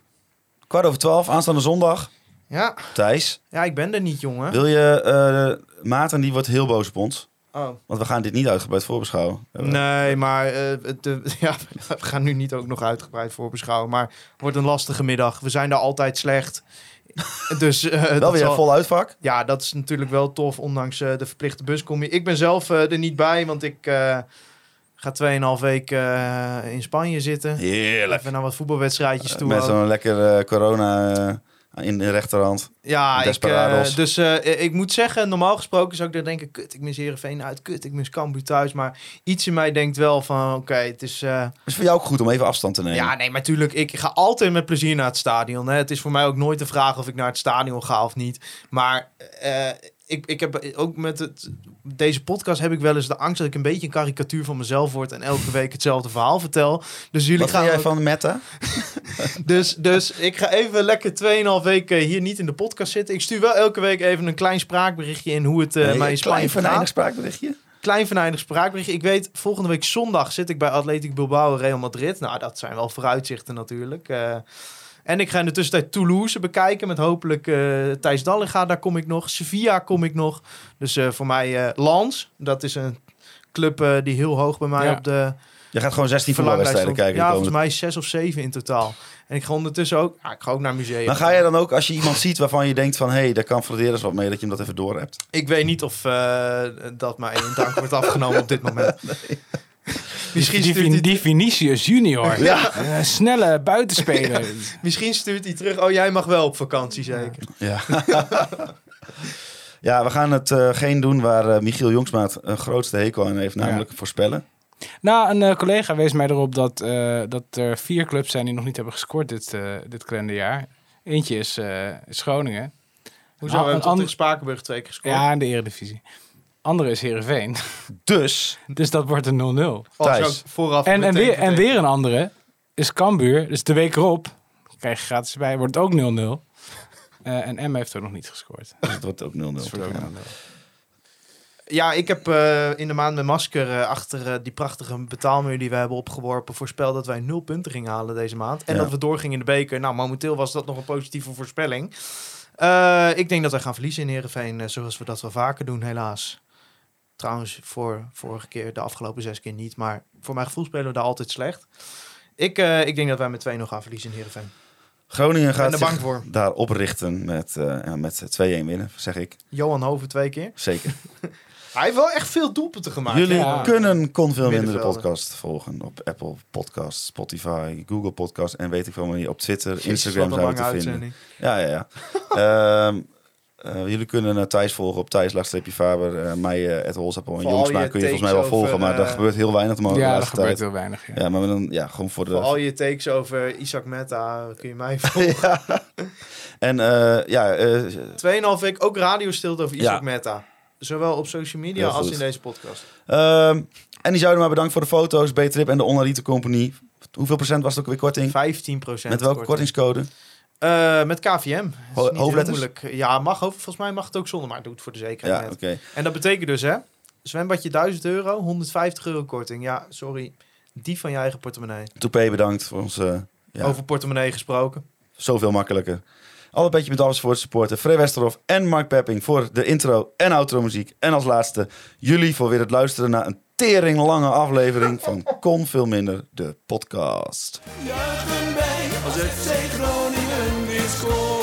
Kwart over twaalf, aanstaande zondag. Ja, Thijs, ja ik ben er niet, jongen. wil je... eh Maarten die wordt heel boos op ons. Oh. Want we gaan dit niet uitgebreid voorbeschouwen. Nee, maar eh, de, ja, we gaan nu niet ook nog uitgebreid voorbeschouwen. Maar het wordt een lastige middag. We zijn daar altijd slecht. Dus, eh, Wel dat weer zal- een vol uitvak. Ja, dat is natuurlijk wel tof, ondanks eh, de verplichte buscombi. Ik ben zelf eh, er niet bij, want ik eh, ga 2,5 weken eh, in Spanje zitten. Heerlijk. Even naar wat voetbalwedstrijdjes toe. Met zo'n lekker eh, corona eh, in de rechterhand. Ja, ik, eh, dus eh, ik moet zeggen, normaal gesproken zou ik dan denken... Kut, ik mis Heerenveen uit. Kut, ik mis Cambuur thuis. Maar iets in mij denkt wel van, oké, het is... Het is voor jou ook goed om even afstand te nemen. Ja, nee, maar natuurlijk, ik ga altijd met plezier naar het stadion. Hè. Het is voor mij ook nooit de vraag of ik naar het stadion ga of niet. Maar ik, ik heb ook met het, deze podcast heb ik wel eens de angst dat ik een beetje een karikatuur van mezelf word en elke week hetzelfde verhaal vertel. Dus jullie Wat gaan jij ook- van Meta? dus, dus ik ga even lekker 2,5 weken hier niet in de podcast zitten. Ik stuur wel elke week even een klein spraakberichtje in hoe het eh Nee, mij in Spanje klein spraakberichtje. klein venijnig spraakberichtje. Ik weet, volgende week zondag zit ik bij Atletico Bilbao en Real Madrid. Nou, dat zijn wel vooruitzichten natuurlijk. Eh, en ik ga in de tussentijd Toulouse bekijken met hopelijk eh Thijs Dallinga. Daar kom ik nog. Sevilla kom ik nog. Dus eh, voor mij eh Lans. Dat is een club die heel hoog bij mij Ja. op de Je gaat gewoon 16 verlanglijst voetbalwedstrijden kijken. Ja, volgens mij zes of zeven in totaal. En ik ga ondertussen ook... Ja, ik ga ook naar musea. Maar ga je dan ook, als je iemand ziet waarvan je denkt van... hé, hey, daar kan Flederis wat mee, dat je hem dat even door hebt? Ik weet niet of dat mij in dank wordt afgenomen op dit moment. Misschien Die, die Vinicius junior. Ja. Eh, snelle buitenspeler. Misschien stuurt hij terug. Oh, jij mag wel op vakantie, zeker. Ja. ja, we gaan het eh, geen doen waar eh, Michiel Jongsmaat een grootste hekel aan heeft, namelijk voorspellen. Nou, een eh, collega wees mij erop dat, eh, dat er vier clubs zijn die nog niet hebben gescoord dit, eh dit kalenderjaar. Eentje is, eh, is Groningen. Hoezo? Ah, we een ander- Spakenburg twee keer gescoord? Ja, in de eredivisie. Andere is Heerenveen. Dus, Dus dat wordt een 0-0. Oh, Thijs. zou ik vooraf En, en, meteen weer, en weer een andere is Cambuur. Dus de week erop, krijg je gratis bij, wordt het ook 0-0. Eh, en M heeft er nog niet gescoord. dus het wordt ook 0-0. Dus het wordt ook Ja. 0-0. Ja, ik heb eh, in de maand met masker eh, achter die prachtige betaalmuur die we hebben opgeworpen... voorspeld dat wij nul punten gingen halen deze maand. En Ja. dat we doorgingen in de beker. Nou, momenteel was dat nog een positieve voorspelling. Eh, ik denk dat wij gaan verliezen in Heerenveen, zoals we dat wel vaker doen, helaas. Trouwens, voor vorige keer, de afgelopen zes keer niet. Maar voor mijn gevoel spelen we daar altijd slecht. Ik, eh, ik denk dat wij met 2-0 gaan verliezen in Heerenveen. Groningen gaat zich bang voor. daar oprichten met, eh, met 2-1 winnen, zeg ik. Johan Hoven twee keer. Zeker. Hij heeft wel echt veel doelpunten gemaakt. Jullie Ja. kunnen Kon Veel Minder de podcast volgen op Apple Podcasts, Spotify, Google Podcasts en weet ik veel meer. Op Twitter, Jezus, Instagram we te vinden. Ja, ja, ja. Ehm, eh, jullie kunnen Thijs volgen op Thijs Faber. mij, eh Ed Holsappel en Jongsma je kun je volgens mij wel volgen. over, Maar daar gebeurt heel weinig de mo- de Ja, er gebeurt heel weinig. Ja. Ja, maar dan, ja, gewoon voor Voor al de... je takes over Isaac Meta kun je mij volgen. En eh, ja, eh, Tweeënhalf week ook radiostilte over Isaac Ja. Meta. Zowel op social media als in deze podcast. ehm, en die zouden maar bedankt voor de foto's, B-Trip en de Onarito Company. Hoeveel procent was het ook weer korting? 15% Met welke kortingscode? Eh, met KVM. Ho- hoofdletters? Ja, mag over. Volgens mij mag het ook zonder, maar doe het voor de zekerheid. Ja, oké. En dat betekent dus, hè? Zwembadje 1000 euro, 150 euro korting. Ja, sorry. Die van je eigen portemonnee. Toupé bedankt voor ons... eh, ja, Over portemonnee gesproken. zoveel makkelijker. Alle petje met alles voor het supporten. Frey Westerhof en Mark Pepping voor de intro en outro muziek. En als laatste jullie voor weer het luisteren naar een tering lange aflevering van Kon Veel Minder, de podcast. Juichen wij als FC Groningen weer scoort.